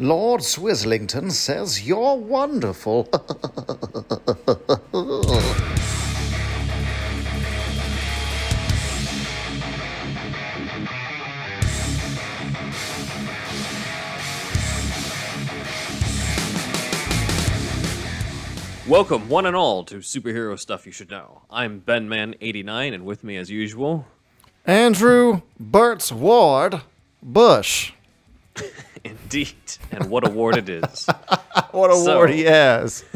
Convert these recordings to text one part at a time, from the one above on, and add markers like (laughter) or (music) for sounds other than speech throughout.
Lord Swislington says you're wonderful. Welcome, one and all, to Superhero Stuff You Should Know. I'm BenMan89, and with me, as usual, Andrew Burt's Ward Bush. (laughs) (laughs) indeed, and what award it is. (laughs) What So- award he has. (laughs)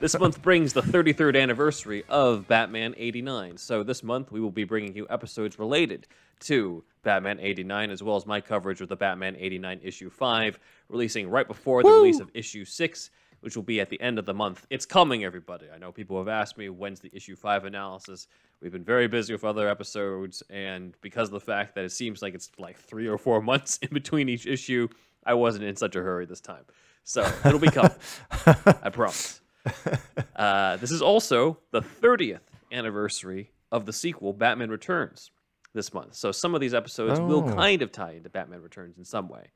This month brings the 33rd anniversary of Batman 89. So this month we will be bringing you episodes related to Batman 89, as well as my coverage of the Batman 89 issue 5, releasing right before the release of issue 6, which will be at the end of the month. It's coming, everybody. I know people have asked me when's the issue 5 analysis. We've been very busy with other episodes, and because of the fact that it seems like it's like three or four (laughs) months in between each issue, I wasn't in such a hurry this time. So it'll be (laughs) coming. I promise. Uh, this is also the 30th anniversary of the sequel, Batman Returns, this month. So some of these episodes will Oh. kind of tie into Batman Returns in some way.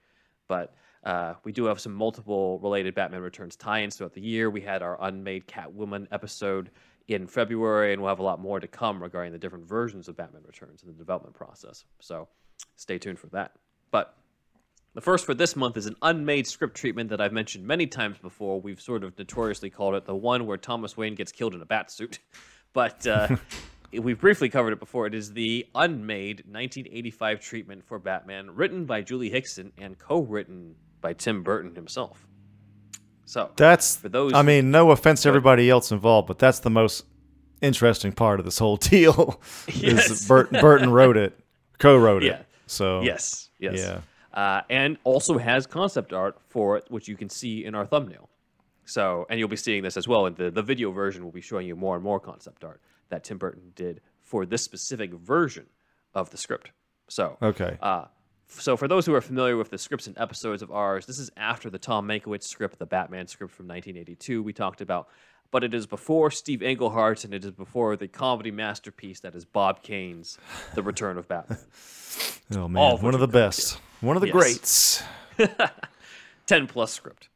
But uh, we do have some multiple related Batman Returns tie ins throughout the year. We had our Unmade Catwoman episode in February, and we'll have a lot more to come regarding the different versions of Batman Returns in the development process. So stay tuned for that. But the first for this month is an unmade script treatment that I've mentioned many times before. We've sort of notoriously called it the one where Thomas Wayne gets killed in a bat suit. (laughs) But uh, (laughs) we've briefly covered it before. It is the unmade 1985 treatment for Batman, written by Julie Hickson and co written by Tim Burton himself. So, That's, For those- I mean, no offense to everybody else involved, but that's the most interesting part of this whole (laughs) deal. (laughs) Yes. is Burton, Burton wrote it, co wrote it. Yeah. So, yes, yes. Yeah. Uh, and also has concept art for it, which you can see in our thumbnail. So, and you'll be seeing this as well. In the, the video version, will be showing you more and more concept art that Tim Burton did for this specific version of the script. So, Okay. uh, so for those who are familiar with the scripts and episodes of ours, this is after the Tom Mankiewicz script, the Batman script from 1982 we talked about, but it is before Steve Englehart and it is before the comedy masterpiece that is Bob Kane's The Return of Batman. (laughs) oh, man. of One of the best. One of the Yes. greats. (laughs) 10 plus script.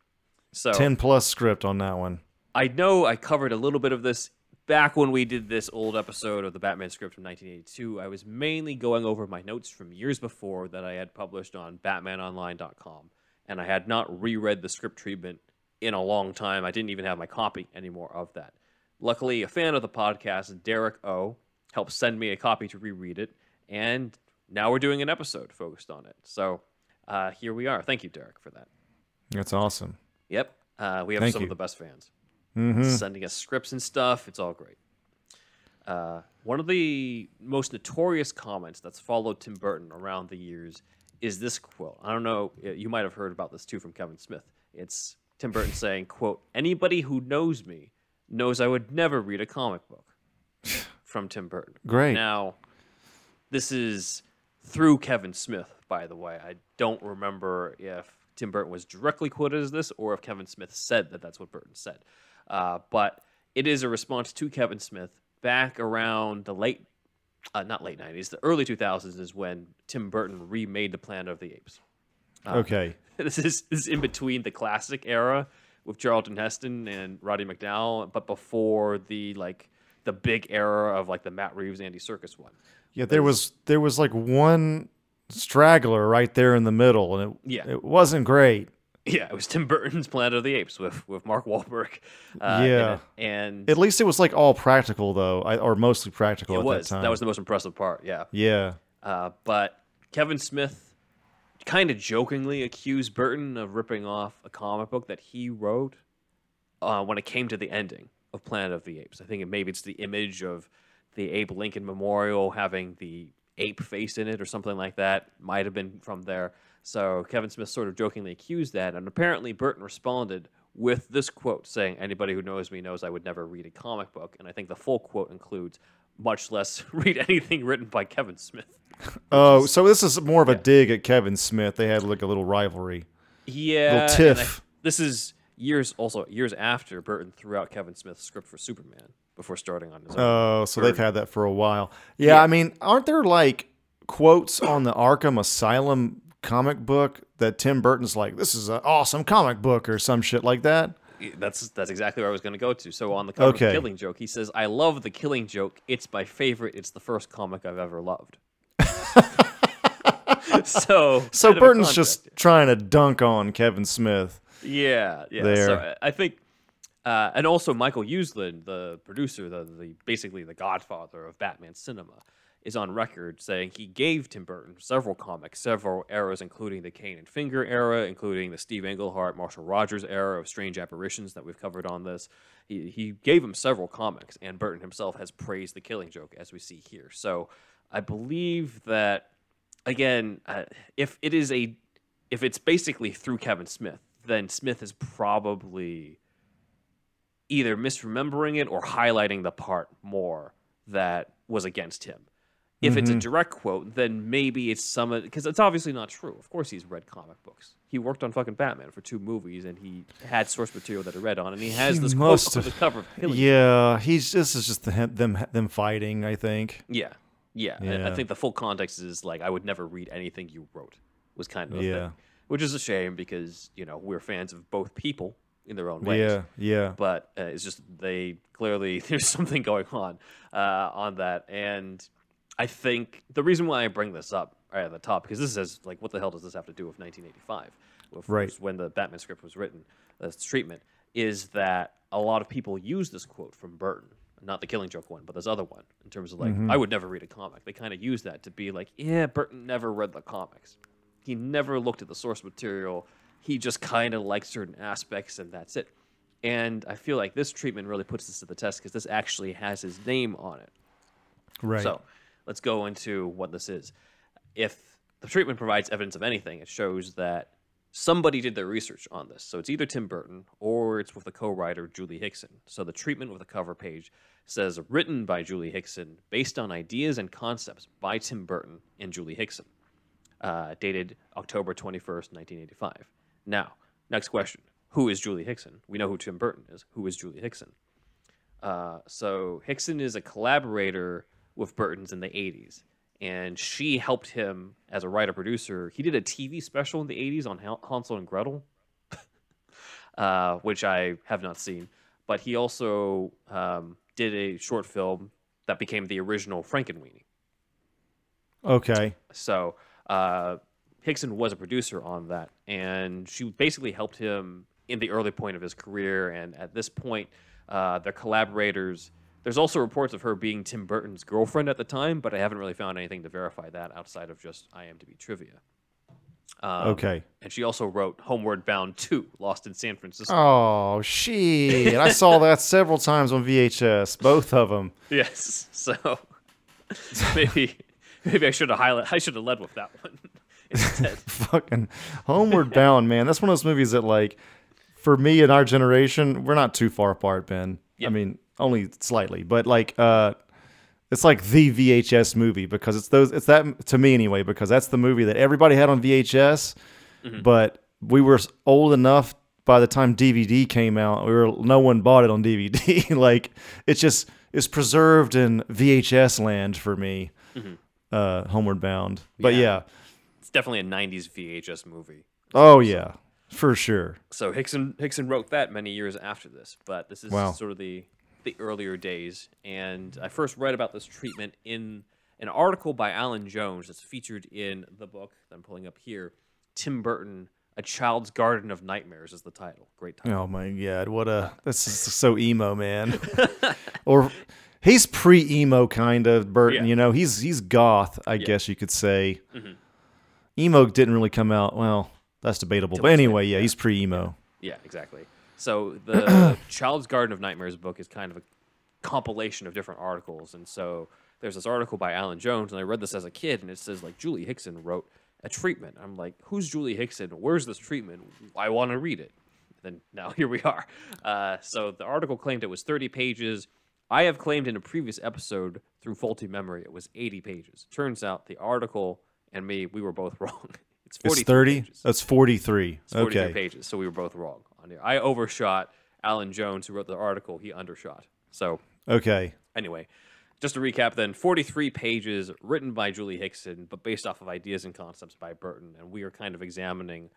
So 10 plus script on that one. I know I covered a little bit of this back when we did this old episode of the Batman script from 1982. I was mainly going over my notes from years before that I had published on batmanonline.com and I had not reread the script treatment in a long time. I didn't even have my copy anymore of that. Luckily, a fan of the podcast, Derek O, helped send me a copy to reread it, and now we're doing an episode focused on it. So uh, here we are. Thank you, Derek, for that. That's awesome. Yep. Uh, we have Thank some you. of the best fans hmm sending us scripts and stuff. It's all great. Uh, one of the most notorious comments that's followed Tim Burton around the years is this quote. I don't know, you might have heard about this too from Kevin Smith. It's Tim Burton saying, quote, anybody who knows me knows I would never read a comic book (sighs) from Tim Burton. Great. Now, this is through Kevin Smith, by the way. I don't remember if Tim Burton was directly quoted as this or if Kevin Smith said that that's what Burton said. Uh, but it is a response to Kevin Smith back around the late, uh, not late 90s, the early 2000s is when Tim Burton remade the Planet of the Apes. Okay. (laughs) This is, this is in between the classic era with Charlton Heston and Roddy McDowall, but before the like the big era of like the Matt Reeves Andy Serkis one. Yeah, there was there was like one straggler right there in the middle, and it Yeah. it wasn't great. Yeah, it was Tim Burton's Planet of the Apes with with Mark Wahlberg. Uh, Yeah. and At least it was like all practical though, or mostly practical it at was that time. that was the most impressive part. Yeah, yeah. uh, but Kevin Smith kind of jokingly accused Burton of ripping off a comic book that he wrote uh, when it came to the ending of Planet of the Apes. I think it, maybe it's the image of the Abe Lincoln Memorial having the ape face in it or something like that. Might have been from there. So Kevin Smith sort of jokingly accused that, and apparently Burton responded with this quote saying, "Anybody who knows me knows I would never read a comic book." And I think the full quote includes, "Much less (laughs) read anything written by Kevin Smith." (laughs) Oh, so this is more of a dig at Kevin Smith. They had like a little rivalry. Yeah, Little and I- tiff. this is years also years after Burton threw out Kevin Smith's script for Superman before starting on his own. Oh, so they've had that for a while. Yeah, Yeah. I mean, aren't there like quotes on the Arkham Asylum comic book that Tim Burton's like, this is an awesome comic book or some shit like that? That's that's exactly where I was going to go to. So on the cover Okay. the Killing Joke, he says, "I love the Killing Joke. It's my favorite. It's the first comic I've ever loved." (laughs) so So of Burton's just trying to dunk on Kevin Smith. yeah, yeah. there. So I think, uh, and also Michael Uslan, the producer, the, the basically the godfather of Batman cinema, is on record saying he gave Tim Burton several comics, several eras, including the Kane and Finger era, including the Steve Englehart, Marshall Rogers era of Strange Apparitions that we've covered on this. He, he gave him several comics, and Burton himself has praised the Killing Joke, as we see here. So I believe that again, uh, if it is a, if it's basically through Kevin Smith, then Smith is probably either misremembering it or highlighting the part more that was against him. If it's a mm-hmm. direct quote, then maybe it's some because it's obviously not true. Of course, he's read comic books. He worked on fucking Batman for two movies, and he had source material that he read on, and he has He this quote on the cover of Yeah, he's this is just the, them them fighting. I think. Yeah, yeah. I- I think the full context is like I would never read anything you wrote. Was kind of a Yeah. thing, which is a shame because you know we're fans of both people in their own ways. Yeah, yeah. But uh, it's just they clearly (laughs) there's something going on uh, on that, and I think the reason why I bring this up right at the top because this says like what the hell does this have to do with 1985, with Right. when the Batman script was written, this treatment is that a lot of people use this quote from Burton not the Killing Joke one, but this other one, in terms of like, I would never read a comic. They kind of use that to be like, yeah, Burton never read the comics. He never looked at the source material. He just kind of likes certain aspects, and that's it. And I feel like this treatment really puts this to the test because this actually has his name on it. Right. So let's go into what this is. If the treatment provides evidence of anything, it shows that somebody did their research on this. So it's either Tim Burton or it's with the co-writer Julie Hickson. So the treatment with the cover page says written by Julie Hickson based on ideas and concepts by Tim Burton and Julie Hickson. Uh, dated October 21st, 1985. Now, next question. Who is Julie Hickson? We know who Tim Burton is. Who is Julie Hickson? Uh, so Hickson is a collaborator with Burton's in the 80s, and she helped him as a writer producer. He did a TV special in the 80s on Hansel and Gretel, (laughs) uh, which I have not seen. But he also um, did a short film that became the original Frankenweenie. Okay. So uh, Hickson was a producer on that, and she basically helped him in the early point of his career. And at this point, uh, they're collaborators. There's also reports of her being Tim Burton's girlfriend at the time, but I haven't really found anything to verify that outside of just IMDb trivia. Um, Okay. And she also wrote Homeward Bound 2, Lost in San Francisco. Oh shit! I saw that (laughs) several times on VHS, both of them. Yes. So (laughs) maybe maybe I should have highlight I should have led with that one. (laughs) Fucking Homeward Bound, man. That's one of those movies that, like, for me and our generation, we're not too far apart, Ben. Yeah. I mean, only slightly, but like, uh, it's like the VHS movie because it's those. It's that to me anyway because that's the movie that everybody had on VHS, Mm-hmm. but we were old enough by the time DVD came out. We were no one bought it on DVD. (laughs) like, it's just it's preserved in VHS land for me. Uh, Homeward Bound, but Mm-hmm. Yeah. yeah. It's definitely a 90s VHS movie. Oh yeah, for sure. So Hickson Hickson wrote that many years after this, but this is Wow. sort of the the earlier days. And I first read about this treatment in an article by Alan Jones that's featured in the book that I'm pulling up here. Tim Burton, A Child's Garden of Nightmares is the title. Great title. Oh my god, what a this is so emo, man. (laughs) or he's pre emo kind of Burton, Yeah. Mm-hmm. you know. He's he's goth, I guess you could say. Emo didn't really come out. Well, that's debatable. But anyway, yeah, he's pre emo. Yeah, exactly. So the (clears throat) Child's Garden of Nightmares book is kind of a compilation of different articles, and so there's this article by Alan Jones, and I read this as a kid, and it says like Julie Hickson wrote a treatment. I'm like, who's Julie Hickson? Where's this treatment? I want to read it. Then (laughs) now here we are. Uh, so the article claimed it was 30 pages. I have claimed in a previous episode through faulty memory it was 80 pages. Turns out the article and me, we were both (laughs) wrong. It's 43 It's thirty. That's forty three. 43 Okay. pages, so we were both wrong on here. I overshot Alan Jones, who wrote the article. He undershot. So Okay. anyway, just to recap, then 43 pages written by Julie Hickson, but based off of ideas and concepts by Burton, and we are kind of examining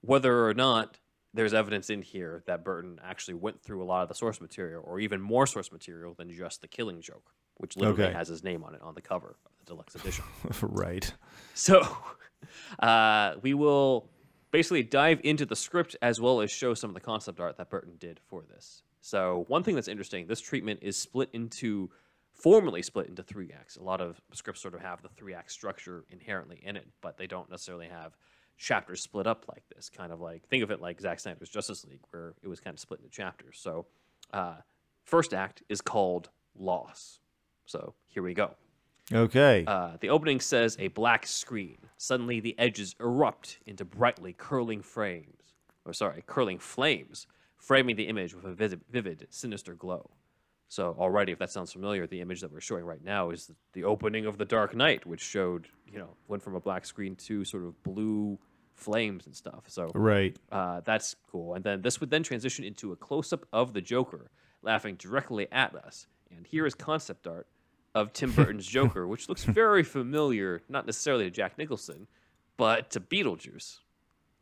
whether or not there's evidence in here that Burton actually went through a lot of the source material, or even more source material than just the Killing Joke, which literally Okay. has his name on it on the cover of deluxe edition. (laughs) right. So (laughs) uh, we will basically dive into the script as well as show some of the concept art that Burton did for this. So one thing that's interesting, this treatment is split into formally split into three acts. A lot of scripts sort of have the three act structure inherently in it, but they don't necessarily have chapters split up like this. Kind of like think of it like Zack Snyder's Justice League, where it was kind of split into chapters. So uh, first act is called Loss. So here we go. Okay. Uh, the opening says a black screen. Suddenly, the edges erupt into brightly curling frames, or sorry, curling flames, framing the image with a vivid, vivid, sinister glow. So already, if that sounds familiar, the image that we're showing right now is the, the opening of the Dark Knight, which showed, you know, went from a black screen to sort of blue flames and stuff. So right. uh, that's cool. And then this would then transition into a close up of the Joker laughing directly at us. And here is concept art of Tim (laughs) Burton's Joker, which looks very familiar, not necessarily to Jack Nicholson, but to Beetlejuice,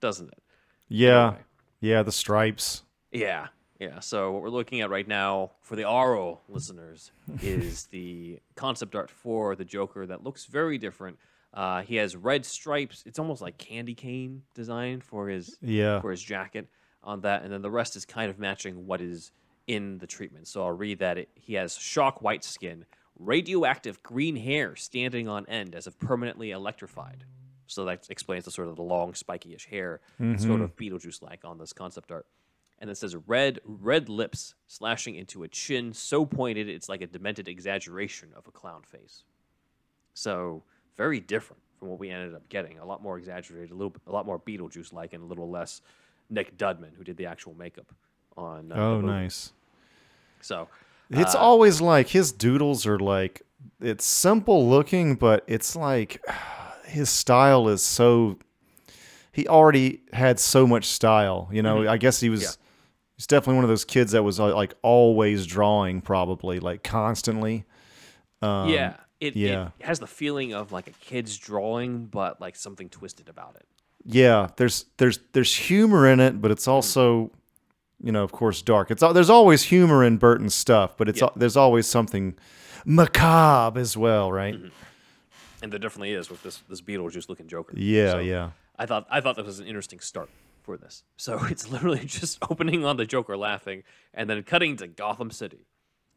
doesn't it? Yeah. Anyway. Yeah. The stripes. Yeah. Yeah. So what we're looking at right now for the RO listeners (laughs) is the concept art for the Joker that looks very different. Uh, he has red stripes. It's almost like candy cane design for his Yeah. for his jacket on that, and then the rest is kind of matching what is in the treatment. So I'll read that it, he has shock white skin, radioactive green hair standing on end as if permanently electrified. So that explains the sort of the long spiky-ish hair, sort of Beetlejuice-like on this concept art. And it says red red lips slashing into a chin so pointed it's like a demented exaggeration of a clown face. So very different from what we ended up getting. A lot more exaggerated, a little, a lot more Beetlejuice-like, and a little less Nick Dudman, who did the actual makeup on. Uh, Oh, nice. So It's uh, always like his doodles are like it's simple looking, but it's like (sighs) his style is so. He already had so much style, you know. I guess he was. Yeah. He's definitely one of those kids that was uh, like always drawing, probably like constantly. Um, yeah, it, yeah. it has the feeling of like a kid's drawing, but like something twisted about it. yeah. There's there's there's humor in it, but it's also, you know, of course, dark. It's there's always humor in Burton's stuff, but it's Yeah. there's always something macabre as well, right? Mm-hmm. And there definitely is with this this Beetlejuice looking Joker. Yeah, So yeah. I thought I thought this was an interesting start for this. So (laughs) it's literally just (laughs) opening on the Joker laughing and then cutting to Gotham City.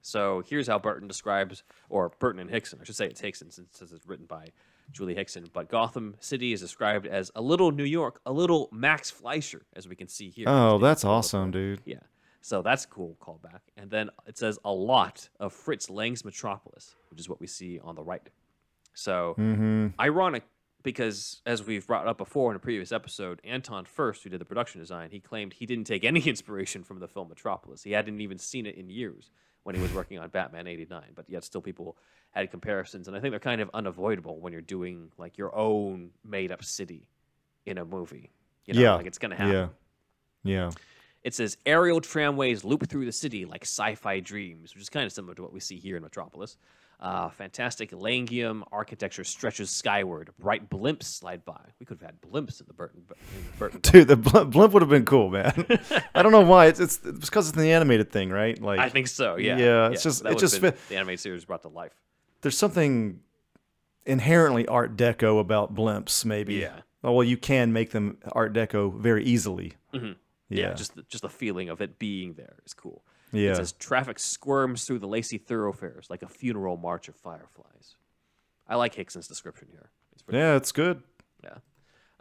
So here's how Burton describes, or Burton and Hickson, I should say it's Hickson since it's written by Julie Hickson. But Gotham City is described as a little New York, a little Max Fleischer, as we can see here. Oh, that's awesome, dude. Yeah. So that's a cool callback. And then it says a lot of Fritz Lang's Metropolis, which is what we see on the right. So Mm-hmm. ironic because as we've brought up before in a previous episode, Anton Furst, who did the production design, he claimed he didn't take any (laughs) inspiration from the film Metropolis. He hadn't even seen it in years when he was working on Batman 89, but yet still people had comparisons and I think they're kind of unavoidable when you're doing like your own made up city in a movie. You know, Yeah, like it's going to happen. Yeah. Yeah. It says aerial tramways loop through the city like sci-fi dreams, which is kind of similar to what we see here in Metropolis. Uh, fantastic Langium architecture stretches skyward. Bright blimps slide by. We could have had blimps in the Burton. In the Burton (laughs) Dude, the bl- blimp would have been cool, man. (laughs) I don't know why. It's it's it's because it's the animated thing, right? Like I think so. Yeah. Yeah, it's just- it just fit- the animated series brought to life. there's something inherently Art Deco about blimps, maybe. Yeah. Oh well, you can make them Art Deco very easily. Mhm. Yeah. Yeah, just the, just the feeling of it being there is cool. Yeah. It says traffic squirms through the lacy thoroughfares like a funeral march of fireflies. I like Hickson's description here. It's yeah, it's good. Yeah.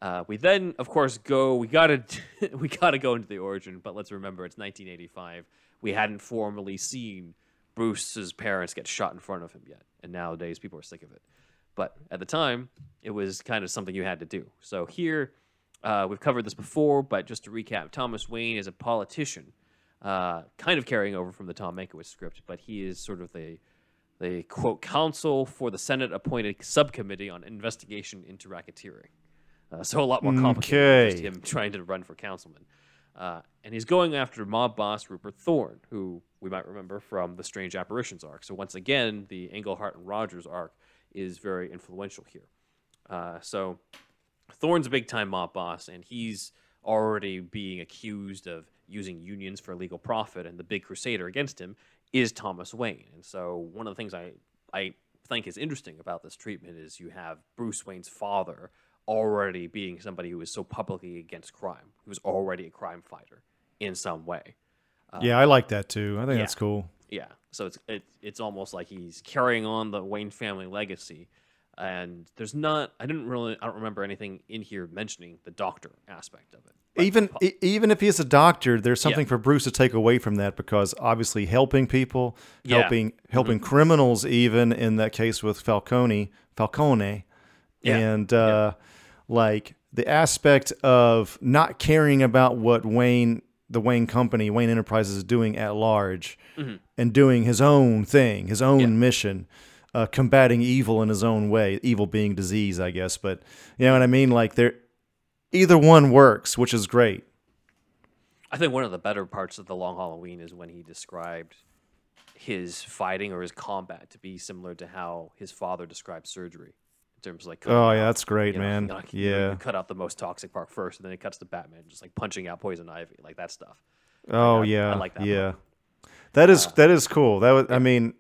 Uh, we then, of course, go. We gotta, (laughs) we gotta go into the origin. But let's remember, it's 1985. We hadn't formally seen Bruce's parents get shot in front of him yet, and nowadays people are sick of it. But at the time, it was kind of something you had to do. So here, uh, we've covered this before, but just to recap, Thomas Wayne is a politician, uh, kind of carrying over from the Tom Mankiewicz script, but he is sort of the the quote counsel for the Senate appointed subcommittee on investigation into racketeering. Uh, so a lot more complicated than just Okay. him trying to run for councilman. Uh, and he's going after mob boss Rupert Thorne, who we might remember from the Strange Apparitions arc. So once again, the Englehart and Rogers arc is very influential here. Uh, so Thorne's a big time mob boss, and he's already being accused of using unions for legal profit, and the big crusader against him is Thomas Wayne. And so one of the things I I think is interesting about this treatment is you have Bruce Wayne's father already being somebody who is so publicly against crime, who's already a crime fighter in some way. Um, yeah, I like that too. I think that's cool. Yeah, so it's it, it's almost like he's carrying on the Wayne family legacy, and there's not. I didn't really. I don't remember anything in here mentioning the doctor aspect of it. But even e- even if he's a doctor, there's something Yeah. for Bruce to take away from that because obviously helping people, Yeah. Mm-hmm. helping helping criminals, even in that case with Falcone, Falcone, Yeah. and uh, like the aspect of not caring about what Wayne, the Wayne Company, Wayne Enterprises is doing at large, and doing his own thing, his own Mm-hmm. Yeah. mission. Uh, combating evil in his own way, evil being disease, I guess. But you know what I mean? Like there, either one works, which is great. I think one of the better parts of the Long Halloween is when he described his fighting or his combat to be similar to how his father described surgery in terms of like Oh out, yeah, that's great, you know, man. (laughs) like, you know, yeah. you cut out the most toxic part first, and then it cuts to Batman just like punching out poison ivy, like that stuff. Oh yeah. I like that Yeah. part. That is that is cool. That was I mean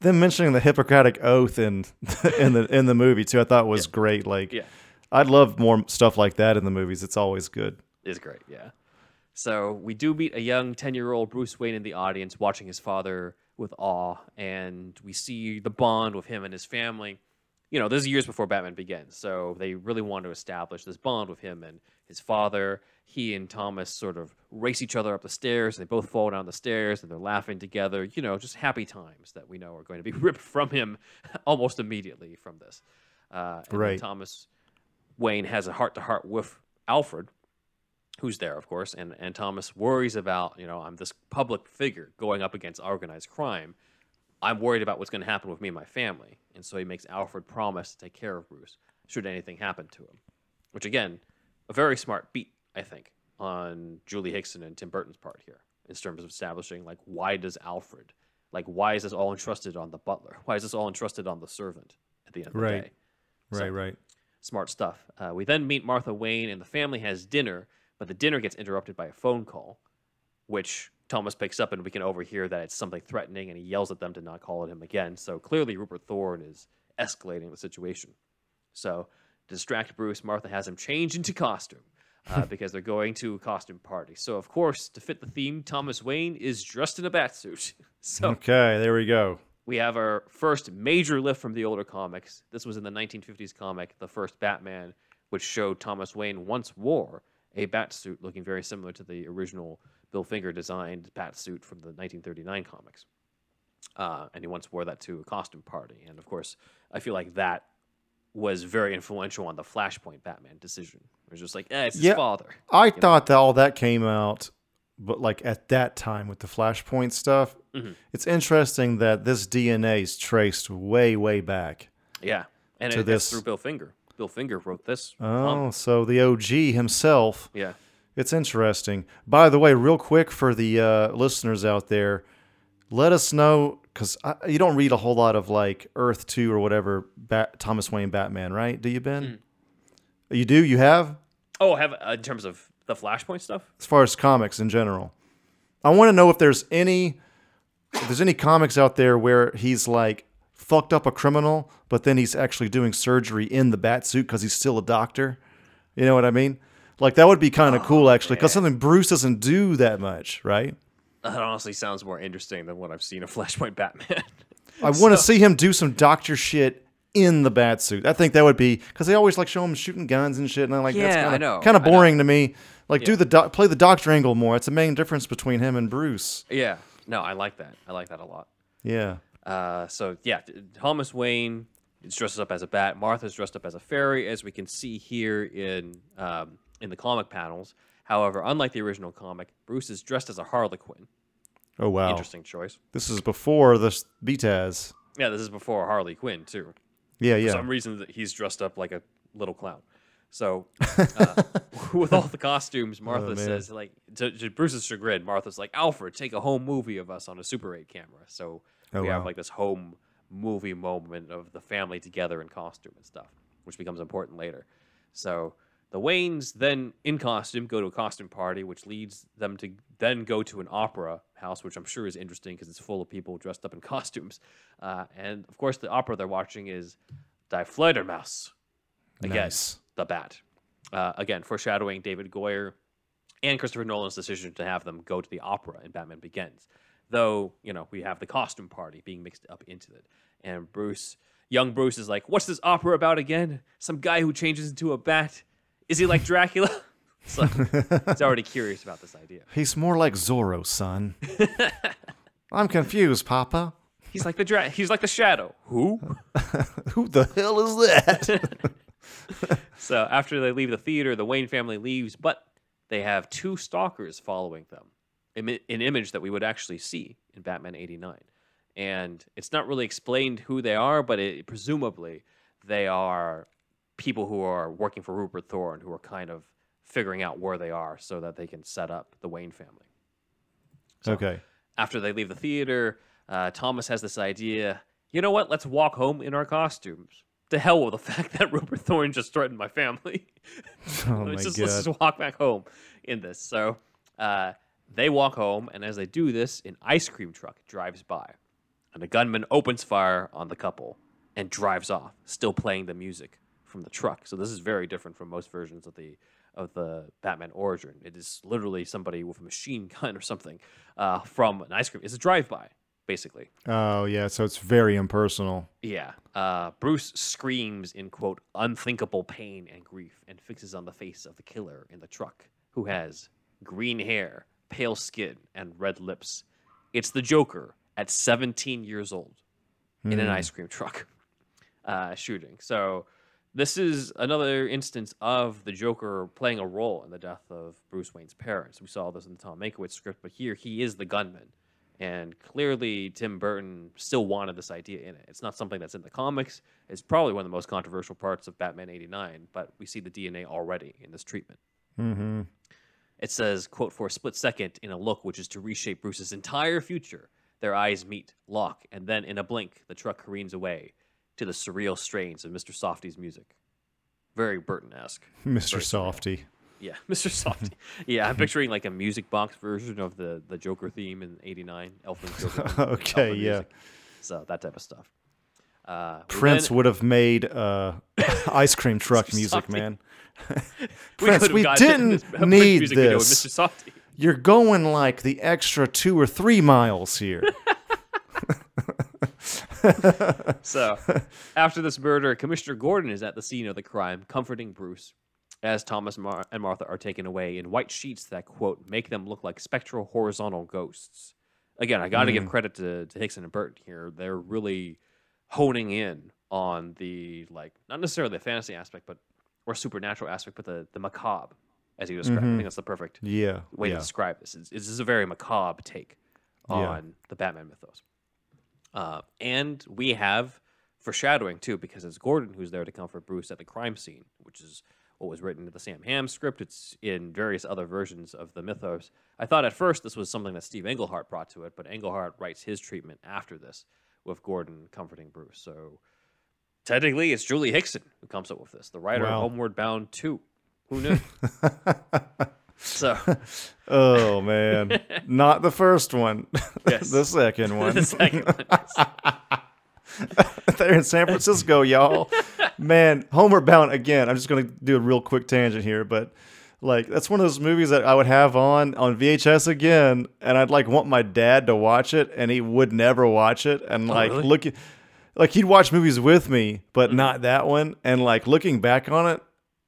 them mentioning the Hippocratic oath in (laughs) in the in the movie too, I thought was great. Like Yeah. I'd love more stuff like that in the movies. It's always good. is great, yeah. So we do meet a young 10 year old Bruce Wayne in the audience watching his father with awe, and we see the bond with him and his family. You know, this is years before Batman begins, so they really want to establish this bond with him and his father. He and Thomas sort of race each other up the stairs. and They both fall down the stairs and they're laughing together. You know, just happy times that we know are going to be (laughs) ripped from him (laughs) almost immediately from this. Uh, and Right. Thomas Wayne has a heart to heart with Alfred, who's there, of course, and, and Thomas worries about, you know, I'm this public figure going up against organized crime. I'm worried about what's going to happen with me and my family. And so he makes Alfred promise to take care of Bruce should anything happen to him. Which, again, a very smart beat, I think, on Julie Hickson and Tim Burton's part here in terms of establishing, like, why does Alfred, like, why is this all entrusted on the butler? Why is this all entrusted on the servant at the end of the Right. day? Right, So- right. Smart stuff. Uh, we then meet Martha Wayne, and the family has dinner, but the dinner gets interrupted by a phone call, which Thomas picks up, and we can overhear that it's something threatening, and he yells at them to not call at him again. So clearly, Rupert Thorne is escalating the situation. So, to distract Bruce, Martha has him change into costume uh, because they're going to a costume party. So, of course, to fit the theme, Thomas Wayne is dressed in a batsuit. (laughs) so, Okay, there we go. we have our first major lift from the older comics. This was in the 1950s comic, the first Batman, which showed Thomas Wayne once wore a bat suit looking very similar to the original Bill Finger designed bat suit from the 1939 comics. Uh, and he once wore that to a costume party. And of course, I feel like that was very influential on the Flashpoint Batman decision. It was just like, eh, it's his Yeah. father. I thought that all that came out, but like at that time with the Flashpoint stuff, Mm-hmm. it's interesting that this DNA is traced way, way back. Yeah. And To it, this- it's through Bill Finger. Bill Finger wrote this. Oh, comic. so the OG himself. Yeah. It's interesting. By the way, real quick for the uh, listeners out there, let us know because you don't read a whole lot of like Earth Two or whatever Bat- Thomas Wayne Batman, right? Do you, Ben? Hmm. You do. You have Oh, have uh, in terms of the Flashpoint stuff? as far as comics in general. I want to know if there's any if there's any comics out there where he's like fucked up a criminal, but then he's actually doing surgery in the bat suit because he's still a doctor. You know what I mean? Like that would be kind of cool actually, because something Bruce doesn't do that much, right? That honestly sounds more interesting than what I've seen of (laughs) Flashpoint Batman. I want to see him do some doctor shit in the bat suit. I think that would be because they always like show him shooting guns and shit, and I'm like, that's Yeah, I kind know, of kind of boring to me. Like, do the doc play the doctor angle more. It's the main difference between him and Bruce. yeah, no, I like that. I like that a lot. Yeah. Uh, so yeah, Thomas Wayne is dressed up as a bat. Martha's dressed up as a fairy, as we can see here in um, in the comic panels. However, unlike the original comic, Bruce is dressed as a Harlequin. Oh wow. Interesting choice. This is before the s- Yeah, this is before Harley Quinn too. Yeah, yeah. For some reason, that he's dressed up like a little clown. So, (laughs) uh, with all the costumes, Martha man. says, like, to, to Bruce's chagrin, Martha's like, Alfred, take a home movie of us on a Super 8 camera. So Oh, we have like this home movie moment of the family together in costume and stuff, which becomes important later. So the Waynes then in costume go to a costume party, which leads them to then go to an opera house, which I'm sure is interesting because it's full of people dressed up in costumes. Uh, and of course, the opera they're watching is Die Fledermaus. Again, Nice. the Bat. Uh, again, foreshadowing David Goyer and Christopher Nolan's decision to have them go to the opera in Batman Begins. Though, you know, we have the costume party being mixed up into it. And Bruce, young Bruce, is like, What's this opera about again? Some guy who changes into a bat? Is he like Dracula? (laughs) so he's already curious about this idea. He's more like Zorro, son. (laughs) I'm confused, Papa. He's like the dra- he's like the shadow. Who? (laughs) Who the hell is that? So after they leave the theater, the Wayne family leaves, but they have two stalkers following them. Imi- An image that we would actually see in Batman 89. And it's not really explained who they are, but it, presumably they are people who are working for Rupert Thorne who are kind of figuring out where they are so that they can set up the Wayne family. okay. After they leave the theater, uh, Thomas has this idea you know what? Let's walk home in our costumes. To hell with the (laughs) fact that Rupert Thorne just threatened my family. (laughs) Oh (laughs) my let's, just, god. let's just walk back home in this. So uh, they walk home, and as they do this, an ice cream truck drives by. And the gunman opens fire on the couple and drives off, still playing the music from the truck. So this is very different from most versions of the of the Batman origin. It is literally somebody with a machine (laughs) gun or something uh, from an ice cream. It's a drive-by, basically. Oh yeah, so it's very impersonal. Yeah. Uh, Bruce screams in quote unthinkable pain and grief and fixes on the face of the killer in the truck, who has green hair, pale skin, and red lips. It's the Joker at 17 years old in an ice cream truck (laughs) uh, shooting. So this is another instance of the Joker playing a role in the death of Bruce Wayne's parents. We saw this in the Tom Mankiewicz script, but here he is the gunman. And clearly, Tim Burton still wanted this idea in it. It's not something that's in the comics. It's probably one of the most controversial parts of Batman 89, but we see the DNA already in this treatment. Mm-hmm. It says, quote, for a split second in a look which is to reshape Bruce's entire future, their eyes meet, lock, and then in a blink, the truck careens away to the surreal strains of Mr. Softee's music. Very Burton-esque. (laughs) Mr. Softee. Yeah, (laughs) Mr. Softee. (laughs) yeah, I'm picturing like a music box version of the, the Joker theme in 89, Elfin Joker. Okay, yeah. music. So that type of stuff. Uh, Prince then- would have made uh, ice cream truck music, man. Prince, could've we didn't this need this. Mr. Softee. You're going like the extra two or three miles here. (laughs) So, after this murder, Commissioner Gordon is at the scene of the crime, comforting Bruce as Thomas Mar- and Martha are taken away in white sheets that, quote, make them look like spectral horizontal ghosts. Again, I got to give mm. credit to, to Hickson and Burton here. They're really honing in on the, like, not necessarily the fantasy aspect, but, or supernatural aspect, but the, the macabre, as you described. I mm-hmm. think that's the perfect yeah. way yeah. to describe this. It's, this is a very macabre take Yeah. on the Batman mythos. Uh, and we have foreshadowing too, because it's Gordon who's there to comfort Bruce at the crime scene, which is what was written in the Sam Hamm script. It's in various other versions of the mythos. I thought at first this was something that Steve Englehart brought to it, but Englehart writes his treatment after this with Gordon comforting Bruce. So technically, it's Julie Hickson who comes up with this, the writer Wow. of Homeward Bound 2. Who knew? (laughs) so. (laughs) Oh man, not the first one. (laughs) Yes. the second (laughs) one. the second one. They're in San Francisco, y'all. Man, Homeward Bound again. I'm just gonna do a real quick tangent here, but like that's one of those movies that I would have on on VHS again, and I'd like want my dad to watch it, and he would never watch it, and oh, like really? look, like he'd watch movies with me, but mm-hmm. not that one, and like looking back on it.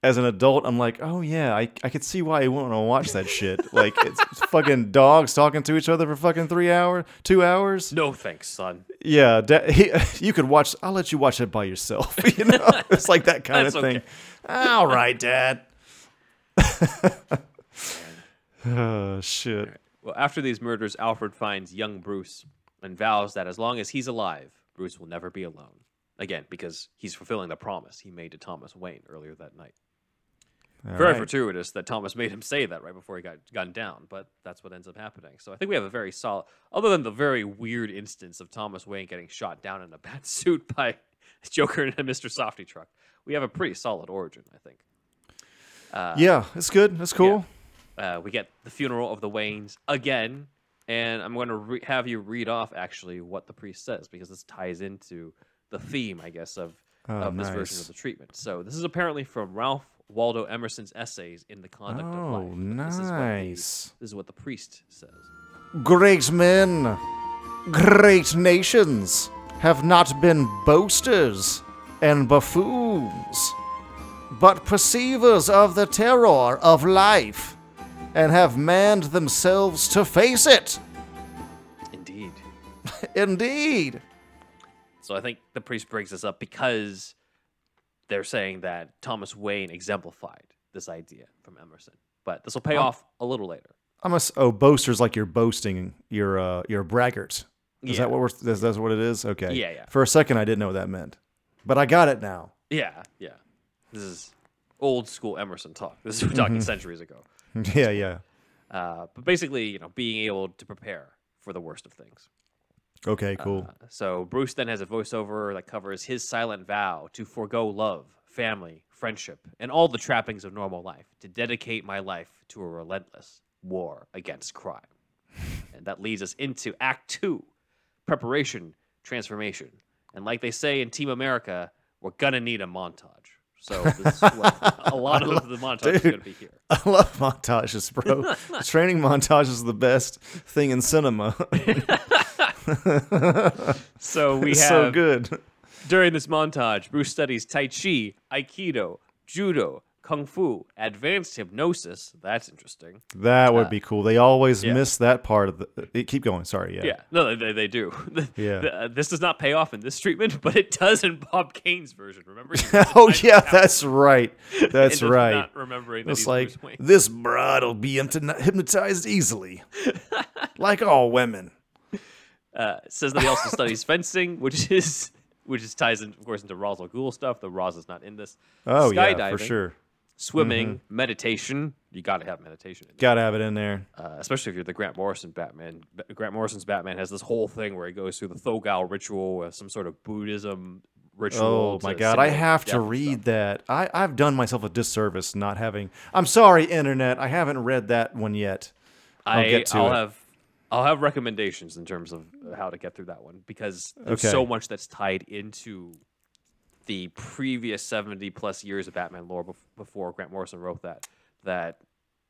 As an adult, I'm like, oh yeah, I, I could see why you wouldn't want to watch that shit. Like it's (laughs) fucking dogs talking to each other for fucking three hours, two hours. No thanks, son. Yeah, da- (laughs) he, you could watch. I'll let you watch it by yourself. (laughs) You know, it's like that kind of thing. okay. All right, Dad. oh shit. Well, after these murders, Alfred finds young Bruce and vows that as long as he's alive, Bruce will never be alone. Again, because he's fulfilling the promise he made to Thomas Wayne earlier that night. Very right. fortuitous that Thomas made him say that right before he got gunned down, but that's what ends up happening. So I think we have a very solid, other than the very weird instance of Thomas Wayne getting shot down in a (laughs) bat suit by Joker in a Mr. Softee truck, we have a pretty solid origin, I think. yeah, it's good. That's cool. Uh, we get the funeral of the Waynes again, and I'm going to re- have you read off actually what the priest says because this ties into the theme, I guess, of Oh, of this version of the treatment. So this is apparently from Ralph Waldo Emerson's essays in the Conduct of Oh, Life. This is, what the, nice. this is what the priest says. Great men, great nations have not been boasters and buffoons, but perceivers of the terror of life, and have manned themselves to face it. Indeed. (laughs) Indeed. So I think the priest brings this up because they're saying that Thomas Wayne exemplified this idea from Emerson. But this will pay off a little later. I'm a s- oh boasters like you're boasting. You're uh you're a braggart. Is Yeah. that what we're is that what it is? Okay. Yeah, yeah. For a second I didn't know what that meant, but I got it now. Yeah, yeah. This is old school Emerson talk. This is we're talking centuries ago. (laughs) yeah, yeah. Uh, but basically, you know, being able to prepare for the worst of things. Okay, cool. Uh, so Bruce then has a voiceover that covers his silent vow to forego love, family, friendship, and all the trappings of normal life to dedicate my life to a relentless war against crime. (laughs) and that leads us into Act Two preparation, transformation. And like they say in Team America, we're going to need a montage. So (laughs) a lot of the montage is going to be here. I love montages, bro. (laughs) Training montage is the best thing in cinema. (laughs) So we have so good. During this montage, Bruce studies Tai Chi, Aikido, Judo, Kung Fu, advanced hypnosis. That's interesting. That would be cool. They always yeah. miss that part of the. eh, Keep going. Sorry. Yeah. Yeah, no, they, they do. (laughs) Yeah. The- uh, this does not pay off in this treatment, (laughs) but it does in Bob Kane's version. Remember? Oh yeah, that's right. That's right. Not remembering that It's like this broad'll be hypnotized easily, like all women. Uh, says that he also studies (laughs) fencing, which is which is ties in, of course, into Ra's al Ghul stuff. The Ra's is not in this. Oh yeah, for sure. Swimming, meditation. You got to have meditation. In. Gotta have it in there. uh, especially if you're the Grant Morrison Batman. Grant Morrison's Batman has this whole thing where he goes through the Thögal ritual, some sort of Buddhism ritual. Oh my god, I have to read stuff. that. I, I've done myself a disservice not having. I'm sorry, internet. I haven't read that one yet. I'll I, get to I'll it. have I'll have recommendations in terms of how to get through that one because there's Okay. so much that's tied into the previous 70 plus years of Batman lore before Grant Morrison wrote that that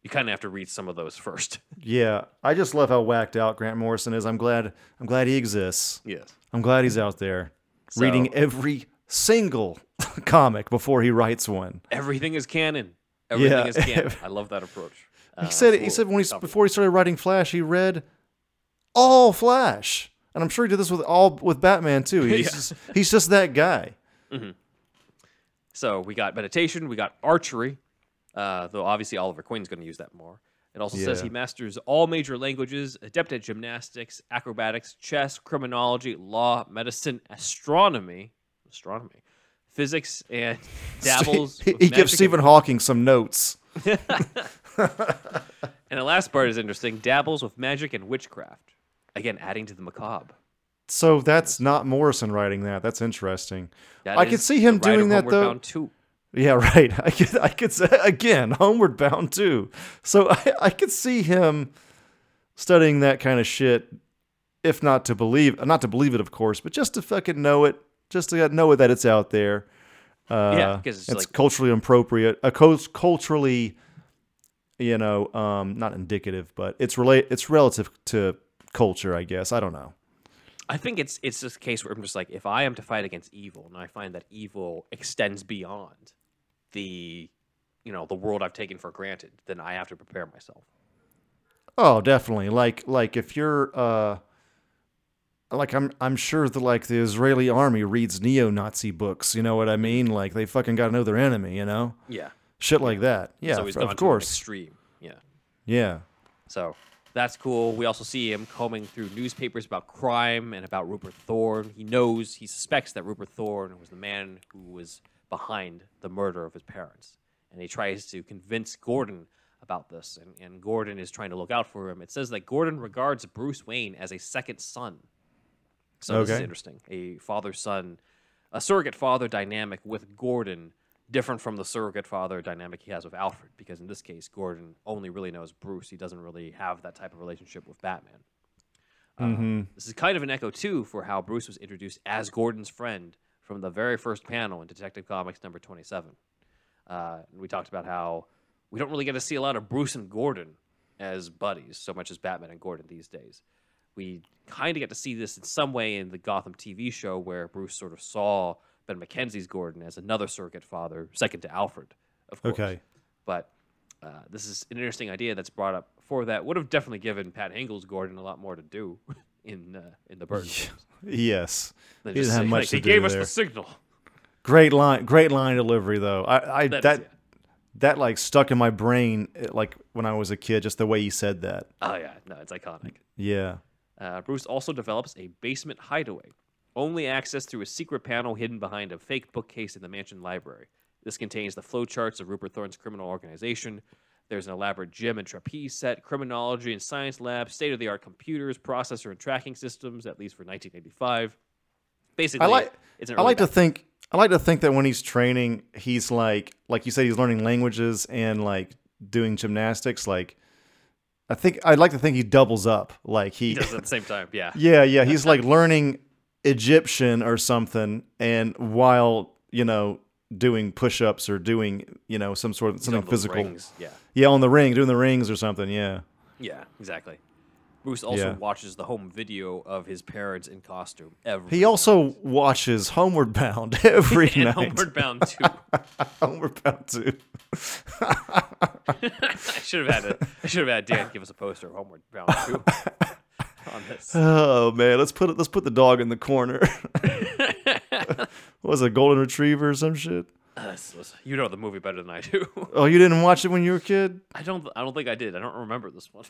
you kind of have to read some of those first. (laughs) Yeah, I just love how whacked out Grant Morrison is. I'm glad. I'm glad he exists. yes. I'm glad he's out there reading every single (laughs) comic before he writes one. Everything is canon. Everything Yeah. is canon. (laughs) I love that approach. He uh, said he said when he before he started writing Flash, he read all Flash, and I'm sure he did this with all with Batman too. (laughs) He's Yeah. just, he's just that guy. So we got meditation, we got archery, uh, though obviously Oliver Queen's going to use that more. It also says he masters all major languages, adept at gymnastics, acrobatics, chess, criminology, law, medicine, astronomy, astronomy, physics, and (laughs) dabbles. He, he gives Stephen Hawking some notes. (laughs) And the last part is interesting: dabbles with magic and witchcraft. Again, adding to the macabre. So that's not Morrison writing that. That's interesting. That I could see him the Ride of doing that though. Yeah, (laughs) right. I could, I could say (laughs) again, Homeward Bound too. So (laughs) I, I could see him studying that kind of shit, if not to believe, not to believe it, of course, but just to fucking know it, just to know that it's out there. Uh, Yeah, 'cause it's it's like- culturally appropriate, a cul- culturally, you know, um, not indicative, but it's relate, it's relative to culture, I guess. I don't know. I think it's it's this case where I'm just like, if I am to fight against evil, and I find that evil extends beyond the, you know, the world I've taken for granted, then I have to prepare myself. Oh, definitely. Like like if you're uh like I'm I'm sure that like the Israeli army reads neo-Nazi books, you know what I mean? Like they fucking got to know their enemy, you know? Yeah. Shit like that. Yeah, so he's f- gone of course. extreme. Yeah. Yeah. So that's cool. We also see him combing through newspapers about crime and about Rupert Thorne. He knows, he suspects that Rupert Thorne was the man who was behind the murder of his parents. and he tries to convince Gordon about this, and, and Gordon is trying to look out for him. It says that Gordon regards Bruce Wayne as a second son. So this is Okay. interesting. A father son, a surrogate father dynamic with Gordon, different from the surrogate father dynamic he has with Alfred, because in this case, Gordon only really knows Bruce. He doesn't really have that type of relationship with Batman. Uh, This is kind of an echo, too, for how Bruce was introduced as Gordon's friend from the very first panel in Detective Comics number 27. Uh, we talked about how we don't really get to see a lot of Bruce and Gordon as buddies so much as Batman and Gordon these days. We kind of get to see this in some way in the Gotham TV show where Bruce sort of saw Ben McKenzie's Gordon as another surrogate father, second to Alfred, of course. Okay. But uh, this is an interesting idea that's brought up for that. Would have definitely given Pat Hingle's Gordon a lot more to do (laughs) in uh, in the Burton. Yes. He didn't have much like, to He do gave us there. the signal. Great line, great line delivery though. I, I That that is- that, like stuck in my brain eh, like when I was a kid, just the way he said that. Oh yeah, no, it's iconic. Yeah. Uh, Bruce also develops a basement hideaway, only accessed through a secret panel hidden behind a fake bookcase in the mansion library. This contains the flowcharts of Rupert Thorne's criminal organization. There's an elaborate gym and trapeze set, criminology and science lab, state of the art computers, processor and tracking systems, at least for 1985. Basically, I like it's I like to think I like to think that when he's training, he's like like you said, he's learning languages and like doing gymnastics. Like I think I'd like to think he doubles up. Like he, he does it at the same time. Yeah. (laughs) yeah, yeah, he's like learning Egyptian or something, and while you know doing push-ups or doing you know some sort of something physical. rings. Yeah. Yeah, on the ring, doing the rings or something. Yeah. Yeah, exactly. Bruce also Yeah. watches the home video of his parents in costume every He also watches Homeward Bound (laughs) every (laughs) and night. Homeward Bound too. (laughs) Homeward Bound too. I should have had a, I should have had Dan give us a poster of Homeward Bound too on this. (laughs) Oh man, let's put it. Let's put the dog in the corner. (laughs) what was it, a golden retriever or some shit? Uh, you know the movie better than I do. Oh, you didn't watch it when you were a kid? I don't. I don't think I did. I don't remember this one.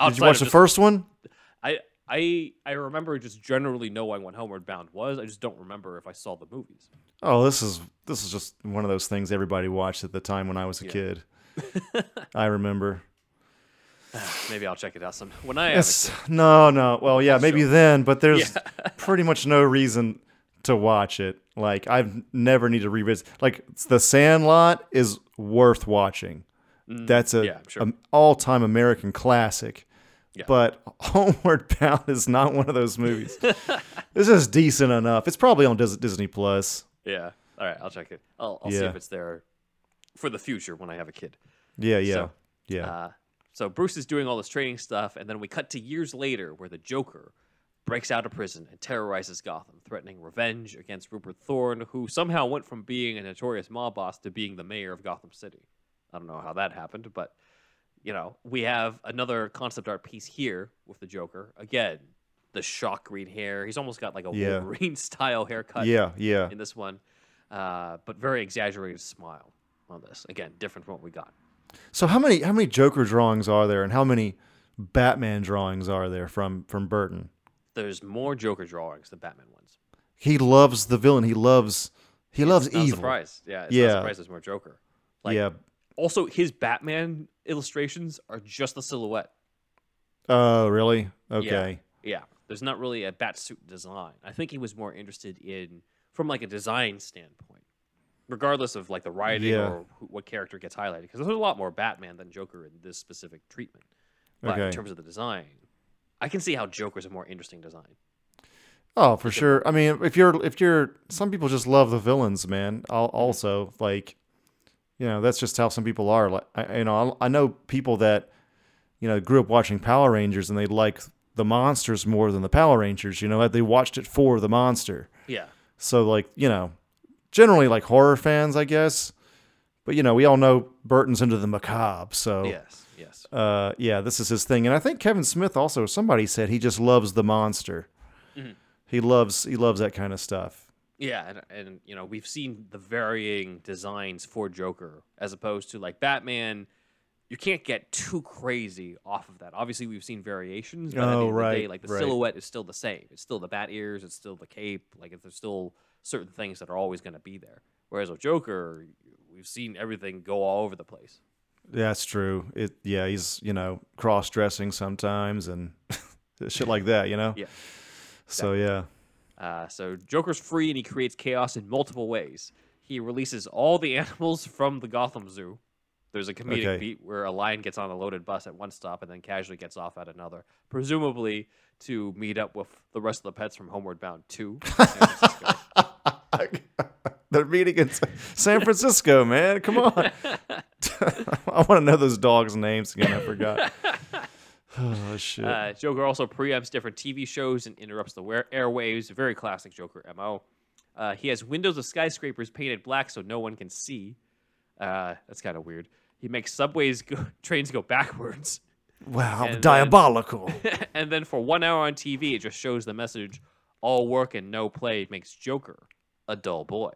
Did you watch the just- first one? I I I remember just generally knowing what Homeward Bound was. I just don't remember if I saw the movies. Oh, this is this is just one of those things everybody watched at the time when I was a kid. (laughs) I remember. (sighs) Maybe I'll check it out some when I have no, no. Well, yeah, maybe then, but there's Yeah. (laughs) pretty much no reason to watch it. Like I've never need to revisit. Like The Sandlot is worth watching. That's a Mm, yeah, sure. an all-time American classic. Yeah. But (laughs) Homeward Bound is not one of those movies. (laughs) this is decent enough. It's probably on Disney Plus. Yeah. All right, I'll check it. I'll, I'll see if it's there for the future when I have a kid. Yeah, yeah, So, yeah. Uh, so Bruce is doing all this training stuff, and then we cut to years later where the Joker breaks out of prison and terrorizes Gotham, threatening revenge against Rupert Thorne, who somehow went from being a notorious mob boss to being the mayor of Gotham City. I don't know how that happened, but you know, we have another concept art piece here with the Joker. Again, the shock green hair. He's almost got like a Yeah. Wolverine (laughs) style haircut yeah, yeah. in this one, uh, but very exaggerated smile on this. Again, different from what we got. So how many how many Joker drawings are there, and how many Batman drawings are there from from Burton? There's more Joker drawings than Batman ones. He loves the villain. He loves he loves not evil. surprised. Yeah, it's Yeah. not surprised there's more Joker. Like, yeah. Also, his Batman illustrations are just the silhouette. Oh, really? Okay. Yeah. There's not really a bat suit design. I think he was more interested in from like a design standpoint, regardless of like the writing Yeah. or who, what character gets highlighted. Because there's a lot more Batman than Joker in this specific treatment. But in terms of the design, I can see how Joker's a more interesting design. Oh, for sure. I mean, if you're if you're some people just love the villains, man. I'll Mm-hmm. also like, you know, that's just how some people are. Like, I, you know, I, I know people that, you know, grew up watching Power Rangers and they like the monsters more than the Power Rangers. You know, they watched it for the monster. Yeah. So like, you know, generally like horror fans, I guess. But you know, we all know Burton's into the macabre. So Yes. Yes. uh, yeah, this is his thing. And I think Kevin Smith also somebody said he just loves the monster. Mm-hmm. He loves he loves that kind of stuff. Yeah, and, and you know we've seen the varying designs for Joker as opposed to like Batman. You can't get too crazy off of that. Obviously, we've seen variations, but at the Oh, end of the day, right, like the right. silhouette is still the same. It's still the bat ears. It's still the cape. Like if there's still certain things that are always going to be there. Whereas with Joker, we've seen everything go all over the place. That's true. It yeah, he's you know cross dressing sometimes and (laughs) shit like that. You know. Yeah. So yeah. Uh, so Joker's free and he creates chaos in multiple ways. He releases all the (laughs) animals from the Gotham Zoo. There's a comedic Okay. beat where a lion gets on a loaded bus at one stop and then casually gets off at another, presumably to meet up with the rest of the pets from Homeward Bound 2. (laughs) (laughs) They're meeting in San Francisco, man. Come on. (laughs) I want to know those dogs' names again. I forgot. (sighs) Oh shit. Uh, Joker also preempts different TV shows and interrupts the airwaves. Very classic Joker MO. Uh, he has windows of skyscrapers painted black so no one can see. Uh, that's kind of weird. He makes subways go- (laughs) trains go backwards. wow, and then- diabolical. and then for one hour on TV, it just shows the message all work and no play makes Joker a dull boy,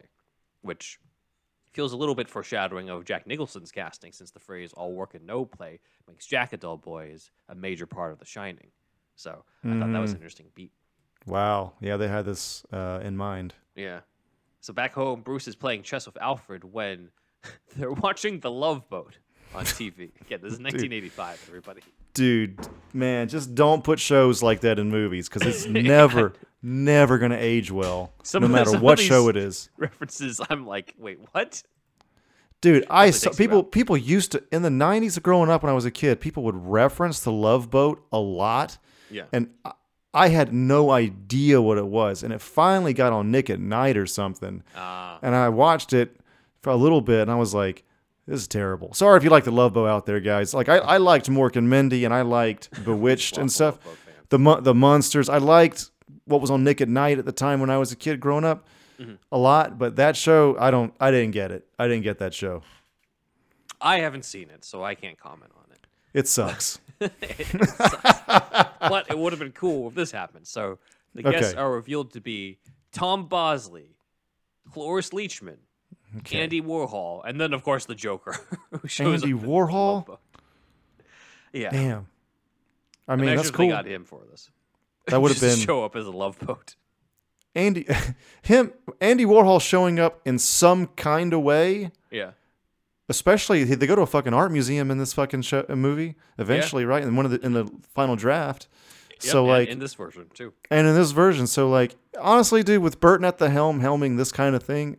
which feels a little bit foreshadowing of Jack Nicholson's casting, since the phrase all work and no play makes Jack a dull boy is a major part of The Shining. So I thought that was an interesting beat. wow. Yeah, they had this uh, in mind. Yeah. So back home, Bruce is playing chess with Alfred when (laughs) they're watching The Love Boat on (laughs) TV. Again, this is 1985, everybody. Dude, man, just don't put shows like that in movies because it's (laughs) never, never gonna age well, Some no of the- matter what show it is. References, I'm like, wait, what? Dude, I saw, people people used to in the '90s growing up when I was a kid. People would reference the Love Boat a lot, Yeah. and I- I had no idea what it was. And it finally got on Nick at Night or something, Ah. and I watched it for a little bit, and I was like, "This is terrible." Sorry if you like the Love Boat out there, guys. Like I, I liked Mork and Mindy, and I liked (laughs) Bewitched and stuff. Love Boat fans. The the monsters. I liked what was on Nick at Night at the time when I was a kid growing up. Mm-hmm. A lot, but that show, I don't, I didn't get it. I didn't get that show. I haven't seen it, so I can't comment on it. It sucks. (laughs) But it would have been cool if this happened. So the guests are revealed to be Tom Bosley, Cloris Leachman, Andy Warhol, and then of course the Joker, (laughs) Andy Warhol? Yeah, Damn. I mean, that's cool. they got him for this. That would have been show up as a love boat. Andy, (laughs) him, Andy Warhol showing up in some kind of way. Yeah, Especially they go to a fucking art museum in this fucking show, uh, movie eventually, right? In one of the in the final draft. Yep, so like, in this version too. and in this version, so like, honestly, dude, with Burton at the helm, helming this kind of thing,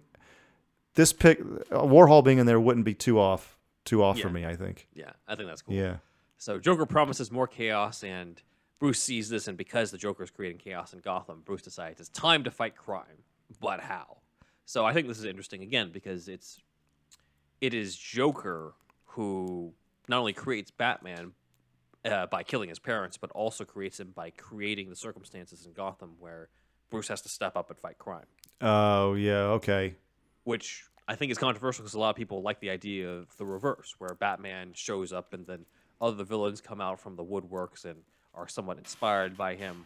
this pick uh, Warhol being in there wouldn't be too off, too off for me. I think. Yeah, I think that's cool. Yeah. So Joker promises more chaos, and Bruce sees this, and because the Joker is creating chaos in Gotham, Bruce decides it's time to fight crime. But how? So I think this is interesting again because it's it is Joker who not only creates Batman uh, by killing his parents, but also creates him by creating the circumstances in Gotham where Bruce has to step up and fight crime. Oh yeah. Okay. Which I think is controversial because a lot of people like the idea of the reverse, where Batman shows up and then other villains come out from the woodworks and are somewhat inspired by him.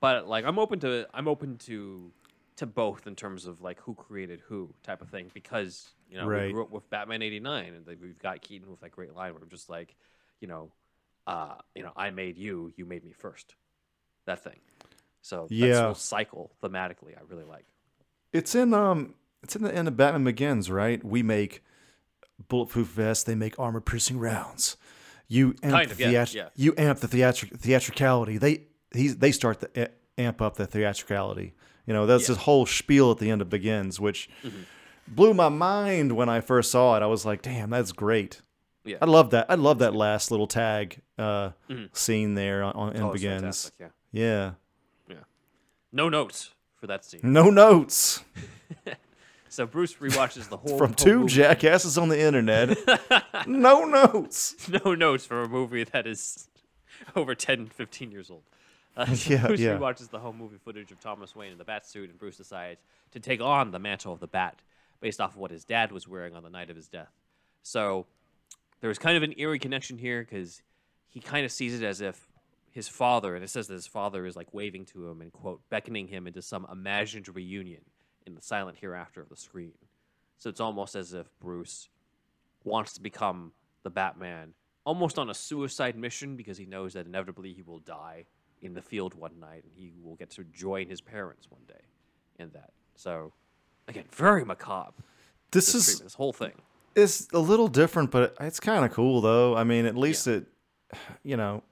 But like, I'm open to I'm open to to both in terms of like who created who type of thing because you know Right. we grew up with Batman '89 and like, we've got Keaton with that great line where just like you know, uh, you know, I made you, you made me first, that thing. So that's Yeah. whole cycle thematically, I really like. It's in um it's in the end of Batman Begins, right? We make bulletproof vests, they make armor piercing rounds. You amp Kind the of, yeah, theatri- yeah. you amp the theatric- theatricality. They he's they start to amp up the theatricality. You know, that's Yeah. Mm-hmm. this whole spiel at the end of Begins, which blew my mind when I first saw it. I was like, damn, that's great. Yeah. I love that. I love that last little tag uh, scene there on, on in Oh, Begins. fantastic, yeah. Yeah. No notes for that scene. No notes (laughs) So Bruce rewatches the whole from whole two movie. jackasses on the internet. (laughs) no notes. No notes for a movie that is over 10, 15 years old. Uh, so (laughs) Yeah, Bruce yeah. rewatches the home movie footage of Thomas Wayne in the bat suit, and Bruce decides to take on the mantle of the bat based off of what his dad was wearing on the night of his death. So there's kind of an eerie connection here because he kind of sees it as if his father, and it says that his father is like waving to him and quote beckoning him into some imagined reunion in the silent hereafter of the screen. So it's almost as if Bruce wants to become the Batman almost on a suicide mission because he knows that inevitably he will die in the field one night and he will get to join his parents one day in that. So again, very macabre. This This, is this whole thing. It's a little different, but it's kind of cool though. I mean, at least it, you know,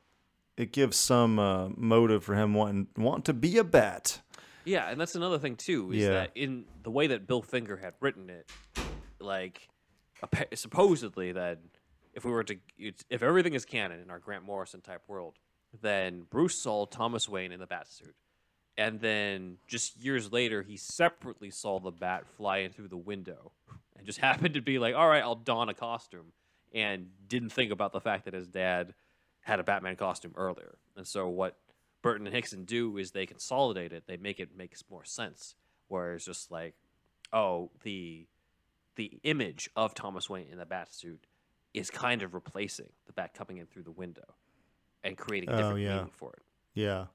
it gives some uh, motive for him wanting wanting to be a bat. Yeah, and that's another thing too. Is Yeah. that in the way that Bill Finger had written it, like supposedly that if we were to if everything is canon in our Grant Morrison type world, then Bruce saw Thomas Wayne in the bat suit, and then just years later he separately saw the bat fly in through the window, and just (laughs) happened to be like, all right, I'll don a costume, and didn't think about the fact that his dad had a Batman costume earlier, and so what Burton and Hickson do is they consolidate it. They make it makes more sense. Whereas just like, oh, the the image of Thomas Wayne in the bat suit is kind of replacing the bat coming in through the window and creating a Oh, different yeah. meaning for it. Yeah,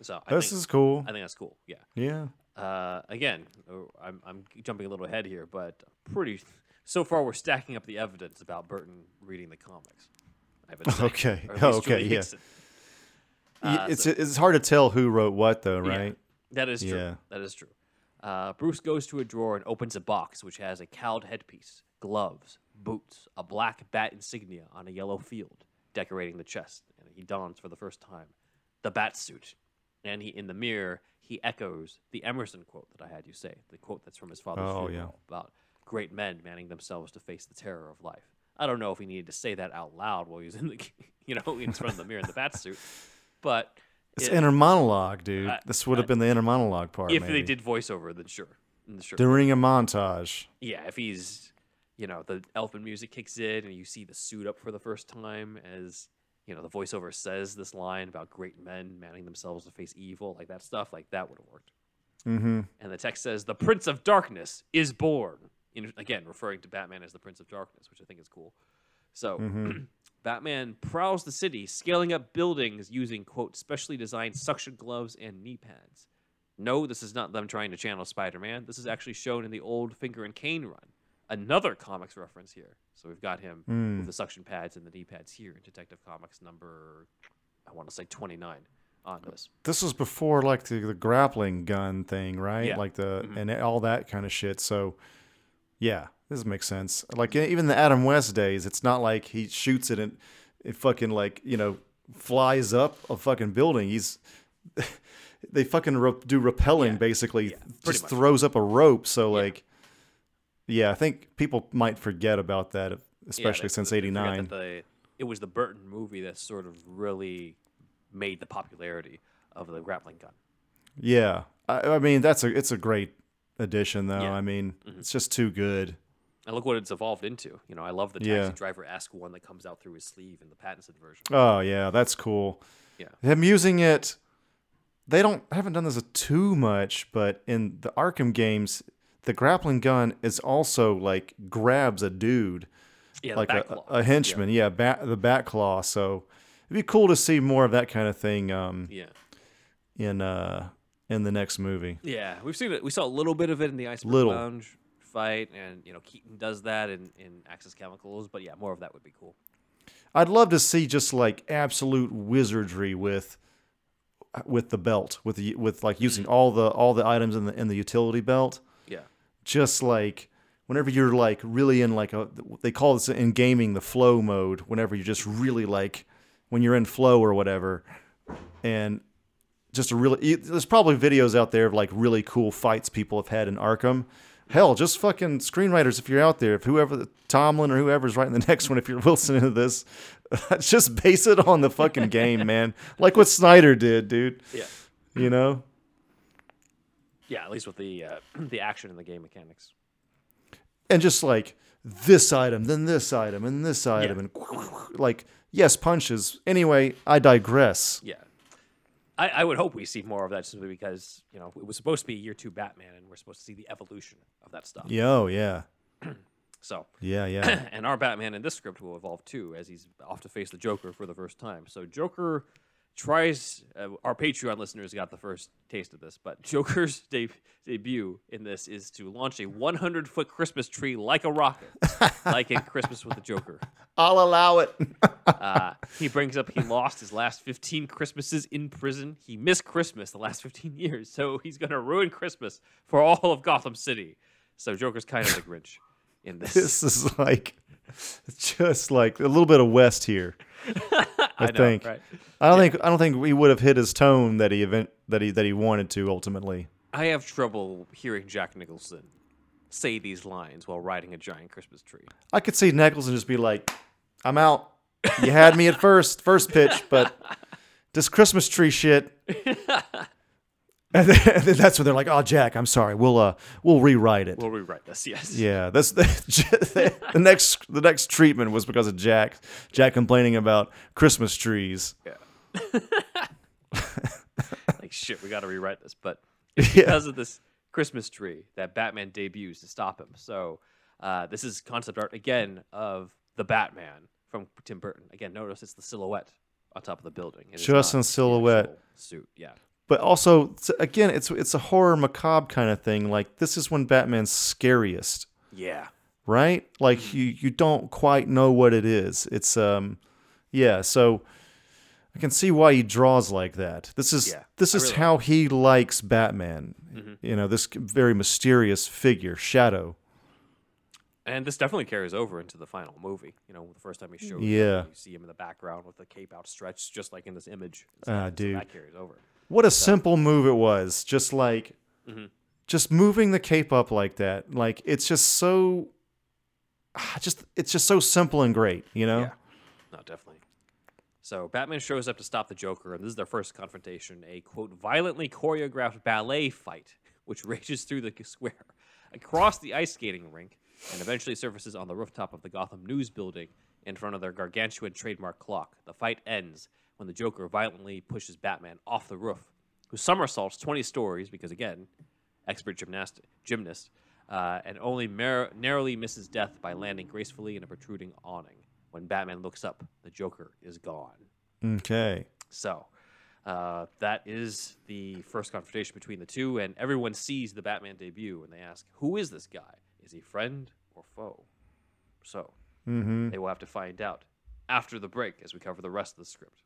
So I this think, is cool. I think that's cool. Yeah. Yeah. Uh, again, uh, I'm, I'm jumping a little ahead here, but pretty. So far, we're stacking up the evidence about Burton reading the comics. I. (laughs) Okay. Or Oh, okay, yeah. Uh, it's so- it's hard to tell who wrote what though, Yeah. right? That is true. Yeah. That is true. Uh, Bruce goes to a drawer and opens a box which has a cowled headpiece, gloves, boots, a black bat insignia on a yellow field decorating the chest, and he dons for the first time the bat suit. And he, in the mirror, he echoes the Emerson quote that I had you say, the quote that's from his father's Oh, funeral about great men manning themselves to face the terror of life. I don't know if he needed to say that out loud while he was in the, (laughs) you know, in front of the mirror in the bat suit, but It's it- inner monologue, dude. I- this would have been the inner monologue part. if maybe. they did voiceover, then sure, then sure. during a montage. yeah, if he's, you know, the Elfman music kicks in and you see the suit up for the first time as, you know, the voiceover says this line about great men manning themselves to face evil, like that stuff, like that would have worked. Mm-hmm. And the text says, "The Prince of Darkness is born." In, again, referring to Batman as the Prince of Darkness, which I think is cool. So, mm-hmm. (clears throat) Batman prowls the city, scaling up buildings using quote specially designed suction gloves and knee pads. No, this is not them trying to channel Spider-Man. This is actually shown in the old Finger and Kane run. Another comics reference here. So we've got him hmm. with the suction pads and the knee pads here in Detective Comics number, I want to say 29 on this. This was before like the, the grappling gun thing, right? Yeah. Like the mm-hmm. and all that kind of shit. So, yeah, this makes sense. Like even the Adam West days, it's not like he shoots it and it fucking like you know flies up a fucking building. He's (laughs) they fucking re- do rappelling Yeah. basically. Yeah, just much. throws up a rope. So like, yeah, I think people might forget about that, Yeah, especially they- since they forget that '89. It was the Burton movie that sort of really made the popularity of the grappling gun. Yeah, I, I mean that's a it's a great addition though. Yeah. I mean mm-hmm. it's just too good. And look what it's evolved into. You know, I love the taxi Yeah. driver esque one that comes out through his sleeve in the Pattinson version. Oh yeah, that's cool. Yeah. Him using it, they don't haven't done this too much, but in the Arkham games, the grappling gun is also like grabs a dude Yeah, like a, a henchman. Yeah, bat, the bat claw. So it'd be cool to see more of that kind of thing um, Yeah. in uh in the next movie. Yeah, we've seen it. We saw a little bit of it in the Iceberg Little. Lounge fight, and you know Keaton does that in in Axis Chemicals. But yeah, more of that would be cool. I'd love to see just like absolute wizardry with with the belt, with the with like using mm. all the all the items in the in the utility belt. Yeah, Just like whenever you're like really in like a they call this in gaming the flow mode. Whenever you're just really like when you're in flow or whatever, and just a really there's probably videos out there of like really cool fights people have had in Arkham. Hell, just fucking screenwriters if you're out there, if whoever Tomlin or whoever's writing the (laughs) next one, if you're listening to this, (laughs) just base it on the fucking game, (laughs) man. Like what Snyder did, dude. yeah, You know? yeah. At least with the uh, (clears throat) the action and the game mechanics. And just like this item, then this item, and this item, and like yes, punches. Anyway, I digress. Yeah. I, I would hope we see more of that simply because, you know, it was supposed to be year two Batman and we're supposed to see the evolution of that stuff. Yo, yeah, oh, (clears throat) So, yeah, yeah. (clears throat) and our Batman in this script will evolve too as he's off to face the Joker for the first time. So, Joker tries, uh, our Patreon listeners got the first taste of this, but (laughs) Joker's de- debut in this is to launch a 100 foot Christmas tree like a rocket, like in Christmas with the Joker. (laughs) I'll allow it. Uh, he brings up he lost his last 15 Christmases in prison. He missed Christmas the last 15 years, so he's going to ruin Christmas for all of Gotham City. So Joker's kind of the Grinch in (laughs) this. This is like just like a little bit of West here. I, know, think. right? I don't think I don't think he would have hit his tone that he event that he that he wanted to ultimately. I have trouble hearing Jack Nicholson say these lines while riding a giant Christmas tree. I could see Nicholson just be like, "I'm out. You had me at first, first pitch, but this Christmas tree shit." (laughs) And then, that's when they're like, "Oh, Jack, I'm sorry. We'll uh, we'll rewrite it." We'll rewrite this. Yes. yeah, that's the, (laughs) the next the next treatment was because of Jack. Jack complaining about Christmas trees. Yeah. (laughs) like shit, we got to rewrite this, but (laughs) it's Yeah. because of this Christmas tree that Batman debuts to stop him. So uh, this is concept art again of the Batman from Tim Burton. Again, notice it's the silhouette on top of the building. It Just in silhouette. suit. Yeah. But also, again, it's it's a horror macabre kind of thing. Like this is when Batman's scariest. Yeah. right? Like Mm-hmm. you you don't quite know what it is. It's um yeah, so I can see why he draws like that. This is Yeah, this is really how he likes Batman. Mm-hmm. You know, this very mysterious figure, Shadow. And this definitely carries over into the final movie. You know, the first time he shows Yeah. up, you see him in the background with the cape outstretched, just like in this image. Ah, So dude. That carries over. What a simple move it was. Just like Mm-hmm. just moving the cape up like that. Like it's just so ah, just it's just so simple and great, you know? Yeah. No, definitely. So Batman shows up to stop the Joker, and this is their first confrontation a quote, violently choreographed ballet fight, which (laughs) rages through the square, across the ice skating rink, and eventually surfaces on the rooftop of the Gotham News building in front of their gargantuan trademark clock. The fight ends when the Joker violently pushes Batman off the roof, who somersaults 20 stories because, again, expert gymnast, gymnast, uh, and only mar- narrowly misses death by landing gracefully in a protruding awning. When Batman looks up, the Joker is gone. Okay. So, uh, that is the first confrontation between the two, and everyone sees the Batman debut, and they ask, "Who is this guy? Is he friend or foe?" So, Mm-hmm. they will have to find out after the break as we cover the rest of the script.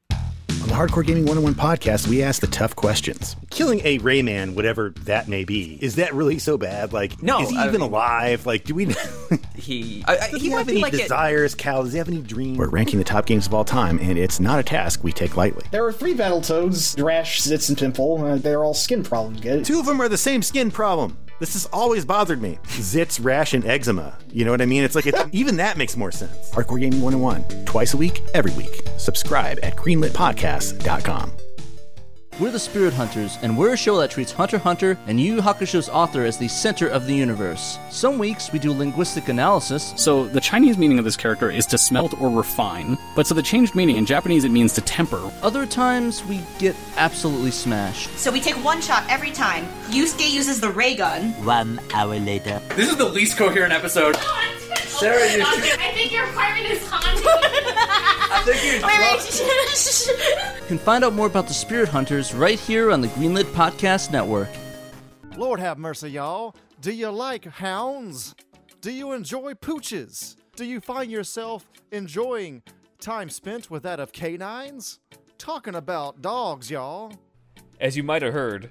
On the Hardcore Gaming 101 podcast, we ask the tough questions. Killing a Rayman, whatever that may be, is that really so bad? Like, No, is he I even mean- alive? Like, do we? (laughs) He, I, I, Does he, he, have any like a, desires, Cal? Does he have any dreams? We're ranking the top games of all time, and it's not a task we take lightly. There are three Battletoads, Rash, Zitz, and Pimple. Uh, they're all skin problems, get it? Two of them are the same skin problem. This has always bothered me. Zits, rash, and eczema. You know what I mean? It's like it's, (laughs) even that makes more sense. Hardcore Gaming 101, twice a week, every week. Subscribe at greenlitpodcast.com. We're the Spirit Hunters, and we're a show that treats Hunter Hunter and Yu Yu Hakusho's author as the center of the universe. Some weeks we do linguistic analysis, So the Chinese meaning of this character is to smelt or refine, but so the changed meaning in Japanese it means to temper. other times we get absolutely smashed. So we take one shot every time. Yusuke uses the ray gun. One hour later. This is the least coherent episode. Sarah, you I think your apartment is haunted. I think you Wait, wait. You (laughs) can find out more about the Spirit Hunters right here on the Greenlit Podcast Network. Lord have mercy, y'all. Do you like hounds? Do you enjoy pooches? Do you find yourself enjoying time spent with that of canines? Talking about dogs, y'all. As you might have heard,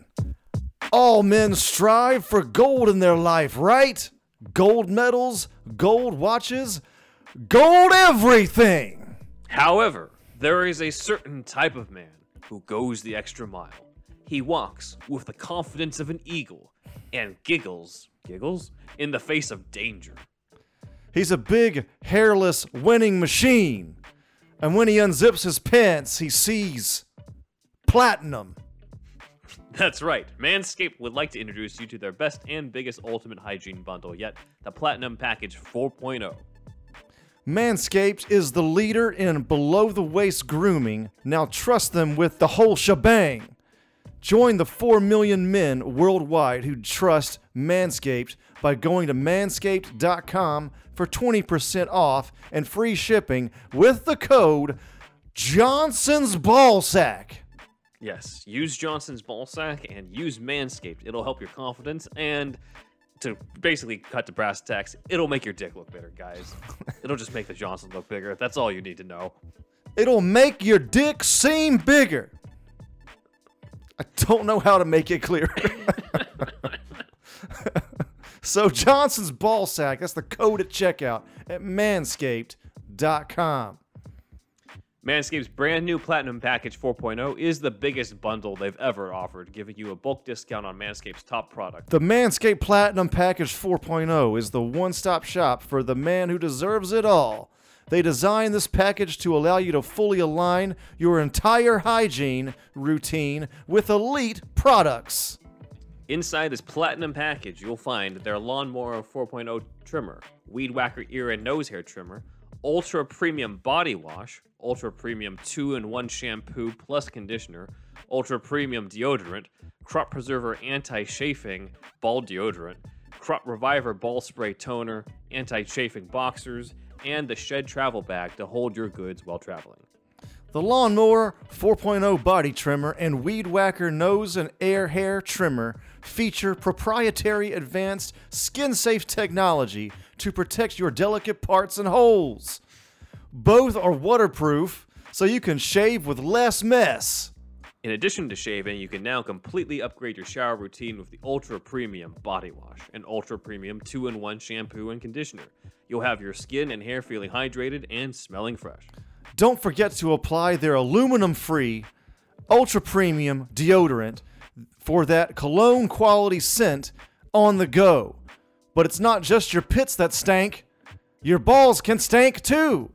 all men strive for gold in their life, right? Gold medals, gold watches, gold everything. However, there is a certain type of man who goes the extra mile. He walks with the confidence of an eagle and giggles, giggles, in the face of danger. He's a big, hairless winning machine. And when he unzips his pants, he sees platinum. That's right. Manscaped would like to introduce you to their best and biggest ultimate hygiene bundle yet, the Platinum Package oh. 4.0. Manscaped is the leader in below the waist grooming. Now trust them with the whole shebang. Join the 4 million men worldwide who trust Manscaped by going to manscaped.com for 20% off and free shipping with the code Johnson's Ballsack. Yes, use Johnson's ballsack and use Manscaped. It'll help your confidence and to basically cut to brass tacks, it'll make your dick look bigger, guys. (laughs) it'll just make the Johnson look bigger. That's all you need to know. It'll make your dick seem bigger. I don't know how to make it clear. (laughs) so Johnson's Ballsack, that's the code at checkout at manscaped.com. Manscaped's brand new Platinum Package 4.0 is the biggest bundle they've ever offered, giving you a bulk discount on Manscaped's top product. The Manscaped Platinum Package 4.0 is the one stop shop for the man who deserves it all. They designed this package to allow you to fully align your entire hygiene routine with elite products. Inside this platinum package, you'll find their Lawnmower 4.0 trimmer, Weed Whacker ear and nose hair trimmer, Ultra Premium Body Wash, Ultra Premium 2 in 1 shampoo plus conditioner, Ultra Premium deodorant, Crop Preserver Anti Chafing Ball Deodorant, Crop Reviver Ball Spray Toner, Anti Chafing Boxers, and the Shed Travel Bag to hold your goods while traveling. The Lawnmower 4.0 body trimmer and Weed Whacker nose and air hair trimmer feature proprietary advanced skin safe technology to protect your delicate parts and holes. Both are waterproof, so you can shave with less mess. In addition to shaving, you can now completely upgrade your shower routine with the Ultra Premium Body Wash and Ultra Premium 2 in 1 shampoo and conditioner. You'll have your skin and hair feeling hydrated and smelling fresh. Don't forget to apply their aluminum free, ultra premium deodorant for that cologne quality scent on the go. But it's not just your pits that stank, your balls can stank too.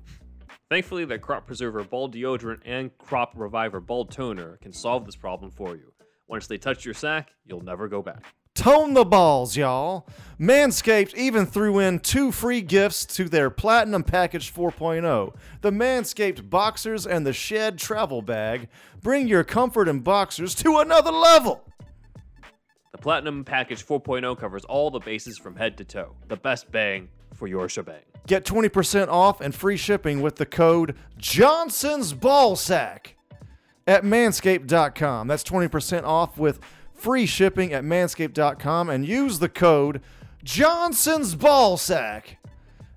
Thankfully, the Crop Preserver Ball Deodorant and Crop Reviver Ball Toner can solve this problem for you. Once they touch your sack, you'll never go back. Tone the balls, y'all. Manscaped even threw in two free gifts to their Platinum Package 4.0 the Manscaped Boxers and the Shed Travel Bag. Bring your comfort and boxers to another level. The Platinum Package 4.0 covers all the bases from head to toe. The best bang for your shebang. Get 20% off and free shipping with the code Johnson's Ballsack at manscaped.com. That's 20% off with free shipping at manscaped.com and use the code Johnson's Ballsack.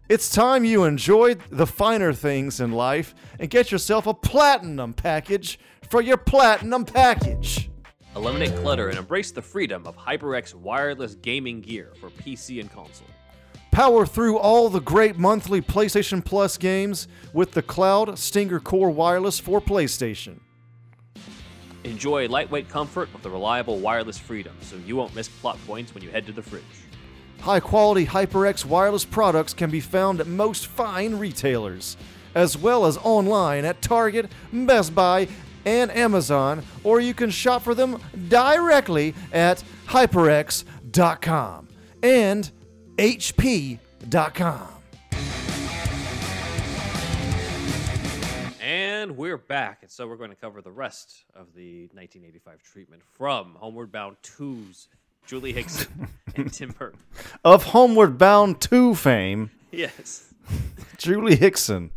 It's time you enjoyed the finer things in life and get yourself a platinum package for your platinum package. Eliminate clutter and embrace the freedom of HyperX wireless gaming gear for PC and console. Power through all the great monthly PlayStation Plus games with the Cloud Stinger Core Wireless for PlayStation. Enjoy lightweight comfort with the reliable wireless freedom so you won't miss plot points when you head to the fridge. High quality HyperX wireless products can be found at most fine retailers, as well as online at Target, Best Buy, and Amazon, or you can shop for them directly at hyperx.com and hp.com. And we're back, and so we're going to cover the rest of the 1985 treatment from Homeward Bound 2's Julie Hickson (laughs) and Tim Burton. Of Homeward Bound 2 fame, Yes. (laughs) Julie Hickson.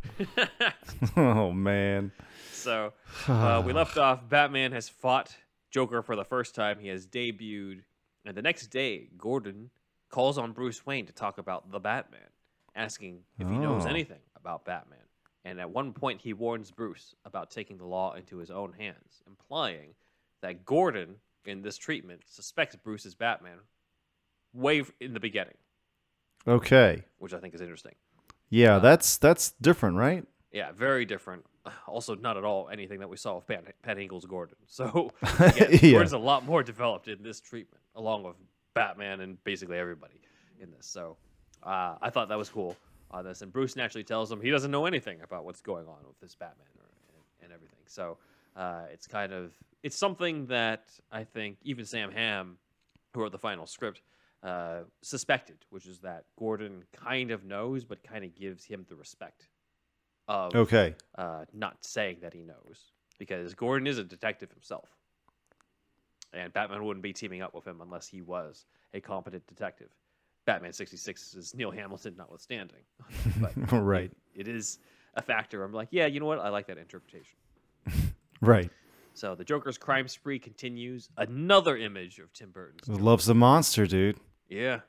(laughs) oh, man. So (sighs) uh, we left off. Batman has fought Joker for the first time. He has debuted, and the next day, Gordon calls on Bruce Wayne to talk about the Batman, asking if he knows Oh. anything about Batman. And at one point, he warns Bruce about taking the law into his own hands, implying that Gordon, in this treatment, suspects Bruce is Batman way f- in the beginning, Okay. which I think is interesting. Yeah, uh, that's that's different, right? Yeah, very different. (sighs) Also, not at all anything that we saw with Pat, Pat Ingles Gordon. So, (laughs) again, Yeah. Gordon's a lot more developed in this treatment, along with Batman and basically everybody in this. So, uh, I thought that was cool on this. And Bruce naturally tells him he doesn't know anything about what's going on with this Batman or, and, and everything. So, uh, it's kind of it's something that I think even Sam Hamm, who wrote the final script, uh, suspected, which is that Gordon kind of knows, but kind of gives him the respect of and Batman wouldn't be teaming up with him unless he was a competent detective. Batman 66 is Neil Hamilton notwithstanding. but (laughs) right. it is a factor. I'm like, yeah, you know what? I like that interpretation. (laughs) Right. So the Joker's crime spree continues. Another image of Tim Burton's. Loves the monster, dude. Yeah.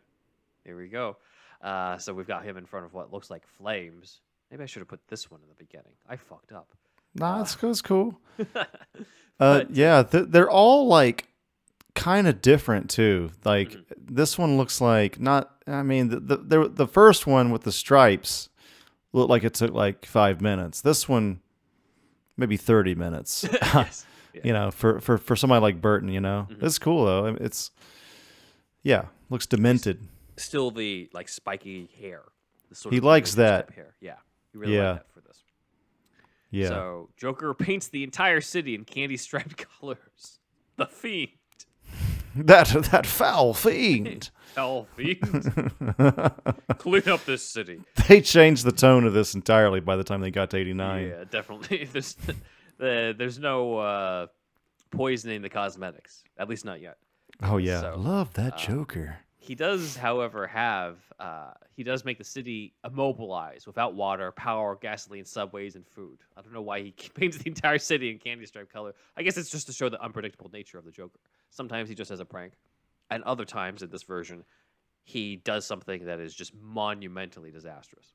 Here we go. Uh, so we've got him in front of what looks like flames. Maybe I should have put this one in the beginning. I fucked up. Nah, it's, it's cool. (laughs) uh, yeah, th- they're all like kind of different too. Like Mm-hmm. this one looks like not. I mean, the, the the the first one with the stripes looked like it took like five minutes. This one, maybe thirty minutes. (laughs) yes. (laughs) You know, for for for somebody like Burton, you know, Mm-hmm. it's cool though. It's yeah, looks demented. Still the like spiky hair. The sort He of likes that. Hair. Yeah. He really Yeah. liked that for this. Yeah. So Joker (laughs) paints the entire city in candy striped colors. The fiend. (laughs) That that foul fiend. (laughs) Hell fiend. (laughs) Clean up this city. they changed the tone of this entirely by the time they got to 89. Yeah, definitely. There's the, there's no uh, poisoning the cosmetics. At least not yet. Oh yeah, So, love that uh, Joker. He does, however, have uh, he does make the city immobilized without water, power, gasoline, subways, and food. I don't know why he (laughs) paints the entire city in candy stripe color. I guess it's just to show the unpredictable nature of the Joker. Sometimes he just has a prank, and other times in this version, he does something that is just monumentally disastrous.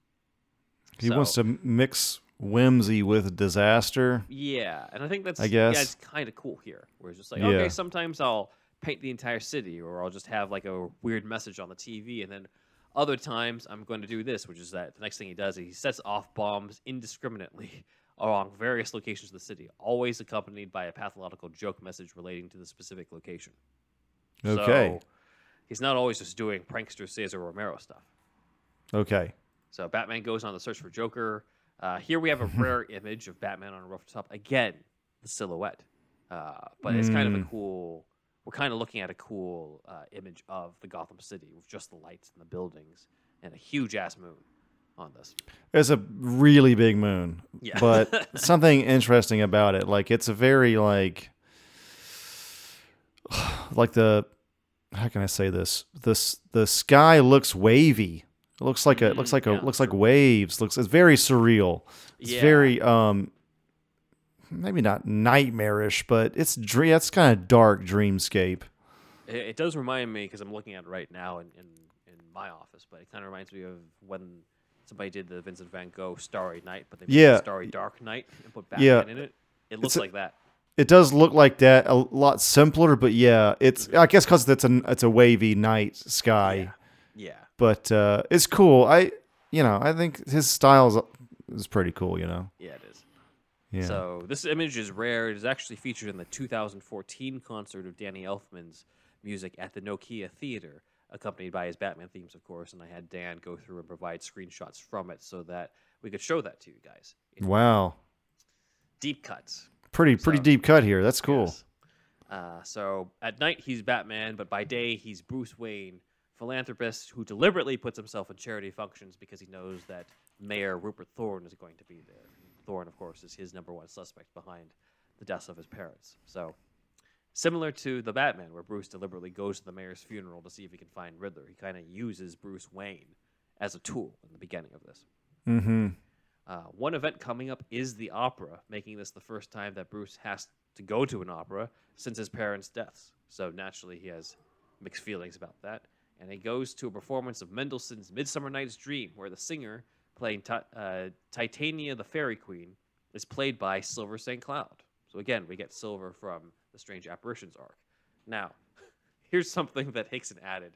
He wants to mix whimsy with disaster. Yeah, and I think that's I yeah, it's kind of cool here. Where it's just like, Yeah. okay, sometimes I'll paint the entire city, or I'll just have like a weird message on the TV, and then other times I'm going to do this, which is that the next thing he does is he sets off bombs indiscriminately (laughs) along various locations of the city, always accompanied by a pathological joke message relating to the specific location. Okay. So he's not always just doing prankster Cesar Romero stuff. Okay. So Batman goes on the search for Joker. Uh, here we have a (laughs) rare image of Batman on a rooftop. Again, the silhouette. Uh, but it's kind of a Mm. cool. We're kind of looking at a cool uh, image of the Gotham City with just the lights and the buildings and a huge ass moon on this. It's a really big moon. Yeah. But (laughs) something interesting about it, like it's a very like like the how can I say this? This the sky looks wavy. It looks like a looks like a Mm, yeah, looks like waves. Looks it's very surreal. It's Yeah. very um maybe not nightmarish, but it's dream it's kind of dark dreamscape. It, it does remind me because I'm looking at it right now in, in, in my office, but it kind of reminds me of when somebody did the Vincent Van Gogh Starry Night, but they made Yeah. Starry Dark Night and put Batman Yeah. in it. It looks a- like that. It does look like that a lot simpler, but yeah, it's I guess because it's a it's a wavy night sky. Yeah. But uh, it's cool. I you know I think his style is, is pretty cool. You know. Yeah, it is. Yeah. So this image is rare. It is actually featured in the 2014 concert of Danny Elfman's music at the Nokia Theater, accompanied by his Batman themes, of course. And I had Dan go through and provide screenshots from it so that we could show that to you guys. Wow. Deep cuts. Pretty pretty So- deep cut here. That's cool. Uh, so at night he's Batman, but by day he's Bruce Wayne, philanthropist who deliberately puts himself in charity functions because he knows that Mayor Rupert Thorne is going to be there. Thorne, of course, is his number one suspect behind the deaths of his parents. So similar to the Batman, where Bruce deliberately goes to the mayor's funeral to see if he can find Riddler, he kind of uses Bruce Wayne as a tool in the beginning of this. Mm-hmm. Uh, one event coming up is the opera, making this the first time that Bruce has to go to an opera since his parents' deaths. So naturally, he has mixed feelings about that. And he goes to a performance of Mendelssohn's Midsummer Night's Dream, where the singer playing uh, Titania the Fairy Queen is played by Silver St. Cloud. So again, we get Silver from the Strange Apparitions arc. Now, (laughs) here's something that Hickson added.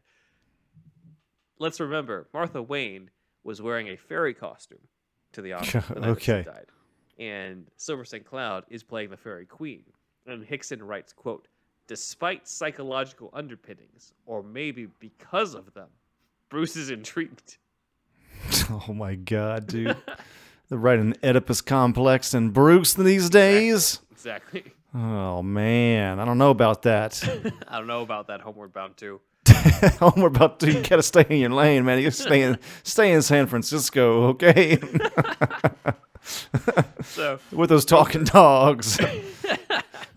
Let's remember, Martha Wayne was wearing a fairy costume to the (laughs) opera the she Okay. died. And Silver St. Cloud is playing the fairy queen. And Hickson writes, quote, despite psychological underpinnings, or maybe because of them, Bruce is intrigued. (laughs) Oh my god, dude. They're writing Oedipus complex and Bruce these days. Exactly. Oh man, I don't know about that. (laughs) I don't know about that Homeward Bound too. oh, we're about to. You gotta stay in your lane, man. You stay in, stay in San Francisco, okay? (laughs) So With those talking dogs.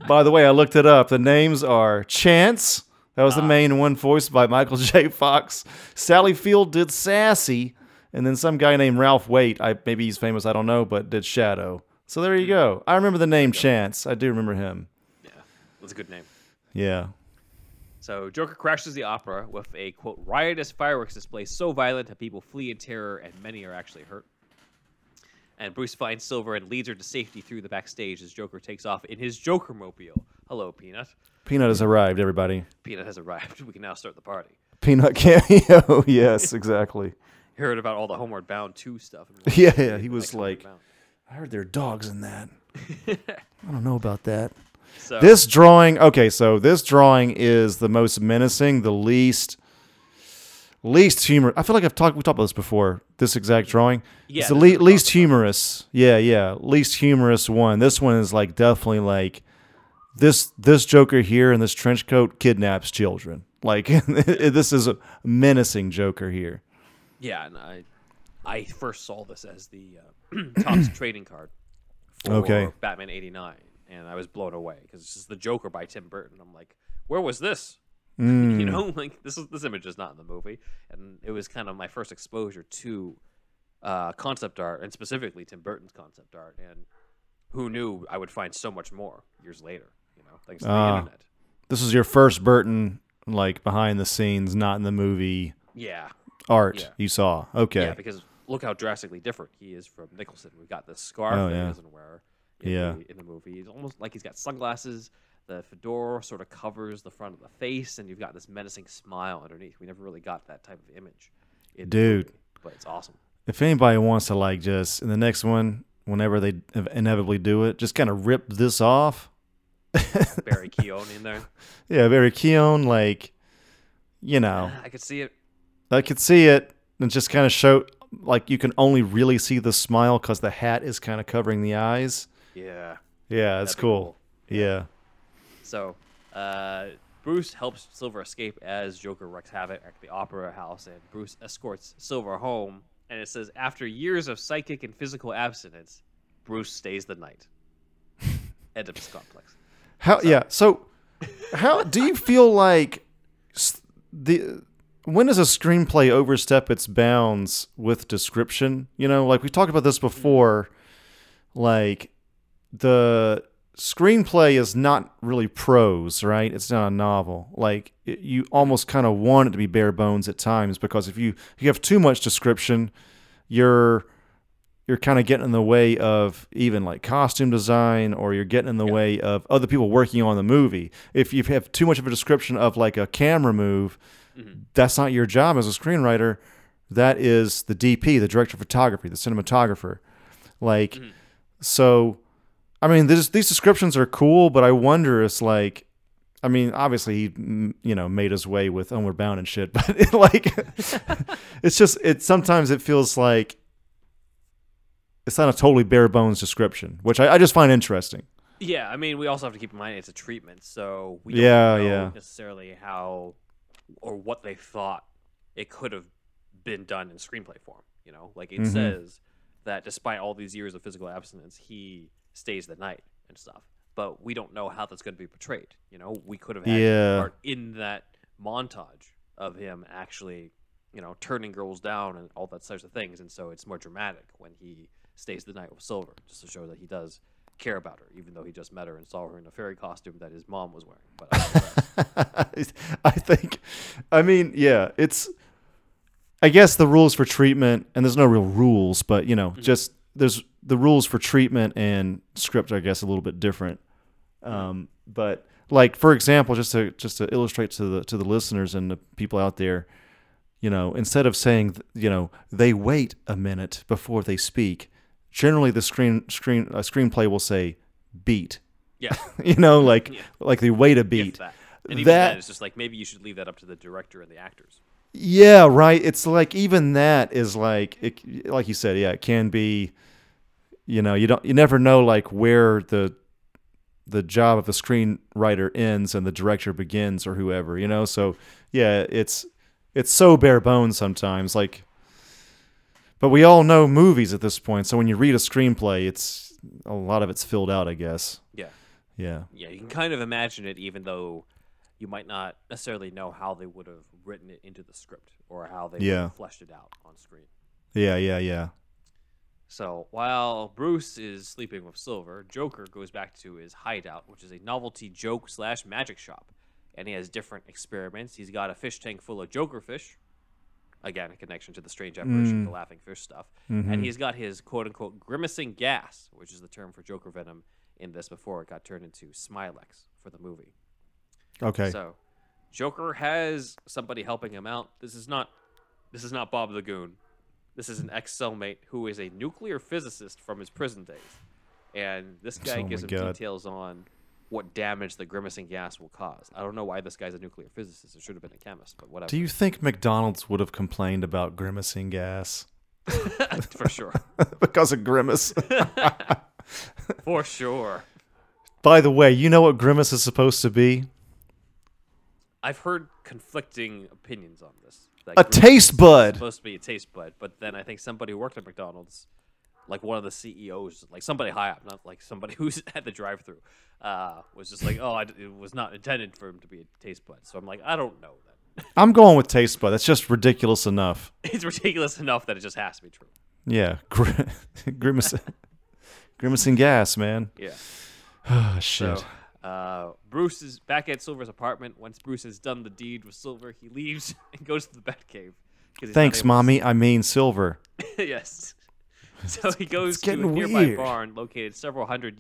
By the way, I looked it up. The names are Chance. That was the Ah. main one, voiced by Michael J. Fox. Sally Field did Sassy, and then some guy named Ralph Waite. I maybe he's famous. I don't know, but did Shadow. So there you hmm. go. I remember the name Chance. I do remember him. Yeah, that's a good name. Yeah. So Joker crashes the opera with a quote riotous fireworks display so violent that people flee in terror and many are actually hurt. And Bruce finds Silver and leads her to safety through the backstage as Joker takes off in his Joker mobile. Hello, Peanut. Peanut has arrived. Everybody. Peanut has arrived. (laughs) We can now start the party. Peanut (laughs) cameo. yes, exactly. Heard about all the Homeward Bound 2 stuff. and (laughs) Yeah, yeah. He was Homeward like, I heard there are dogs in that. (laughs) I don't know about that. So- This drawing, okay, so this drawing is the most menacing, the least, least humor. I feel like I've talked, we talked about this before. This exact drawing, Yeah, it's the le- is what we're least humorous. Yeah, yeah, least humorous one. This one is like definitely like this. This Joker here in this trench coat kidnaps children. Like (laughs) this is a menacing Joker here. Yeah, and I, I first saw this as the uh, (clears throat) Topps (clears throat) trading card for Okay. Batman '89, and I was blown away because this is the Joker by Tim Burton. I'm like, where was this? (laughs) you Mm. know, like this is this image is not in the movie, and it was kind of my first exposure to uh, concept art, and specifically Tim Burton's concept art. And who knew I would find so much more years later? You know, thanks to the Ah. internet. This is your first Burton like behind the scenes, not in the movie Yeah. Art Yeah. you saw. Okay. Yeah, because look how drastically different he is from Nicholson. We've got this scarf Oh, that yeah. he doesn't wear in, Yeah. the, in the movie. He's almost like he's got sunglasses. The fedora sort of covers the front of the face, and you've got this menacing smile underneath. We never really got that type of image. in the Dude. movie, but it's awesome. if anybody wants to like just in the next one, whenever they inevitably do it, just kind of rip this off. Barry Keoghan in there. (laughs) Yeah, Barry Keoghan, like you know, (sighs) I could see it. I could see it and just kind of show like you can only really see the smile because the hat is kind of covering the eyes. Yeah. Yeah, it's That'd cool. Yeah. So, uh, Bruce helps Silver escape as Joker wreaks havoc at the Opera House, and Bruce escorts Silver home. And it says, after years of psychic and physical abstinence, Bruce stays the night. (laughs) Oedipus complex. How? Yeah. So, how do you feel like the when does a screenplay overstep its bounds with description? You know, like we talked about this before. Like the screenplay is not really prose, right? It's not a novel. Like it, you almost kind of want it to be bare bones at times because if you if you have too much description, you're you're kind of getting in the way of even like costume design or you're getting in the way of other people working on the movie. If you have too much of a description of like a camera move, Mm-hmm. that's not your job as a screenwriter. That is the DP, the director of photography, the cinematographer. Like, mm-hmm. so, I mean, this, these descriptions are cool, but I wonder, it's like, I mean, obviously he, you know, made his way with Homeward Bound and shit, (laughs) but it, like, (laughs) it's just, it sometimes it feels like it's not a totally bare bones description, which I, I just find interesting. Yeah, I mean, we also have to keep in mind it's a treatment, so we Yeah, don't know yeah. necessarily how or what they thought it could have been done in screenplay form. You know, like it Mhm. says that despite all these years of physical abstinence, he stays the night and stuff. But we don't know how that's going to be portrayed. You know, we could have had Yeah. part in that montage of him actually, you know, turning girls down and all that sorts of things, and so it's more dramatic when he stays the night with Silver, just to show that he does care about her, even though he just met her and saw her in a fairy costume that his mom was wearing. But I (laughs) think, I mean, yeah, it's, I guess the rules for treatment, and there's no real rules, but you know, just there's the rules for treatment and script, I guess, a little bit different. Um, but like, for example, just to just to illustrate to the to the listeners and the people out there, you know, instead of saying, you know, they wait a minute before they speak, generally the screen screen a screenplay will say beat. Yeah. (laughs) you know, like Yeah. like they wait a if beat. that, and even that then, it's just like maybe you should leave that up to the director and the actors. Yeah, right. It's like even that is like it, like you said, yeah, it can be you know, you don't you never know like where the the job of the screenwriter ends and the director begins or whoever, you know? So, yeah, it's it's so bare bones sometimes like but we all know movies at this point. So when you read a screenplay, it's a lot of it's filled out, I guess. Yeah. Yeah. Yeah, you can kind of imagine it, even though you might not necessarily know how they would have written it into the script or how they Yeah. fleshed it out on screen. Yeah, yeah, yeah. So while Bruce is sleeping with Silver, Joker goes back to his hideout, which is a novelty joke slash magic shop, and he has different experiments. He's got a fish tank full of Joker fish, again a connection to the strange apparition, Mm. the laughing fish stuff, Mhm. and he's got his quote unquote grimacing gas, which is the term for Joker venom in this before it got turned into Smilex for the movie. Okay. So Joker has somebody helping him out. This is not this is not Bob the Goon. This is an ex cellmate who is a nuclear physicist from his prison days. And this guy Oh gives him God. details on what damage the grimacing gas will cause. I don't know why this guy's a nuclear physicist. It should have been a chemist, but whatever. Do you think McDonald's would have complained about grimacing gas? (laughs) For sure. (laughs) because of Grimace. (laughs) For sure. By the way, you know what Grimace is supposed to be? I've heard conflicting opinions on this. A Grimace taste bud. Supposed to be a taste bud, but then I think somebody who worked at McDonald's, like one of the CEOs, like somebody high up, not like somebody (laughs) who's at the drive-through, uh, was just like, "Oh, I, it was not intended for him to be a taste bud." So I'm like, I don't know. Then (laughs) I'm going with taste bud. That's just ridiculous enough. (laughs) it's ridiculous enough that it just has to be true. Yeah, Gr- Grimace, grimacing gas, man. Yeah. (sighs) Ah, shit. So, uh, Bruce is back at Silver's apartment. Once Bruce has done the deed with Silver, he leaves and goes to the Batcave. Thanks, able to mommy. I mean Silver. yes. (laughs) So he goes to a nearby weird. barn located several hundred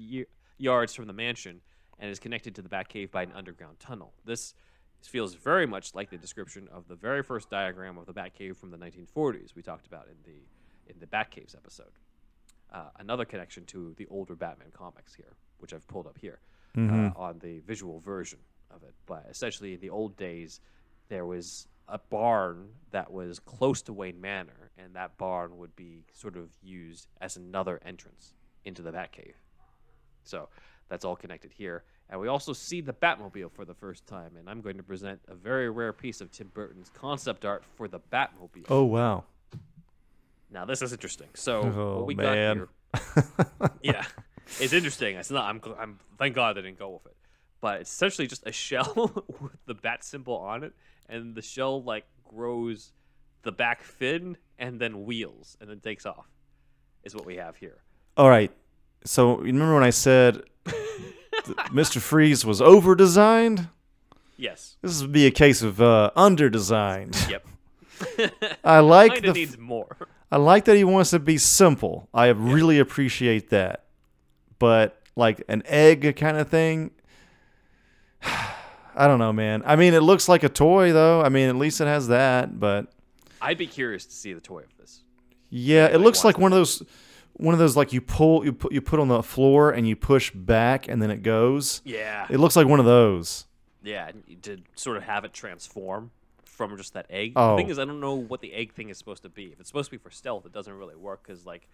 yards from the mansion and is connected to the Batcave by an underground tunnel. This feels very much like the description of the very first diagram of the Batcave from the 1940s we talked about in the in the Batcaves episode. Uh, another connection to the older Batman comics here, which I've pulled up here mm-hmm. uh, on the visual version of it. But essentially, in the old days, there was a barn that was close to Wayne Manor, and that barn would be sort of used as another entrance into the Batcave. So that's all connected here. And we also see the Batmobile for the first time, and I'm going to present a very rare piece of Tim Burton's concept art for the Batmobile. Oh wow. Now this is interesting. So Oh, what we man. got here, (laughs) yeah, it's interesting. It's not. I'm. I'm. Thank God they didn't go with it. But it's essentially just a shell (laughs) with the bat symbol on it, and the shell like grows the back fin and then wheels and then takes off. Is what we have here. All right. So you remember when I said (laughs) Mr. Freeze was over designed? Yes. This would be a case of uh, under designed. Yep. (laughs) I like Kinda the f- needs more. I like that he wants to be simple. I really appreciate that. But like an egg kind of thing, I don't know, man. I mean, it looks like a toy though. I mean, at least it has that. But I'd be curious to see the toy of this. yeah, it looks like one of those, one of those like you pull, you put, you put on the floor and you push back and then it goes. Yeah. It looks like one of those. Yeah, to sort of have it transform from just that egg. Oh. The thing is, I don't know what the egg thing is supposed to be. If it's supposed to be for stealth, it doesn't really work because like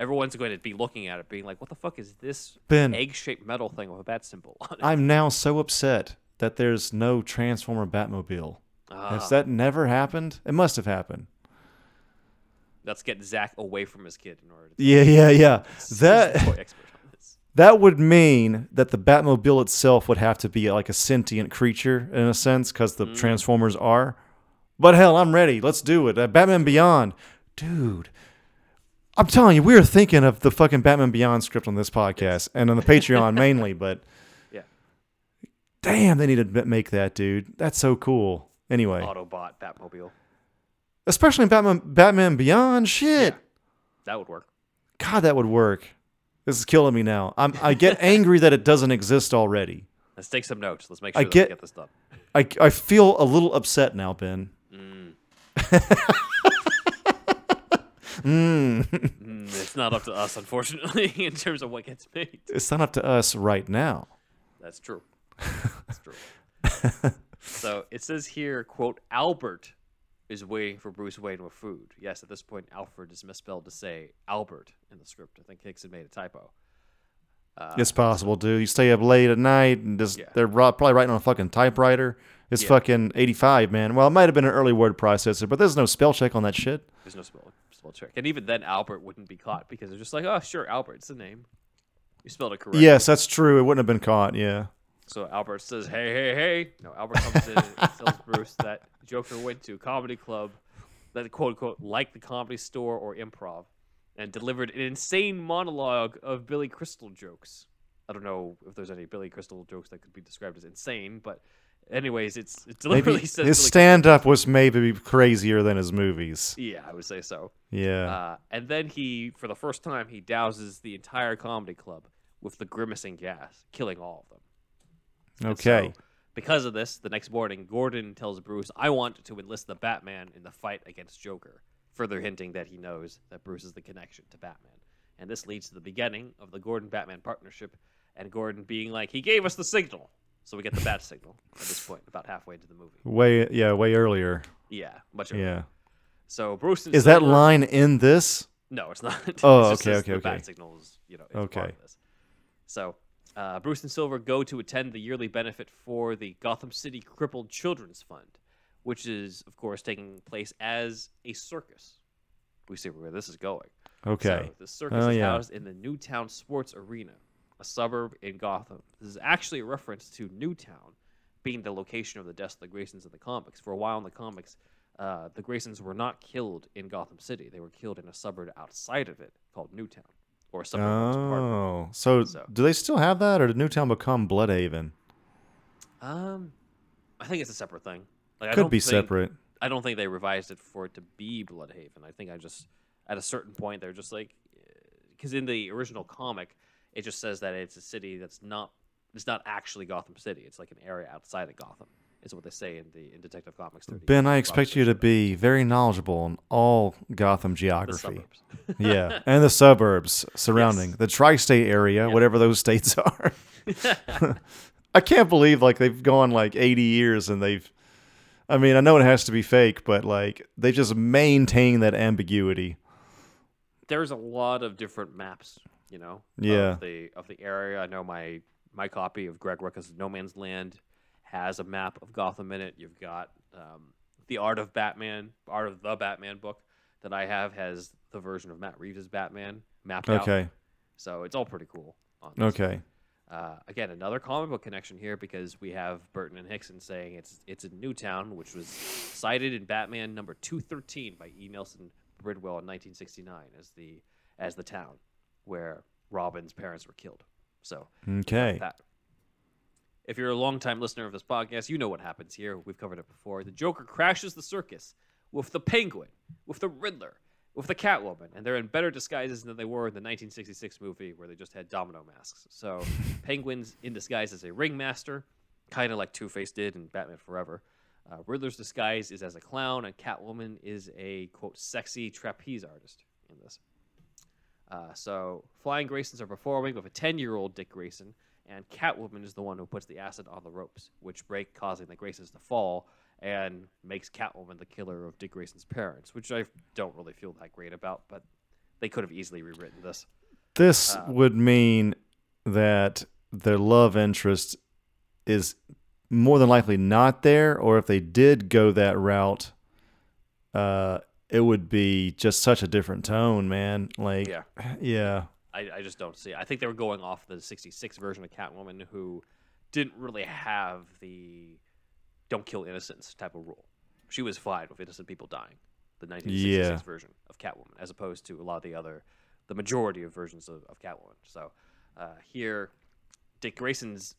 everyone's going to be looking at it, being like, "What the fuck is this Ben. egg-shaped metal thing with a bat symbol on it?" I'm now so upset that there's no Transformer Batmobile. Ah. Has that never happened? It must have happened. Let's get Zach away from his kid in order. to Yeah, yeah, yeah. That toy expert on this. (laughs) that would mean that the Batmobile itself would have to be like a sentient creature in a sense, because Mm. the Transformers are. But hell, I'm ready. Let's do it. Uh, Batman Beyond, dude. I'm telling you, we were thinking of the fucking Batman Beyond script on this podcast and on the Patreon mainly, but. Damn, they need to make that, dude. That's so cool. Anyway, Autobot Batmobile. especially in Batman Batman Beyond, shit. That would work. God, that would work. This is killing me now. I'm, I get (laughs) angry that it doesn't exist already. Let's take some notes. Let's make I sure that get- we get this done. I, I feel a little upset now, Ben. Mm. (laughs) Mm, it's not up to us, unfortunately, (laughs) in terms of what gets made. It's not up to us right now. That's true. That's true. (laughs) so it says here, quote, Albert is waiting for Bruce Wayne with food. Yes, at this point, Alfred is misspelled to say Albert in the script. I think Hickson made a typo. Uh, it's possible, dude. You stay up late at night and just they're probably writing on a fucking typewriter. It's Yeah. fucking 85, man. Well, it might have been an early word processor, but there's no spell check on that shit. There's no spell, spell check. And even then, Albert wouldn't be caught because they're just like, oh, sure, Albert's the name. You spelled it correctly. Yes, that's true. It wouldn't have been caught. Yeah. So Albert says, "Hey, hey, hey!" No, Albert comes in and (laughs) tells Bruce that Joker went to a comedy club, that quote unquote like the comedy store or improv, and delivered an insane monologue of Billy Crystal jokes. I don't know if there's any Billy Crystal jokes that could be described as insane, but anyways, it's it deliberately Maybe says his stand up was maybe crazier than his movies. Yeah, I would say so. Yeah. Uh, and then he, for the first time, he douses the entire comedy club with the grimacing gas, killing all of them. Okay. so, because of this, the next morning, Gordon tells Bruce, I want to enlist the Batman in the fight against Joker, further hinting that he knows that Bruce is the connection to Batman. And this leads to the beginning of the Gordon Batman partnership, and Gordon being like, he gave us the signal. So we get the bat signal at this point, about halfway into the movie. Way yeah, way earlier. Yeah, much earlier. Yeah. So Bruce Is that line in this? No, it's not. (laughs) Oh, It just okay, okay, the okay. Bat signal is, you know, it's Okay. part of this. So, uh, Bruce and Silver go to attend the yearly benefit for the Gotham City Crippled Children's Fund, which is, of course, taking place as a circus. We see where this is going. Okay. So the circus Oh, is yeah. housed in the Newtown Sports Arena, a suburb in Gotham. This is actually a reference to Newtown being the location of the deaths of the Graysons in the comics. For a while in the comics, uh, the Graysons were not killed in Gotham City. They were killed in a suburb outside of it called Newtown, or a suburb that was part of it. Oh, so, So- do they still have that, or did Newtown become Blüdhaven? Um, I think it's a separate thing. Like, I Could don't be think- separate. I don't think they revised it for it to be Blüdhaven. I think I just at a certain point they're just like because in the original comic it just says that it's a city that's not it's not actually Gotham City. It's like an area outside of Gotham. Is what they say in the in Detective Comics 30. Ben, I expect you to be very knowledgeable on all Gotham geography. (laughs) yeah, and the suburbs surrounding the tri-state area, whatever those states (laughs) are. (laughs) I can't believe like they've gone like 80 years and they've I mean, I know it has to be fake, but like they just maintain that ambiguity. There's a lot of different maps, you know. Yeah. Of the of the area. I know my my copy of Greg Rucka's No Man's Land has a map of Gotham in it. You've got um, the Art of Batman, Art of the Batman book that I have has the version of Matt Reeves' Batman mapped out. Okay. So it's all pretty cool. Okay. Uh, again, another comic book connection here because we have Burton and Hickson saying it's it's in Newtown, which was cited in Batman number two thirteen by E. Nelson Bridwell in nineteen sixty nine as the as the town where Robin's parents were killed. So Okay. that. If you're a longtime listener of this podcast, you know what happens here. We've covered it before. The Joker crashes the circus with the Penguin, with the Riddler, with the Catwoman, and they're in better disguises than they were in the 1966 movie where they just had domino masks. So, (laughs) Penguin's in disguise as a ringmaster, kind of like Two Face did in Batman Forever. Uh, Riddler's disguise is as a clown, and Catwoman is a quote sexy trapeze artist in this. Uh, so, Flying Graysons are performing with a 10 year old Dick Grayson, and Catwoman is the one who puts the acid on the ropes, which break, causing the Graysons to fall, and makes Catwoman the killer of Dick Grayson's parents, which I don't really feel that great about, but they could have easily rewritten this. This Uh, would mean that their love interest is more than likely not there, or if they did go that route, uh, it would be just such a different tone, man. Like, Yeah. (sighs) yeah, I, I just don't see. it. I think they were going off the '66 version of Catwoman, who didn't really have the "don't kill innocents" type of rule. She was fine with innocent people dying. The 1966 Yeah. version of Catwoman, as opposed to a lot of the other, the majority of versions of, of Catwoman. So uh, here, Dick Grayson's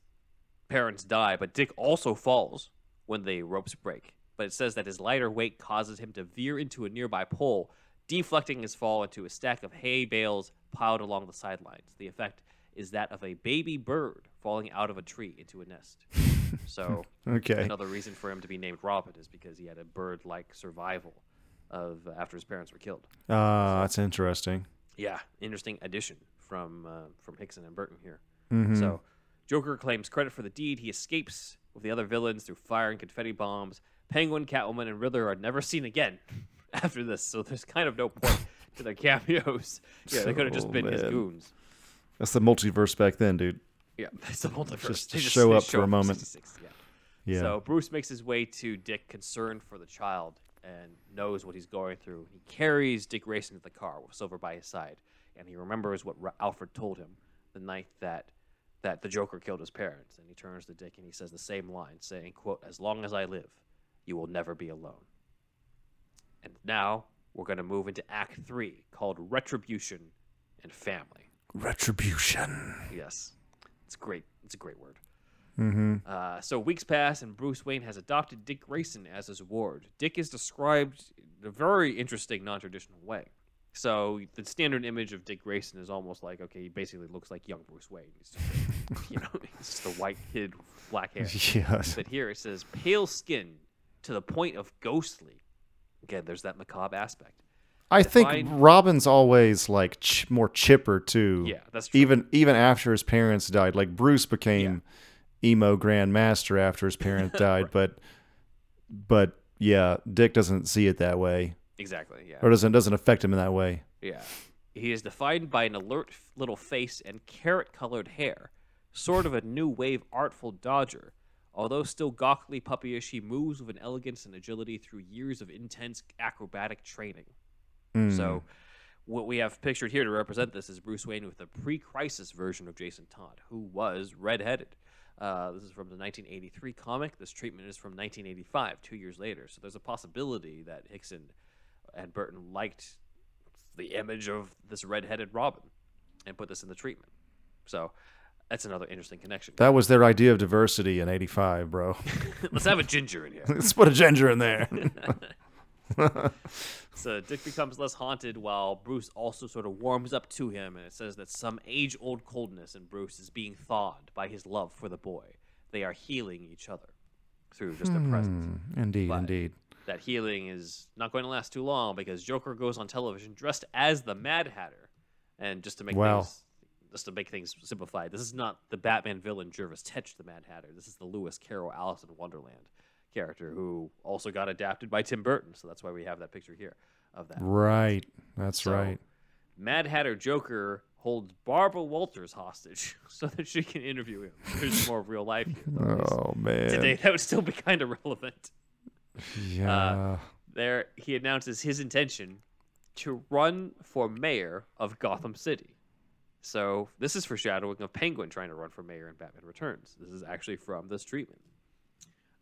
parents die, but Dick also falls when the ropes break. But it says that his lighter weight causes him to veer into a nearby pole, deflecting his fall into a stack of hay bales piled along the sidelines. The effect is that of a baby bird falling out of a tree into a nest. (laughs) So, Okay. another reason for him to be named Robin is because he had a bird-like survival of after his parents were killed. uh, that's interesting. Yeah, interesting addition from uh, from Hickson and Burton here. Mm-hmm. So, Joker claims credit for the deed. He escapes with the other villains through fire and confetti bombs. Penguin, Catwoman, and Riddler are never seen again (laughs) after this. So there's kind of no point to their cameos. (laughs) Yeah, they could have just been his goons. That's the multiverse back then, dude. Yeah, (laughs) it's the multiverse. Just They to show up for a moment. 66, yeah. Yeah. So Bruce makes his way to Dick, concerned for the child and knows what he's going through. He carries Dick Grayson to the car with Silver by his side, and he remembers what Alfred told him the night that that the Joker killed his parents. And he turns to Dick and he says the same line, saying, "quote As long as I live, you will never be alone." Now we're going to move into Act Three, called Retribution and Family. Retribution. Yes, it's great. It's a great word. Mm-hmm. Uh, so weeks pass, and Bruce Wayne has adopted Dick Grayson as his ward. Dick is described in a very interesting, non-traditional way. So the standard image of Dick Grayson is almost like, okay, he basically looks like young Bruce Wayne. He's just, (laughs) you know, he's just a white kid with black hair. (laughs) Yes. But here it says pale skin to the point of ghostly. Again, there's that macabre aspect. I think Robin's always like ch- more chipper too. Yeah, that's true. Even even after his parents died, like Bruce became emo grandmaster after his parents (laughs) died, but but yeah, Dick doesn't see it that way, Exactly. Yeah. or doesn't doesn't affect him in that way. Yeah. He is defined by an alert little face and carrot colored hair, sort of a new wave artful dodger. Although still gawkily puppyish, he moves with an elegance and agility through years of intense acrobatic training. So, what we have pictured here to represent this is Bruce Wayne with a pre crisis version of Jason Todd, who was redheaded. Uh, this is from the 1983 comic. This treatment is from 1985, two years later. So, there's a possibility that Hickson and Burton liked the image of this redheaded Robin and put this in the treatment. So that's another interesting connection. That was their idea of diversity in '85, bro. (laughs) Let's have a ginger in here. Let's put a ginger in there. (laughs) so Dick becomes less haunted while Bruce also sort of warms up to him, and it says that some age old coldness in Bruce is being thawed by his love for the boy. They are healing each other through just their presence. Hmm, indeed, But indeed. That healing is not going to last too long because Joker goes on television dressed as the Mad Hatter. And just to make Wow. things just to make things simplified, this is not the Batman villain Jervis Tetch the Mad Hatter. This is the Lewis Carroll Alice in Wonderland character who also got adapted by Tim Burton. So that's why we have that picture here of that. Right. That's So, right. Mad Hatter Joker holds Barbara Walters hostage (laughs) so that she can interview him. There's more real life here. though, (laughs) Oh man. Today, that would still be kind of relevant. Yeah. Uh, there, he announces his intention to run for mayor of Gotham City. So this is foreshadowing of Penguin trying to run for mayor in Batman Returns. This is actually from this treatment,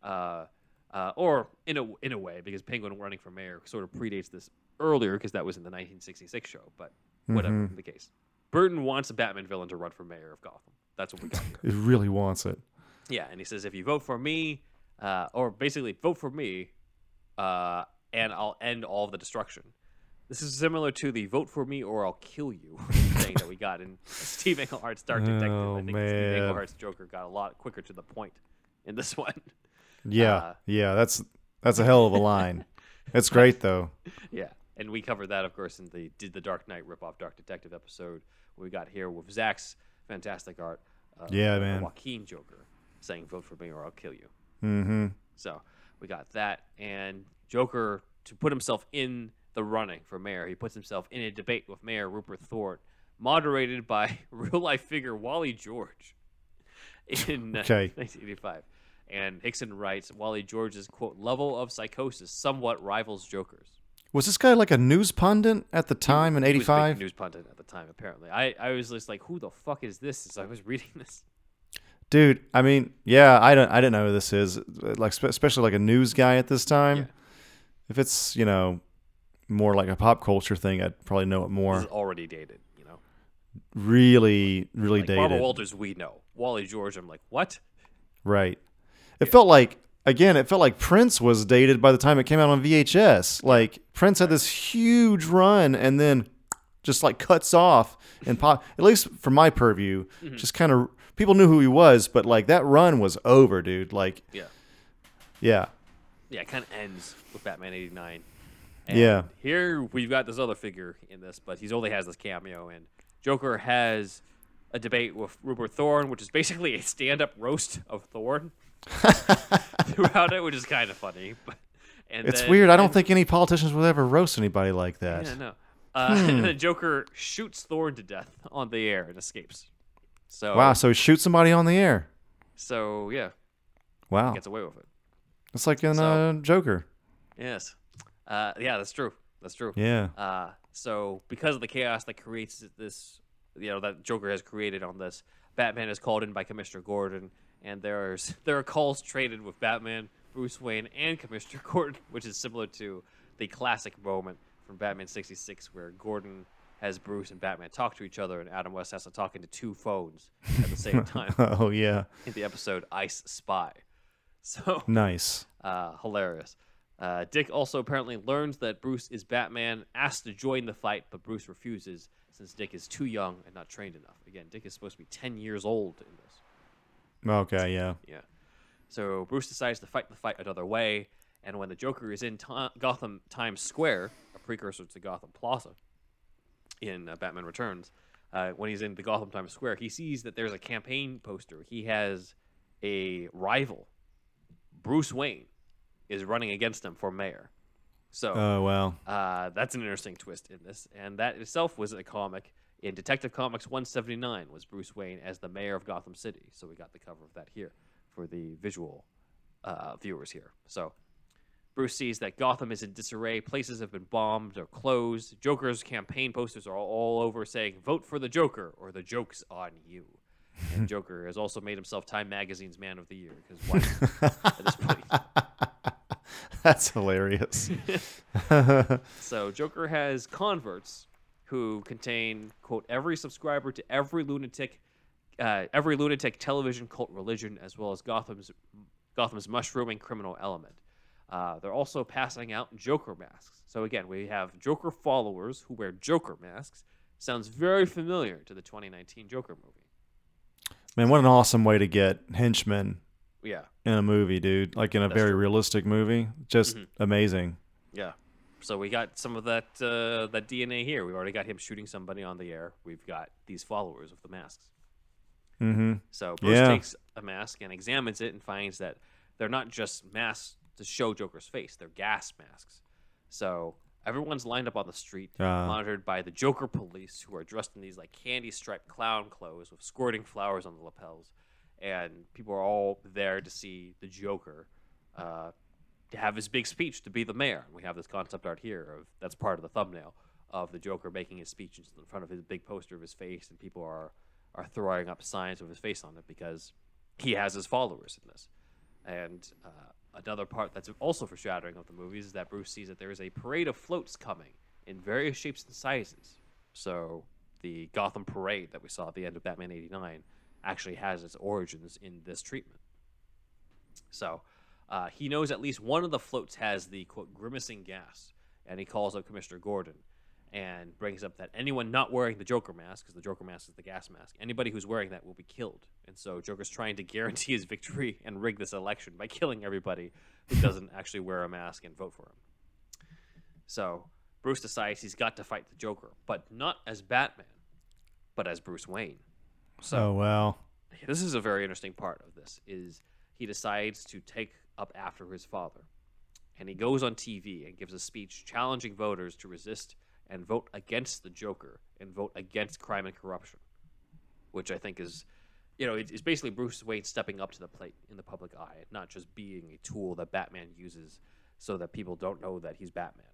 uh, uh, or in a in a way, because Penguin running for mayor sort of predates this earlier, because that was in the 1966 show. But whatever Mhm. the case, Burton wants a Batman villain to run for mayor of Gotham. That's what we got. It really wants it. Yeah, and he says if you vote for me, uh, or basically vote for me, uh, and I'll end all the destruction. This is similar to the "vote for me or I'll kill you" (laughs) thing that we got in (laughs) Steve Englehart's Dark Detective. Oh, I think Steve man. Englehart's Joker got a lot quicker to the point in this (laughs) one. Yeah. Uh, yeah. That's that's a hell of a line. (laughs) It's great though. yeah, and we covered that, of course, in the did the Dark Knight rip off Dark Detective episode. We got here with Zach's fantastic art. Uh, Yeah, man. Joaquin Joker saying "vote for me or I'll kill you." Mm-hmm. So we got that, and Joker to put himself in the running for mayor. He puts himself in a debate with Mayor Rupert Thorne, moderated by (laughs) real life figure Wally George in uh, Okay. (laughs) 1985. And Hickson writes Wally George's quote level of psychosis somewhat rivals Joker's. Was this guy like a news pundit at the time in He big '85? news pundit at the time, apparently. I, I was just like, who the fuck is this? As I was (laughs) reading this. Dude, I mean, yeah, I don't, I didn't know who this is. Like, especially like a news guy at this time. If it's you know more like a pop culture thing, I'd probably know it more. already dated. Really, really Like dated. Barbara Walters, we know. Wally George, I'm like, what? Right. It felt like again, it felt like Prince was dated by the time it came out on VHS. Like Prince had this huge run and then just like cuts off and pop at least from my purview, Mhm. just kind of people knew who he was, but like that run was over, dude. Like Yeah. yeah. Yeah, it kind of ends with Batman 89. Yeah. Here we've got this other figure in this, but he's only has this cameo, and Joker has a debate with Rupert Thorne, which is basically a stand-up roast of Thorne (laughs) throughout it, which is kind of funny. But it's then- weird. I don't and- think any politicians would ever roast anybody like that. Yeah, no. Uh, Hmm. and (laughs) then Joker shoots Thorne to death on the air and escapes. So Wow, so he shoots somebody on the air. so yeah, Wow. gets away with it. It's like in So- uh, Joker. Yes. Uh, yeah, that's true. That's true. Yeah. Uh, so because of the chaos that creates this you know that Joker has created on this. Batman is called in by Commissioner Gordon, and there's (laughs) there are calls traded with Batman, Bruce Wayne, and Commissioner (laughs) Gordon, which is similar to the classic moment from Batman '66 where Gordon has Bruce and Batman talk to each other, and Adam West has to talk into two phones at the same (laughs) time. oh yeah, in the episode Ice Spy. So nice. uh, hilarious. Uh, Dick also apparently learns that Bruce is Batman, asks to join the fight, but Bruce refuses since Dick is too young and not trained enough. Again, Dick is supposed to be 10 years old in this. Okay, yeah. Yeah. So Bruce decides to fight the fight another way, and when the Joker is in Ti- Gotham Times Square, a precursor to Gotham Plaza in uh, Batman Returns, uh, when he's in the Gotham Times Square, he sees that there's a campaign poster. He has a rival, Bruce Wayne, is running against him for mayor. So, Oh wow. uh, that's an interesting twist in this, and that itself was a comic in Detective Comics 179 was Bruce Wayne as the mayor of Gotham City. So we got the cover of that here for the visual uh, viewers here. So Bruce sees that Gotham is in disarray, places have been bombed or closed. Joker's campaign posters are all over saying "Vote for the Joker" or "The joke's on you." And (laughs) Joker has also made himself Time Magazine's Man of the Year because why? at this point. (laughs) (laughs) That's hilarious. (laughs) So Joker has converts who contain quote every subscriber to every lunatic, uh, every lunatic television cult religion, as well as Gotham's Gotham's mushrooming criminal element. Uh, they're also passing out Joker masks. So again, we have Joker followers who wear Joker masks. Sounds very familiar to the 2019 Joker movie. Man, what an awesome way to get henchmen Yeah, in a movie, dude. Like in a That's very true. realistic movie. Just Mhm. amazing. yeah. So we got some of that uh, that DNA here. We've already got him shooting somebody on the air. We've got these followers with the masks. Mm-hmm. So Bruce Yeah. takes a mask and examines it and finds that they're not just masks to show Joker's face; they're gas masks. So everyone's lined up on the street, Ah. monitored by the Joker police, who are dressed in these like candy-striped clown clothes with squirting flowers on the lapels, and people are all there to see the Joker. Uh, to have his big speech to be the mayor. We have this concept art here of that's part of the thumbnail of the Joker making his speech in front of his big poster of his face, and people are are throwing up signs of his face on it because he has his followers in this. And uh, another part that's also foreshadowing of the movies is that Bruce sees that there is a parade of floats coming in various shapes and sizes. So the Gotham parade that we saw at the end of Batman '89 actually has its origins in this treatment. So uh, he knows at least one of the floats has the quote grimacing gas, and he calls up Commissioner Gordon and brings up that anyone not wearing the Joker mask, because the Joker mask is the gas mask, anybody who's wearing that will be killed. And so Joker's trying to (laughs) guarantee his victory and rig this election by killing everybody who doesn't (laughs) actually wear a mask and vote for him. So Bruce decides he's got to fight the Joker, but not as Batman, but as Bruce Wayne. So oh wow. this is a very interesting part of this is he decides to take up after his father. And he goes on tv and gives a speech challenging voters to resist and vote against the joker and vote against crime and corruption which i think is you know it's basically bruce wayne stepping up to the plate in the public eye not just being a tool that batman uses so that people don't know that he's batman.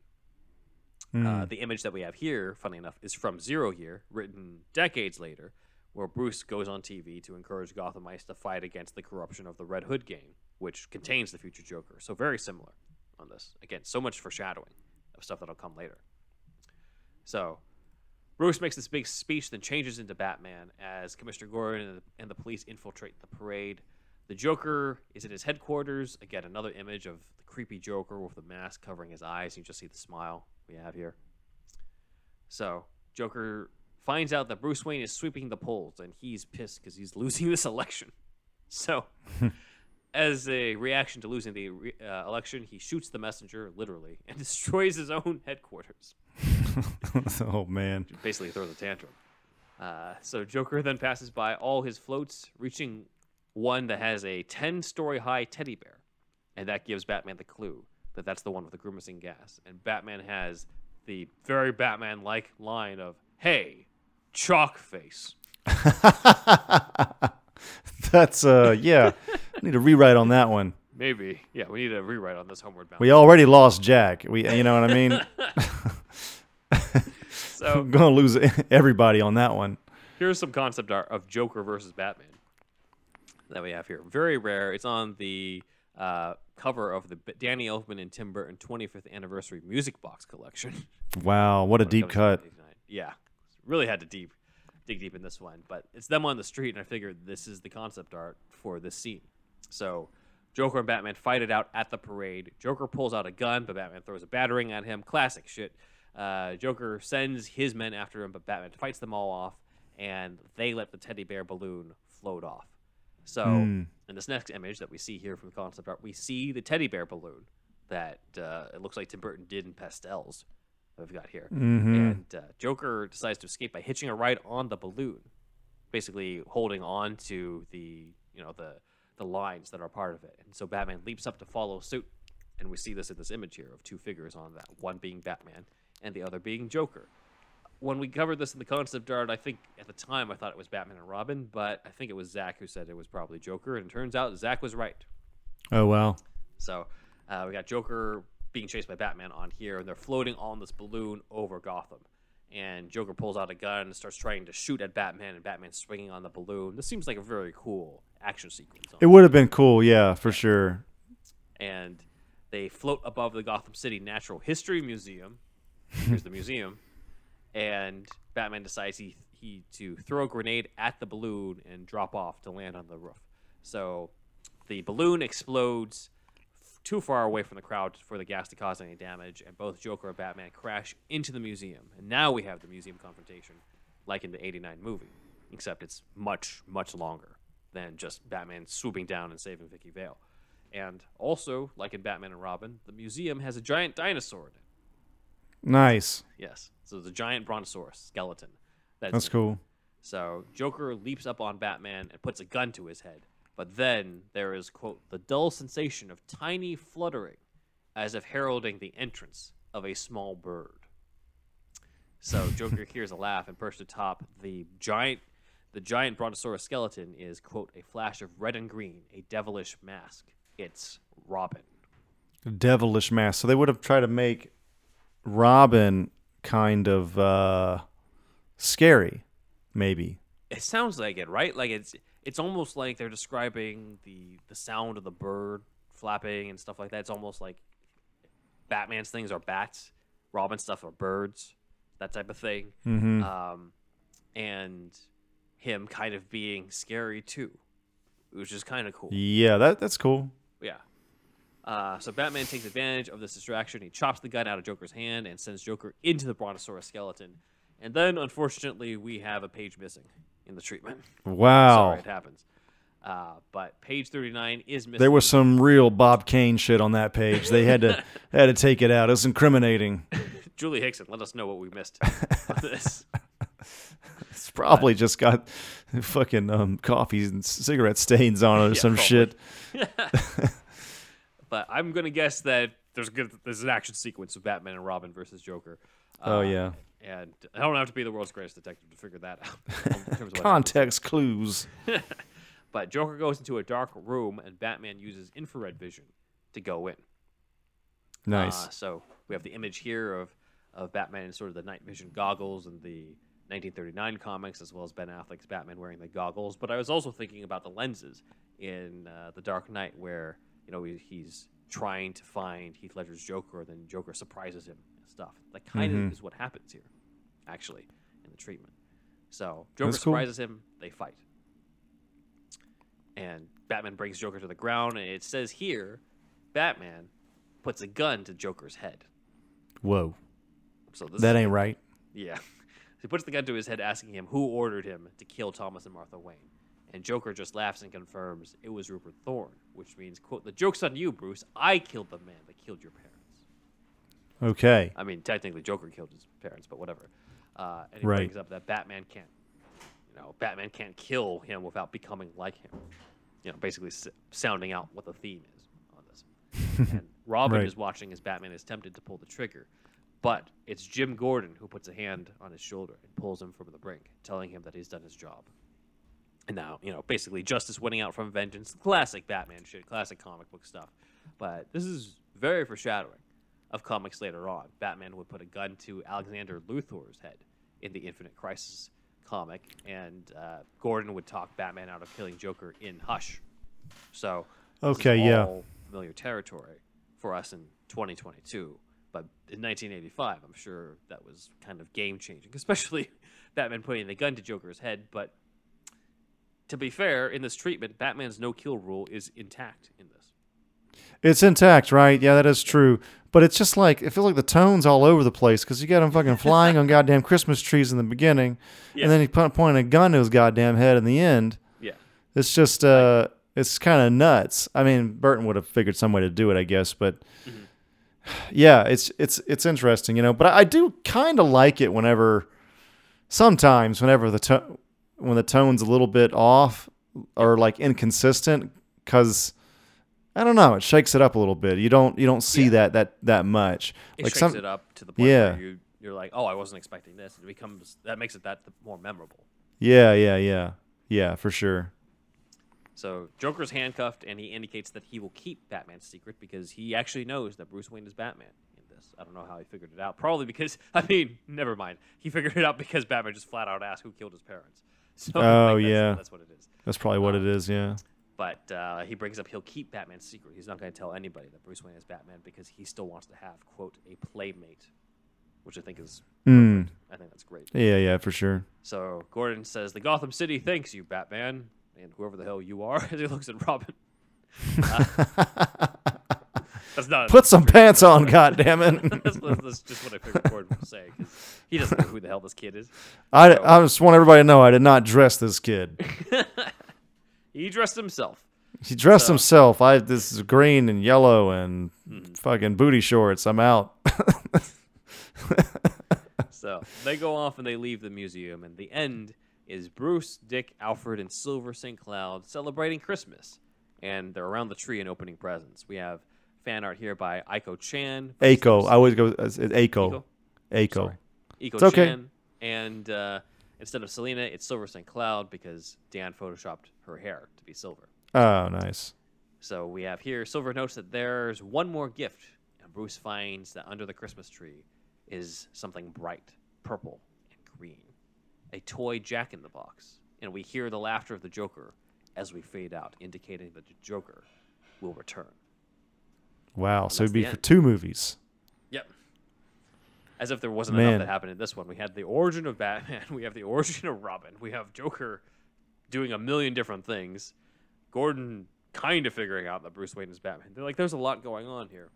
Uh, the image that we have here, funny enough, is from Zero Year, written decades later, where Bruce goes on TV to encourage Gothamites to fight against the corruption of the Red Hood gang, which contains the future Joker. So very similar on this. Again, so much foreshadowing of stuff that'll come later. So Bruce makes this big speech, then changes into Batman as Commissioner Gordon and the, and the police infiltrate the parade. The Joker is at his headquarters. Again, another image of the creepy Joker with the mask covering his eyes. You just see the smile we have here. So, Joker finds out that Bruce Wayne is sweeping the polls, and he's pissed because he's (laughs) losing this election. So, (laughs) as a reaction to losing the re- uh, election, he shoots the messenger, literally, (laughs) and destroys his own headquarters. oh man. Basically, throws a tantrum. Uh, so, Joker then passes by all his floats, reaching one that has a 10 story high teddy bear. And that gives Batman the clue that that's the one with the grimacing gas. And Batman has the very Batman like line of, Hey, chalk face. (laughs) That's uh yeah. I Need a rewrite on that one. Maybe. Yeah, we need a rewrite on this Homeward Bound. We already lost Jack. We you know what I mean? (laughs) So- I'm (laughs) gonna lose everybody on that one. Here's some concept art of Joker versus Batman that we have here. Very rare. It's on the uh, cover of the Danny Elfman and Tim Burton 25th anniversary music box collection. Wow, what a deep cut. Yeah, really had to deep dig deep in this one, but it's them on the street, and I figured this is the concept art for this scene. So Joker and Batman fight it out at the parade. Joker pulls out a gun, but Batman throws a batarang at him. Classic shit. Uh, Joker sends his men after him, but Batman fights them all off, and they let the teddy bear balloon float off. So Hmm. in this next image that we see here from the concept art, we see the teddy bear balloon that uh, it looks like Tim Burton did in pastels. We've got here, Mhm. and uh, Joker decides to escape by hitching a ride on the balloon, basically holding on to the you know the the lines that are part of it. And so Batman leaps up to follow suit, and we see this in this image here of two figures on that, one being Batman and the other being Joker. When we covered this in the concept art, I think at the time I thought it was Batman and Robin, but I think it was Zach who said it was probably Joker, and it turns out Zach was right. Oh wow. So uh, we got Joker being chased by Batman on here, and they're floating on this balloon over Gotham. And Joker pulls out a gun and starts trying to shoot at Batman, and Batman's swinging on the balloon. This seems like a very cool action sequence. It would have been cool, yeah, for sure. And they float above the Gotham City Natural History Museum. Here's the museum. (laughs) And Batman decides he, he to throw a grenade at the balloon and drop off to land on the roof. So the balloon explodes too far away from the crowd for the gas to cause any damage, and both Joker and Batman crash into the museum. And now we have the museum confrontation, like in the 89 movie, except it's much, much longer than just Batman swooping down and saving Vicki Vale. And also, like in Batman and Robin, the museum has a giant dinosaur in it. Nice. Yes. So the giant brontosaurus skeleton. That's it. cool. So Joker leaps up on Batman and puts a gun to his head. But then there is, quote, the dull sensation of tiny fluttering, as if heralding the entrance of a small bird. So (laughs) Joker hears a laugh and perched atop the giant the giant brontosaurus skeleton is, quote, a flash of red and green, a devilish mask. It's Robin. Devilish mask. So they would have tried to make Robin kind of uh scary, maybe. It sounds like it, right? Like it's it's almost like they're describing the the sound of the bird flapping and stuff like that. It's almost like Batman's things are bats, Robin's stuff are birds, that type of thing. Mhm. Um, and him kind of being scary too, which is kind of cool. Yeah, that that's cool. Yeah. Uh, so Batman takes advantage of this distraction. He chops the gun out of Joker's hand and sends Joker into the Brontosaurus skeleton. And then, unfortunately, we have a page missing in the treatment. Wow. Sorry, it happens. Uh, but page 39 is missing. There was some real Bob Kane shit on that page. They had to (laughs) had to take it out. It was incriminating. (laughs) Julie Hickson, let us know what we missed (laughs) on this. It's probably just got fucking um, coffee and cigarette stains on it or Yeah, some probably. shit. but I'm going to guess that there's good, there's an action sequence of Batman and Robin versus Joker. Oh, Uh, yeah. And I don't have to be the world's greatest detective to figure that out. (laughs) in terms of. Context clues. (laughs) But Joker goes into a dark room, and Batman uses infrared vision to go in. Nice. Uh, so we have the image here of, of Batman in sort of the night vision goggles and the 1939 comics, as well as Ben Affleck's Batman wearing the goggles. But I was also thinking about the lenses in uh, The Dark Knight, where you know he, he's trying to find Heath Ledger's Joker, and then Joker surprises him stuff. That kind Mhm. of is what happens here, actually, in the treatment. So Joker That's cool. surprises him, they fight. And Batman brings Joker to the ground, and it says here, Batman puts a gun to Joker's head. Whoa. So this That ain't right. Yeah. (laughs) He puts the gun to his head, asking him who ordered him to kill Thomas and Martha Wayne. And Joker just laughs and confirms it was Rupert Thorne, which means, quote, the joke's on you, Bruce. I killed the man that killed your parents. Okay. I mean, technically, Joker killed his parents, but whatever. Uh, and he Right. brings up that Batman can't, you know, Batman can't kill him without becoming like him. You know, basically s- sounding out what the theme is on this. (laughs) and Robin Right. is watching as Batman is tempted to pull the trigger, but it's Jim Gordon who puts a hand on his shoulder and pulls him from the brink, telling him that he's done his job. And now, you know, basically justice winning out from vengeance, classic Batman shit, classic comic book stuff. But this is very foreshadowing of comics later on. Batman would put a gun to Alexander Luthor's head in the Infinite Crisis comic, and uh, Gordon would talk Batman out of killing Joker in Hush. So Okay, yeah. familiar territory for us in 2022. But in 1985, I'm sure that was kind of game changing, (laughs) especially Batman putting the gun to Joker's head. But to be fair, in this treatment, Batman's no kill rule is intact in this. It's intact, right? Yeah, that is true. But it's just like it feels like the tones all over the place because you got him fucking flying on (laughs) goddamn Christmas trees in the beginning, Yeah. and then he pointing a gun to his goddamn head in the end. Yeah. It's just uh, it's kind of nuts. I mean, Burton would have figured some way to do it, I guess, but yeah, it's it's it's interesting, you know. But I do kind of like it whenever, sometimes whenever the tone when the tone's a little bit off or like inconsistent, because I don't know, it shakes it up a little bit. You don't you don't see that that that much. It like shakes some, it up to the point yeah. where you, you're like, oh, I wasn't expecting this. It becomes that makes it that more memorable. Yeah, yeah, yeah, yeah, for sure. So Joker's handcuffed, and he indicates that he will keep Batman's secret because he actually knows that Bruce Wayne is Batman in this. I don't know how he figured it out. Probably because (laughs) I mean, never mind. He figured it out because Batman just flat out asked who killed his parents. (laughs) So oh that's, yeah, that's what it is. That's probably what um, it is. Yeah. But uh, he brings up he'll keep Batman's secret. He's not going to tell anybody that Bruce Wayne is Batman because he still wants to have quote a playmate, which I think is Mm. I think that's great. Yeah, yeah, for sure. So Gordon says, "The Gotham City thanks you, Batman, and whoever the hell you are." (laughs) As he looks at Robin. Uh, (laughs) that's not. Put some pants on, (laughs) goddammit. that's, that's, that's just what I figured Gordon would say because he doesn't know who the hell this kid is. I, So, I just want everybody to know I did not dress this kid. He dressed himself. He dressed So- himself. I this is green and yellow and Mm-hmm. fucking booty shorts. I'm out. (laughs) So they go off and they leave the museum, and the end is Bruce, Dick, Alfred, and Silver St. Cloud celebrating Christmas, and they're around the tree and opening presents. We have fan art here by Aiko Chan. Aiko. I always go as Aiko. Eiko? Aiko. Eco It's okay. Chan, and uh, instead of Selina, it's Silver St. Cloud because Dan photoshopped her hair to be silver. Oh, nice. So we have here Silver notes that there's one more gift, and Bruce finds that under the Christmas tree is something bright, purple and green, a toy Jack in the Box, and we hear the laughter of the Joker as we fade out, indicating that the Joker will return. Wow. So it'd be for end. two movies. As if there wasn't Man. enough that happened in this one. We had the origin of Batman. (laughs) We have the origin of Robin. We have Joker doing a million different things. Gordon kind of figuring out that Bruce Wayne is Batman. They're like, there's a lot going on here.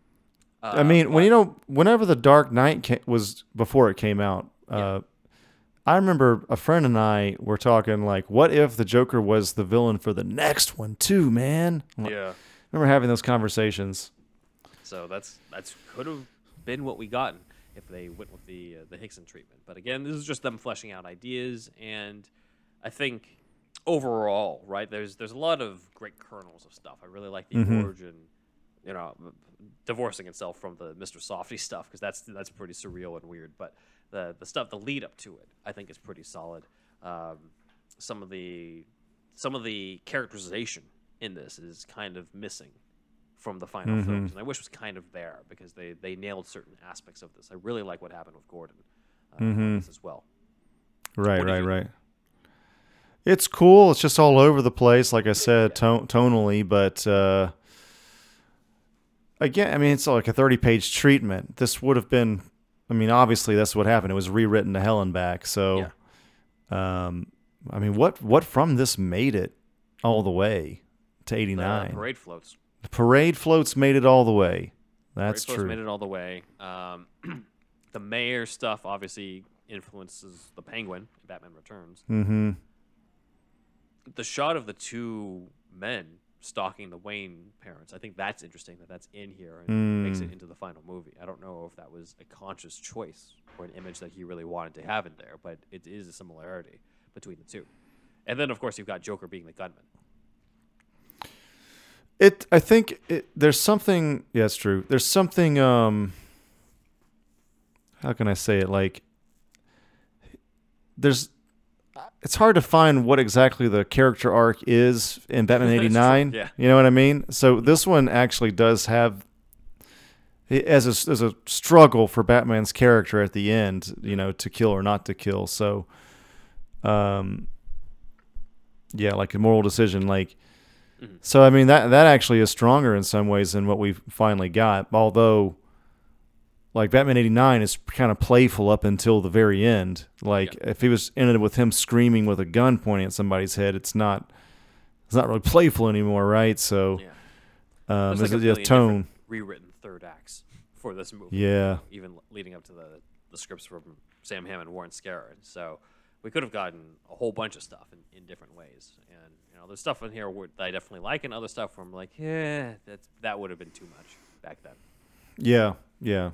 I Uh, mean, when you know, whenever the Dark Knight ca- was before it came out, uh, I remember a friend and I were talking like, what if the Joker was the villain for the next one too, man? Like- Yeah. I remember having those conversations. So that's that's could have been what we gotten if they went with the uh, the Hickson treatment. But again, this is just them fleshing out ideas, and I think overall, right? There's there's a lot of great kernels of stuff. I really like the Mhm. origin, you know, divorcing itself from the Mr. Softee stuff because that's that's pretty surreal and weird. But the the stuff, the lead up to it, I think is pretty solid. Um, some of the some of the characterization in this is kind of missing from the final Mhm. films, and I wish was kind of there because they they nailed certain aspects of this. I really like what happened with Gordon uh, Mhm. this as well. Right, What right, right. It's cool. It's just all over the place, like I said, ton- tonally. But uh, again, I mean, it's like a thirty-page treatment. This would have been. I mean, obviously, that's what happened. It was rewritten to hell and back. So, um, I mean, what what from this made it all the way to The eighty-nine? parade floats. The parade floats made it all the way. Parade That's floats true. Made it all the way. Um, (clears throat) the mayor stuff obviously influences the Penguin. in Batman Returns. mm-hmm. The shot of the two men stalking the Wayne parents. I think that's interesting that that's in here and makes it Mm. into the final movie. I don't know if that was a conscious choice or an image that he really wanted to have in there, but it is a similarity between the two. And then, of course, you've got Joker being the gunman. It. I think it, there's something. Yeah, it's true. There's something. Um. How can I say it? Like. There's. It's hard to find what exactly the character arc is in Batman (laughs) '89. yeah. You know what I mean? So this one actually does have. As a, as a struggle for Batman's character at the end, you know, to kill or not to kill. So, um, yeah, like a moral decision. Like, so I mean that that actually is stronger in some ways than what we've finally got. Although, like Batman eighty nine is kind of playful up until the very end. Like if he was ended with him screaming with a gun pointing at somebody's head, it's not it's not really playful anymore, right? So, um, There's like a a, tone. rewritten third acts for this movie. Yeah. Even leading up to the, the scripts from Sam Hamm and, Warren Skaaren. So we could have gotten a whole bunch of stuff in, in different ways. And you know, there's stuff in here that I definitely like, and other stuff where I'm like, yeah, that's that would have been too much back then. Yeah, yeah.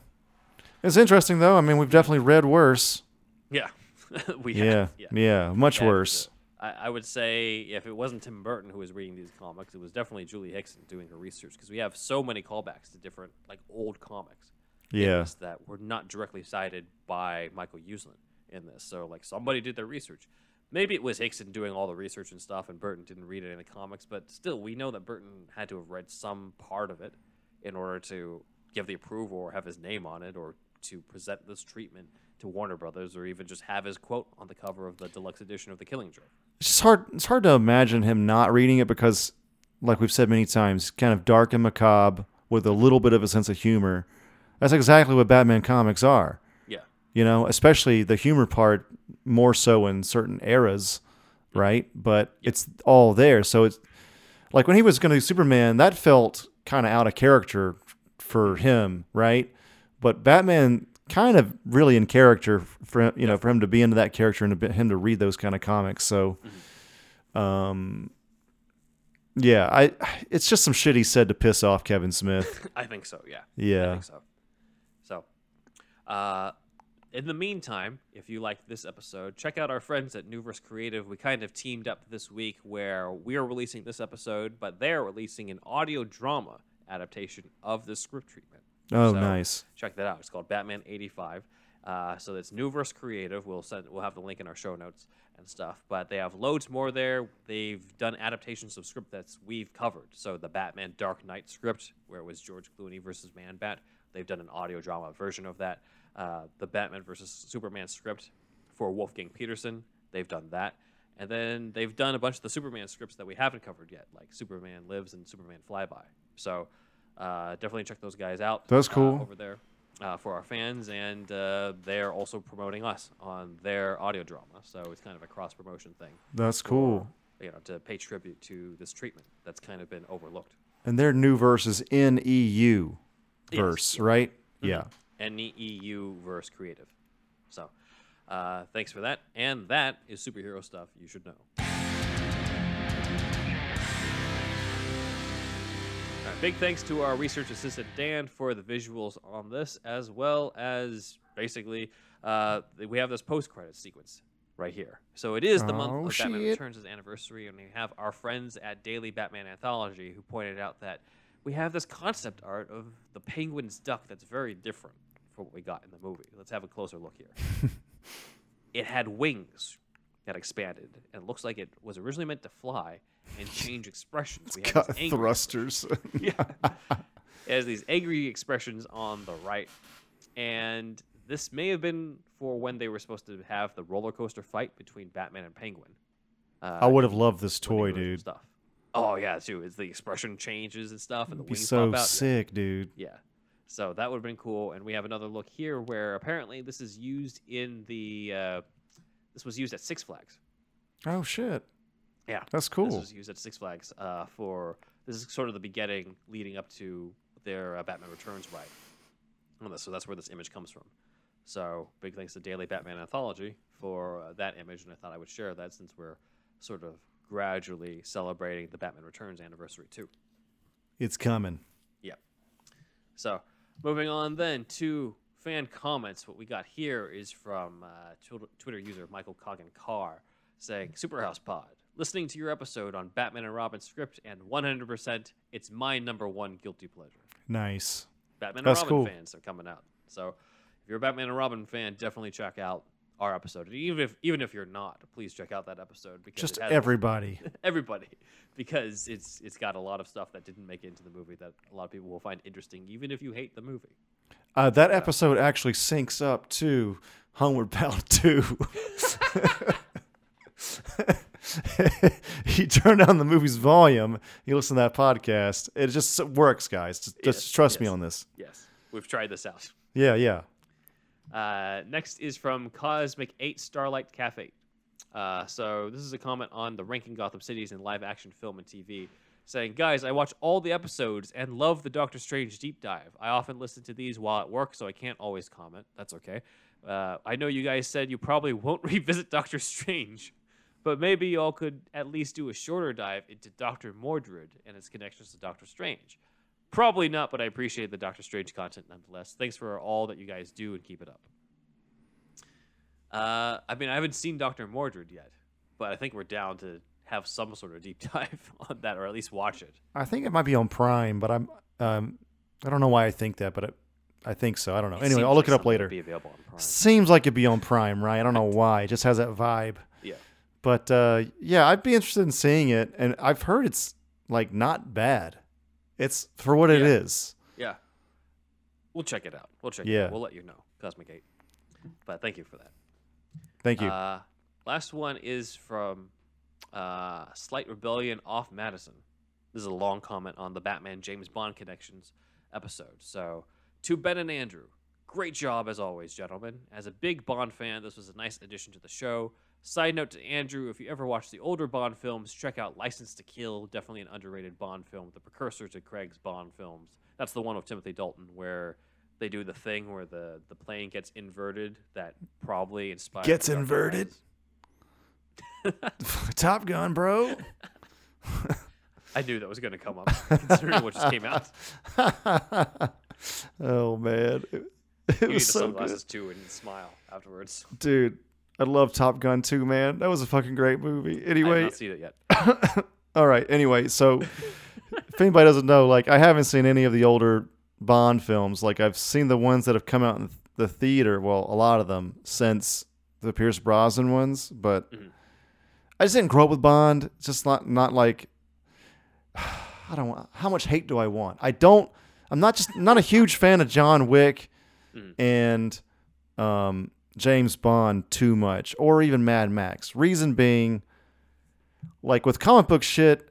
It's interesting though. I mean, we've definitely read worse. Yeah, (laughs) we yeah, have. yeah, Yeah, much And, worse. uh, I, I would say if it wasn't Tim Burton who was reading these comics, it was definitely Julie Hickson doing her research because we have so many callbacks to different like old comics. Yeah. that were not directly cited by Michael Uslan in this. So like somebody did their research. Maybe it was Hickson doing all the research and stuff, and Burton didn't read it in the comics. But still, we know that Burton had to have read some part of it in order to give the approval or have his name on it or to present this treatment to Warner Brothers or even just have his quote on the cover of the deluxe edition of The Killing Joke. It's hard. It's hard to imagine him not reading it because, like we've said many times, kind of dark and macabre with a little bit of a sense of humor. That's exactly what Batman comics are. You know, especially the humor part more so in certain eras, right? But it's all there. So it's like when he was going to do Superman, that felt kind of out of character for him, right? But Batman kind of really in character for you know for him to be into that character and to him to read those kind of comics. So, um, yeah, I it's just some shit he said to piss off Kevin Smith. (laughs) I think so. Yeah. I Yeah. think so. So, uh, in the meantime, if you liked this episode, check out our friends at Neuverse Creative. We kind of teamed up this week where we are releasing this episode, but they're releasing an audio drama adaptation of the script treatment. Oh, So, nice. Check that out. It's called Batman 85. Uh, so that's Neuverse Creative. We'll send. We'll have the link in our show notes and stuff. But they have loads more there. They've done adaptations of script that's we've covered. So the Batman Dark Knight script, where it was George Clooney versus Man Bat. They've done an audio drama version of that. Uh, the Batman versus Superman script for Wolfgang Petersen. They've done that. And then they've done a bunch of the Superman scripts that we haven't covered yet, like Superman Lives and Superman Flyby. So uh, definitely check those guys out. That's uh, cool. over there uh, for our fans, and uh, they're also promoting us on their audio drama. So it's kind of a cross promotion thing. That's for, cool. You know, to pay tribute to this treatment that's kind of been overlooked. And their Neuverse is N E U Yes, verse, yeah. right? Mhm. Yeah. NEEU verse creative. So, uh, thanks for that. And that is superhero stuff you should know. Right, big thanks to our research assistant Dan for the visuals on this, as well as basically uh, we have this post credit sequence right here. So it is the month Oh, of Batman shit. Returns' anniversary, and we have our friends at Daily Batman Anthology who pointed out that we have this concept art of the penguin's duck that's very different from what we got in the movie. Let's have a closer look here. (laughs) it had wings that expanded, and it looks like it was originally meant to fly and change expressions. We Got thrusters. (laughs) yeah. (laughs) It has these angry expressions on the right. And this may have been for when they were supposed to have the roller coaster fight between Batman and Penguin. Uh, I would have loved this toy, dude. Stuff. Oh yeah, too. It's the expression changes and stuff, and the Be wings so pop out. Sick, dude. Yeah. So that would have been cool. And we have another look here where apparently this is used in the. Uh, this was used at Six Flags. Oh shit. Yeah, That's cool. This was used at Six Flags uh, for this is sort of the beginning leading up to their uh, Batman Returns ride. So that's where this image comes from. So big thanks to Daily Batman Anthology for uh, that image, and I thought I would share that since we're sort of gradually celebrating the Batman Returns anniversary too. It's coming. Yep. So, moving on then to fan comments. What we got here is from uh, Twitter- user Michael Coggin Carr saying, Superhouse Pod, listening to your episode on Batman and Robin script, and 100%, it's my number one guilty pleasure. Nice. Batman That's and Robin cool. fans are coming out. So, if you're a Batman and Robin fan, definitely check out our episode. Even if even if you're not, please check out that episode because Just everybody. (laughs) everybody, because it's it's got a lot of stuff that didn't make it into the movie that a lot of people will find interesting, even if you hate the movie. Uh, that episode actually syncs up to Homeward Bound (laughs) 2. (laughs) he turned down the movie's volume. He listened to that podcast. It just works, guys. Just, just Yes, trust me on this. Yes, we've tried this out. Yeah, yeah. Uh, next is from Cosmic 8 Starlight Cafe. Uh, so this is a comment on the ranking Gotham cities in live action film and TV, saying, "Guys, I watch all the episodes and love the Doctor Strange deep dive. I often listen to these while at work, so I can't always comment. That's okay. Uh, I know you guys said you probably (laughs) won't revisit Doctor Strange, but maybe y'all could at least do a shorter dive into Doctor Mordrid and its connections to Doctor Strange. Probably not, but I appreciate the Doctor Strange content nonetheless. Thanks for all that you guys do and keep it up. Uh, I mean, I haven't seen Doctor Mordrid yet, but I think we're down to have some sort of deep (laughs) dive on that, or at least watch it. I think it might be on Prime, but I'm um, I don't know why I think that, but it, I think so. I don't know. It anyway, I'll look like it up later. be available on Prime. Seems like it'd be on Prime, right? I don't know why. It just has that vibe. Yeah. But uh, yeah, I'd be interested in seeing it, and I've heard it's like not bad. It's for what it Yeah. is. Yeah. We'll check it out. We'll check it Yeah. out. We'll let you know. Cosmic 8. But thank you for that. Thank you. Uh, last one is from uh, Slight Rebellion off Madison. This is a long comment on the Batman James Bond connections episode. So, to Ben and Andrew, great job as always, gentlemen. As a big Bond fan, this was a nice addition to the show. Side note to Andrew, if you ever watch the older Bond films, check out License to Kill, definitely an underrated Bond film, the precursor to Craig's Bond films. That's the one with Timothy Dalton where they do the thing where the, the plane gets inverted that probably inspired Gets the Dark Knight inverted? (laughs) Top Gun, bro. I knew that was going to come up, considering what just came out. (laughs) oh man, it, it You need the was so sunglasses good, too and smile afterwards. dude. I love Top Gun too, man. That was a fucking great movie. Anyway, I have not seen it yet. (laughs) all right. Anyway, so (laughs) if anybody doesn't know, like I haven't seen any of the older Bond films. Like I've seen the ones that have come out in the theater. Well, a lot of them since the Pierce Brosnan ones, but I just didn't grow up with Bond. It's just not not like (sighs) I don't want. How much hate do I want? I don't. I'm not just not a huge fan of John Wick and um, James Bond too much, or even Mad Max. Reason being, like with comic book shit,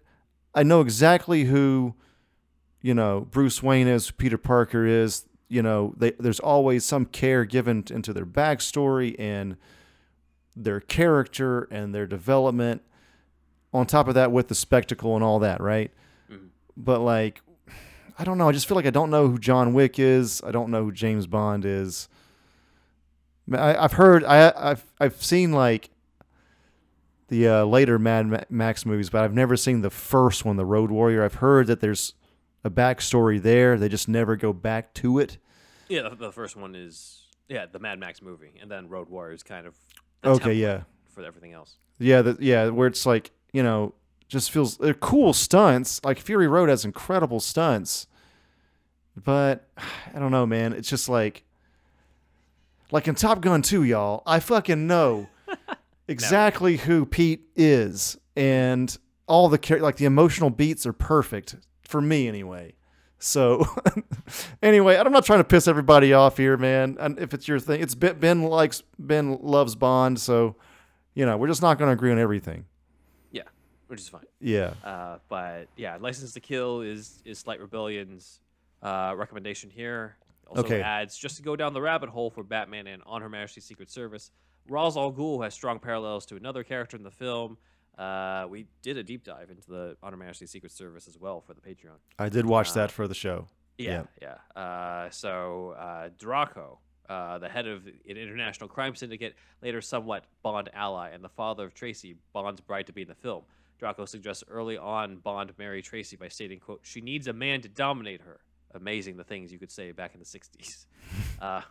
I know exactly who, you know, Bruce Wayne is, Peter Parker is. You know, they, there's always some care given into their backstory and their character and their development. On top of that, with the spectacle and all that, right? Mm-hmm. But like, I don't know. I just feel like I don't know who John Wick is. I don't know who James Bond is. I, I've heard. I, I've I've seen like the uh, later Mad Max movies, but I've never seen the first one, The Road Warrior. I've heard that there's a backstory there. They just never go back to it. Yeah, the, the first one is yeah the Mad Max movie, and then Road Warrior is kind of Okay, yeah. for everything else. Yeah, the, yeah, where it's like you know, just feels they're cool stunts. Like Fury Road has incredible stunts, but (sighs) I don't know, man. It's just like, like in Top Gun 2, y'all. I fucking know (laughs) exactly who Pete is, and all the char- like the emotional beats are perfect for me anyway. So, (laughs) anyway, I'm not trying to piss everybody off here, man. And if it's your thing, it's Ben, ben likes Ben loves Bond, so you know we're just not going to agree on everything. Yeah, which is fine. Yeah. Uh, but yeah, License to Kill is is Slight Rebellion's uh, recommendation here. Also Okay. adds just to go down the rabbit hole for Batman and On Her Majesty's Secret Service. Ra's al Ghul has strong parallels to another character in the film. Uh, we did a deep dive into the On Her Majesty's Secret Service as well for the Patreon. I did watch Uh, that for the show. Yeah, yeah. Uh, so uh, Draco, uh, the head of an international crime syndicate, later somewhat Bond ally, and the father of Tracy, Bond's bride to be in the film. Draco suggests early on Bond marry Tracy by stating, "quote She needs a man to dominate her." Amazing the things you could say back in the '60s. (laughs) uh,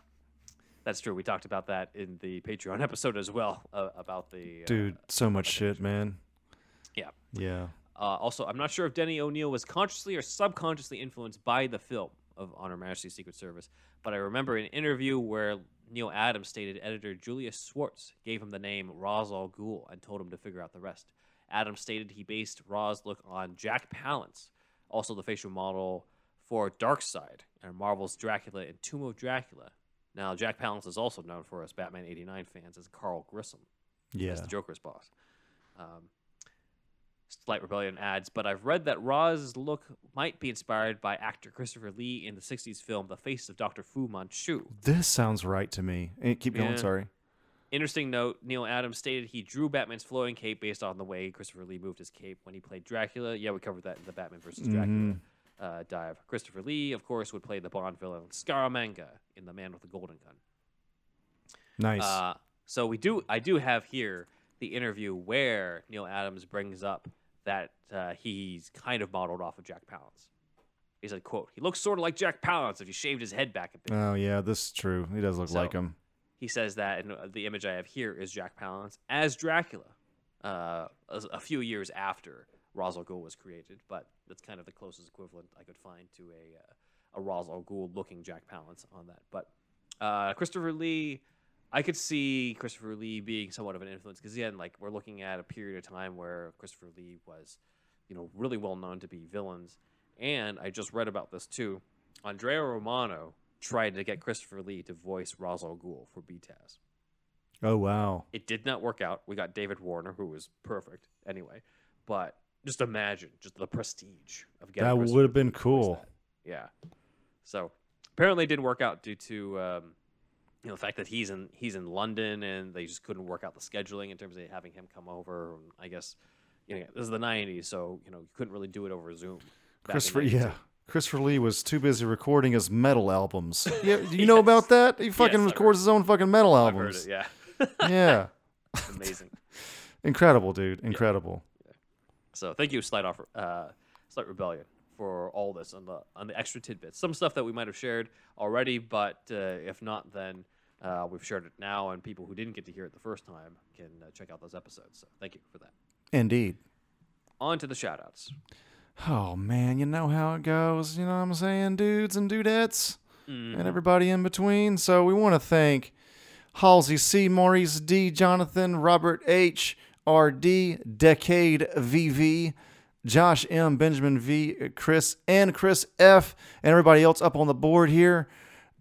that's true. We talked about that in the Patreon (laughs) episode as well uh, about the uh, Dude, so much shit, man. yeah. Yeah. Uh, also, I'm not sure if Denny O'Neil was consciously or subconsciously influenced by the film of On Her Majesty's Secret Service, but I remember an interview where Neal Adams stated editor Julius Schwartz gave him the name Ra's al Ghul and told him to figure out the rest. Adams stated he based Ra's look on Jack Palance, also the facial model for Darkseid and Marvel's Dracula and Tomb of Dracula. Now, Jack Palance is also known for us Batman 89 fans as Carl Grissom Yeah. as the Joker's boss. Um, Slight Rebellion adds, but I've read that Ra's look might be inspired by actor Christopher Lee in the 60s film The Face of Dr. Fu Manchu. This sounds right to me. Eh, Keep going. Yeah. Sorry. Interesting note Neal Adams stated he drew Batman's flowing cape based on the way Christopher Lee moved his cape when he played Dracula. Yeah, we covered that in the Batman versus Dracula Mhm. Uh, dive. Christopher Lee, of course, would play the Bond villain Scaramanga in The Man with the Golden Gun. Nice. Uh, so we do. I do have here the interview where Neal Adams brings up that uh, he's kind of modeled off of Jack Palance. He said, "quote He looks sort of like Jack Palance if you shaved his head back a bit." oh yeah, this is true. He does look So- like him. He says that, and uh, the image I have here is Jack Palance as Dracula, uh, a, a few years after Ra's al Ghul was created. But that's kind of the closest equivalent I could find to a uh, a Ra's al Ghul looking Jack Palance on that. But uh, Christopher Lee, I could see Christopher Lee being somewhat of an influence because again, like we're looking at a period of time where Christopher Lee was, you know, really well known to be villains. And I just read about this too. Andrea Romano tried to get Christopher Lee to voice Ra's al Ghul for BTAS. Oh wow. It did not work out. We got David Warner, who was perfect anyway. But just imagine just the prestige of getting That would have been Lee to voice cool. Yeah. So apparently it didn't work out due to um, you know the fact that he's in he's in London and they just couldn't work out the scheduling in terms of having him come over. And I guess you know this is the '90s, so you know you couldn't really do it over Zoom. Christopher, 92. yeah. Christopher Lee was too busy recording his metal albums. (laughs) Yeah, do you know about that? He fucking Yes, records his own fucking metal I've heard albums. it. Yeah. (laughs) yeah. Amazing. (laughs) Incredible, dude. Incredible. So thank you, Slight Offer, uh, Slight Rebellion, for all this on the on the extra tidbits. Some stuff that we might have shared already, but uh, if not, then uh, we've shared it now, and people who didn't get to hear it the first time can uh, check out those episodes. So thank you for that. Indeed. On to the shoutouts. Oh man, you know how it goes. You know what I'm saying, dudes and dudettes, Mhm. and everybody in between. So we want to thank Halsey C, Maurice D, Jonathan, Robert H, R D, Decade VV, Josh M, Benjamin V, Chris and Chris F, and everybody else up on the board here.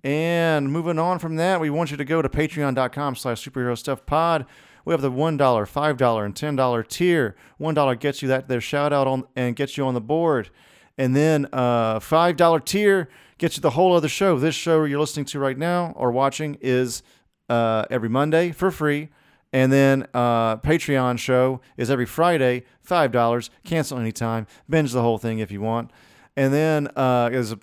And moving on from that, we want you to go to patreon.com slash superhero stuff pod. We have the $1, $5, and $10 tier. $1 gets you that their shout out on and gets you on the board. And then uh, $5 tier gets you the whole other show. This show you're listening to right now or watching is uh, every Monday for free. And then uh, Patreon show is every Friday, $5. Cancel anytime. Binge the whole thing if you want. And then uh, there's a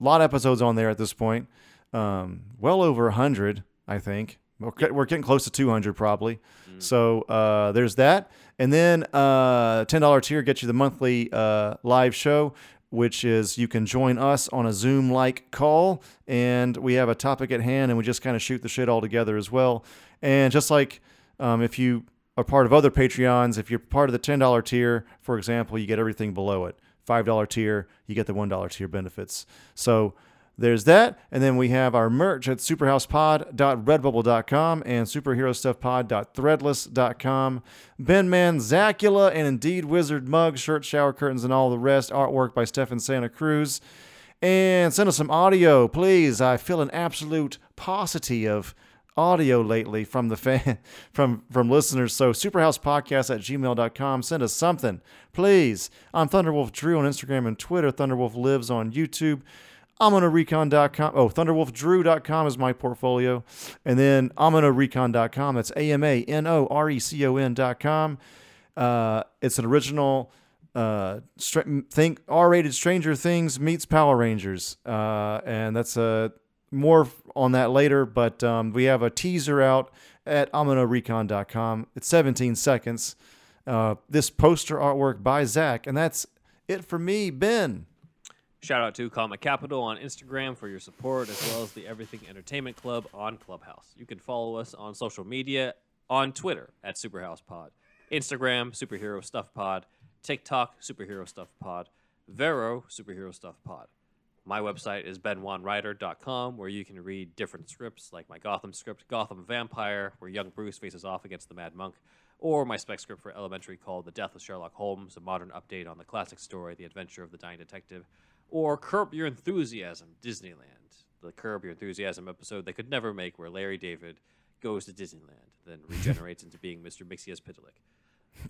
lot of episodes on there at this point. Um, well over 100, I think. We're, getting close to 200 probably. So uh, there's that. And then uh, $10 tier gets you the monthly uh, live show, which is you can join us on a Zoom like call. And we have a topic at hand and we just kind of shoot the shit all together as well. And just like um, if you are part of other Patreons, if you're part of the $10 tier, for example, you get everything below it. $5 tier, you get the $1 tier benefits. So there's that. And then we have our merch at superhousepod.redbubble.com and superherostuffpod.threadless.com. Ben Man, Zacula, and Indeed Wizard mug, shirt, shower curtains, and all the rest. Artwork by Stefan Santa Cruz. And send us some audio, please. I feel an absolute paucity of audio lately from the fan (laughs) from from listeners. So superhousepodcast at gmail.com. Send us something, please. I'm Thunderwolf Drew on Instagram and Twitter. Thunderwolf lives on YouTube. AmanoRecon.com. Oh, ThunderwolfDrew.com is my portfolio. And then AmanoRecon.com. That's A M A N O R E C O N.com. Uh, it's an original uh, think R-rated Stranger Things meets Power Rangers, uh, and that's uh, more on that later. But um, we have a teaser out at AmanoRecon.com. It's 17 seconds. Uh, this poster artwork by Zach, and that's it for me, Ben. Shout out to Comic Capital on Instagram for your support, as well as the Everything Entertainment Club on Clubhouse. You can follow us on social media on Twitter at Superhouse Pod, Instagram Superhero Stuff Pod, TikTok Superhero Stuff Pod, Vero Superhero Stuff Pod. My website is benwanwriter.com, where you can read different scripts like my Gotham script, Gotham Vampire, where young Bruce faces off against the Mad Monk, or my spec script for Elementary called The Death of Sherlock Holmes, a modern update on the classic story, The Adventure of the Dying Detective, or Curb Your Enthusiasm, Disneyland, the Curb Your Enthusiasm episode they could never make, where Larry David goes to Disneyland, then regenerates (laughs) into being Mr. Mxyzptlk.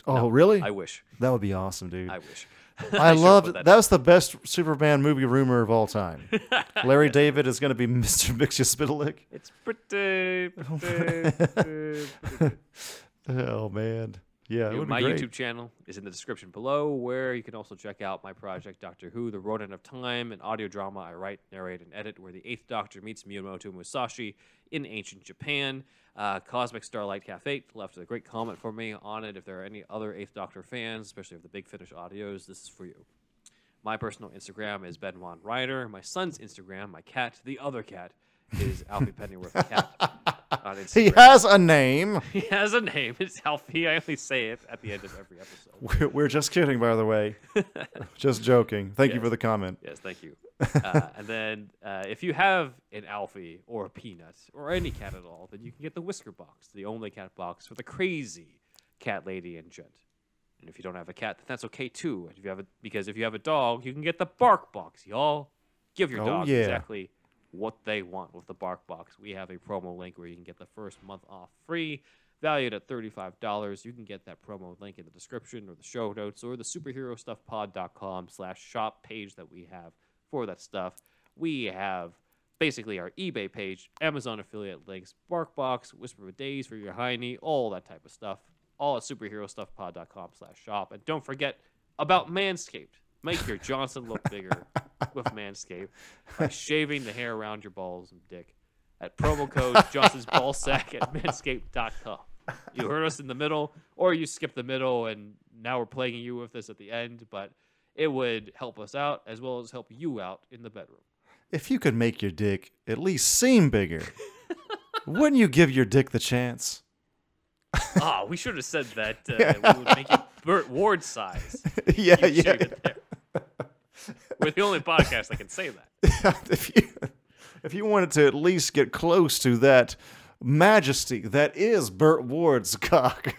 Oh, No, really? I wish. That would be awesome, dude. I wish. (laughs) I should've loved that that. was the best Superman movie rumor of all time. (laughs) Larry David is going to be (laughs) Mr. Mixia It's pretty. pretty, pretty, pretty Oh man, yeah, it You would be my. YouTube channel is in the description below, where you can also check out my project Doctor Who: The Rodent of Time, an audio drama I write, narrate, and edit, where the Eighth Doctor meets Miyamoto Musashi in ancient Japan. Uh, Cosmic Starlight Cafe left a great comment for me on it. If there are any other Eighth Doctor fans, especially of the Big Finish audios, this is for you. My personal Instagram is Ben Benwan Ryder. My son's Instagram, my cat, the other cat, is Alfie Pennyworth Cat. (laughs) (laughs) He has a name. (laughs) He has a name. It's Alfie. I only say it at the end of every episode. (laughs) We're, just kidding, by the way. just joking. Thank you for the comment. Yes, thank you. Uh, and then uh, if you have an Alfie or a Peanut or any cat at all, then you can get the Whisker Box, the only cat box for the crazy cat lady and gent. And if you don't have a cat, then that's okay too. If you have a, because if you have a dog, you can get the Bark Box, y'all. Give your Oh, dog yeah. exactly what they want with the Bark Box. We have a promo link where you can get the first month off free, valued at $35. You can get that promo link in the description or the show notes or the superherostuffpod.com slash shop page that we have for that stuff. We have basically our eBay page, Amazon affiliate links, BarkBox, Whisper of Days for your hiney, all that type of stuff. All at superherostuffpod.com slash shop. And don't forget about Manscaped. Make your Johnson look bigger with Manscaped by shaving the hair around your balls and dick at promo code (laughs) Johnson's Ballsack at manscaped.com. You heard us in the middle, or you skipped the middle, and now we're plaguing you with this at the end, but it would help us out as well as help you out in the bedroom. If you could make your dick at least seem bigger, wouldn't you give your dick the chance? Ah, we should have said that uh, we would make it (laughs) Burt Ward size. yeah, You yeah. there. We're the only podcast that can say that. (laughs) if you if you wanted to at least get close to that majesty that is Burt Ward's cock,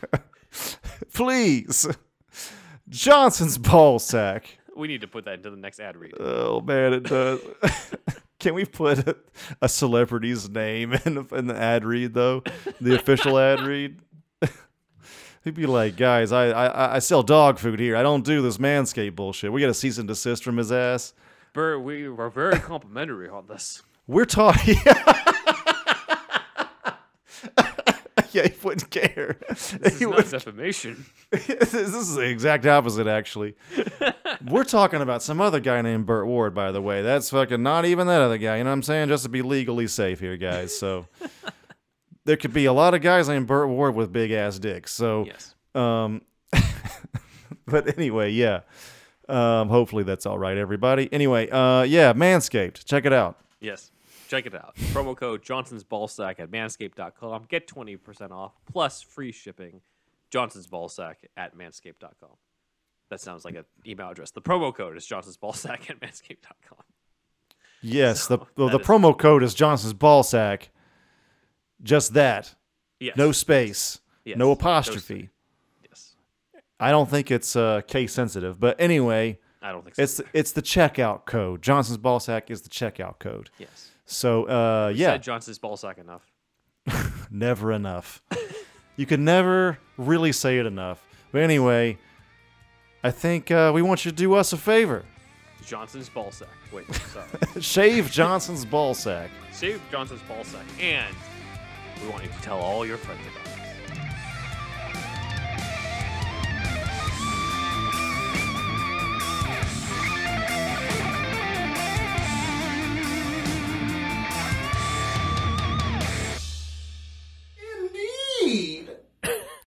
(laughs) please, Johnson's ball sack. We need to put that into the next ad read. Oh man, it does. (laughs) Can we put a, a celebrity's name in, in the ad read though? The official ad read. He'd be like, guys, I, I I sell dog food here. I don't do this manscape bullshit. We got a cease and desist from his ass. Burt, we were very complimentary on this. We're talking. (laughs) (laughs) yeah, he wouldn't care. This is He not defamation. (laughs) this is the exact opposite, actually. We're talking about some other guy named Burt Ward, by the way. That's fucking not even that other guy. You know what I'm saying? Just to be legally safe here, guys. So there could be a lot of guys named Burt Ward with big ass dicks. So, Yes. um, (laughs) but anyway, yeah. Um, hopefully that's all right, everybody. Anyway, uh, yeah, Manscaped. Check it out. Yes. Check it out. Promo code Johnson's Ballsack at manscaped.com. Get 20% off plus free shipping. Johnson's Ballsack at manscaped.com. That sounds like an email address. The promo code is Johnson's Ballsack at manscaped.com. Yes, the (laughs) well, that the is- promo code is Johnson's Ballsack. Just that. Yes. No space. Yes. No apostrophe. Yes. I don't think it's uh, case sensitive, but anyway, I don't think so. it's it's the checkout code. Johnson's Ballsack is the checkout code. Yes. So uh, yeah, Said Johnson's Ballsack enough. (laughs) never enough. (laughs) you can never really say it enough. But anyway, I think uh, we want you to do us a favor. Johnson's Ballsack. Wait, sorry. (laughs) Shave Johnson's Ballsack. Save Johnson's Ballsack. And we want you to tell all your friends about it.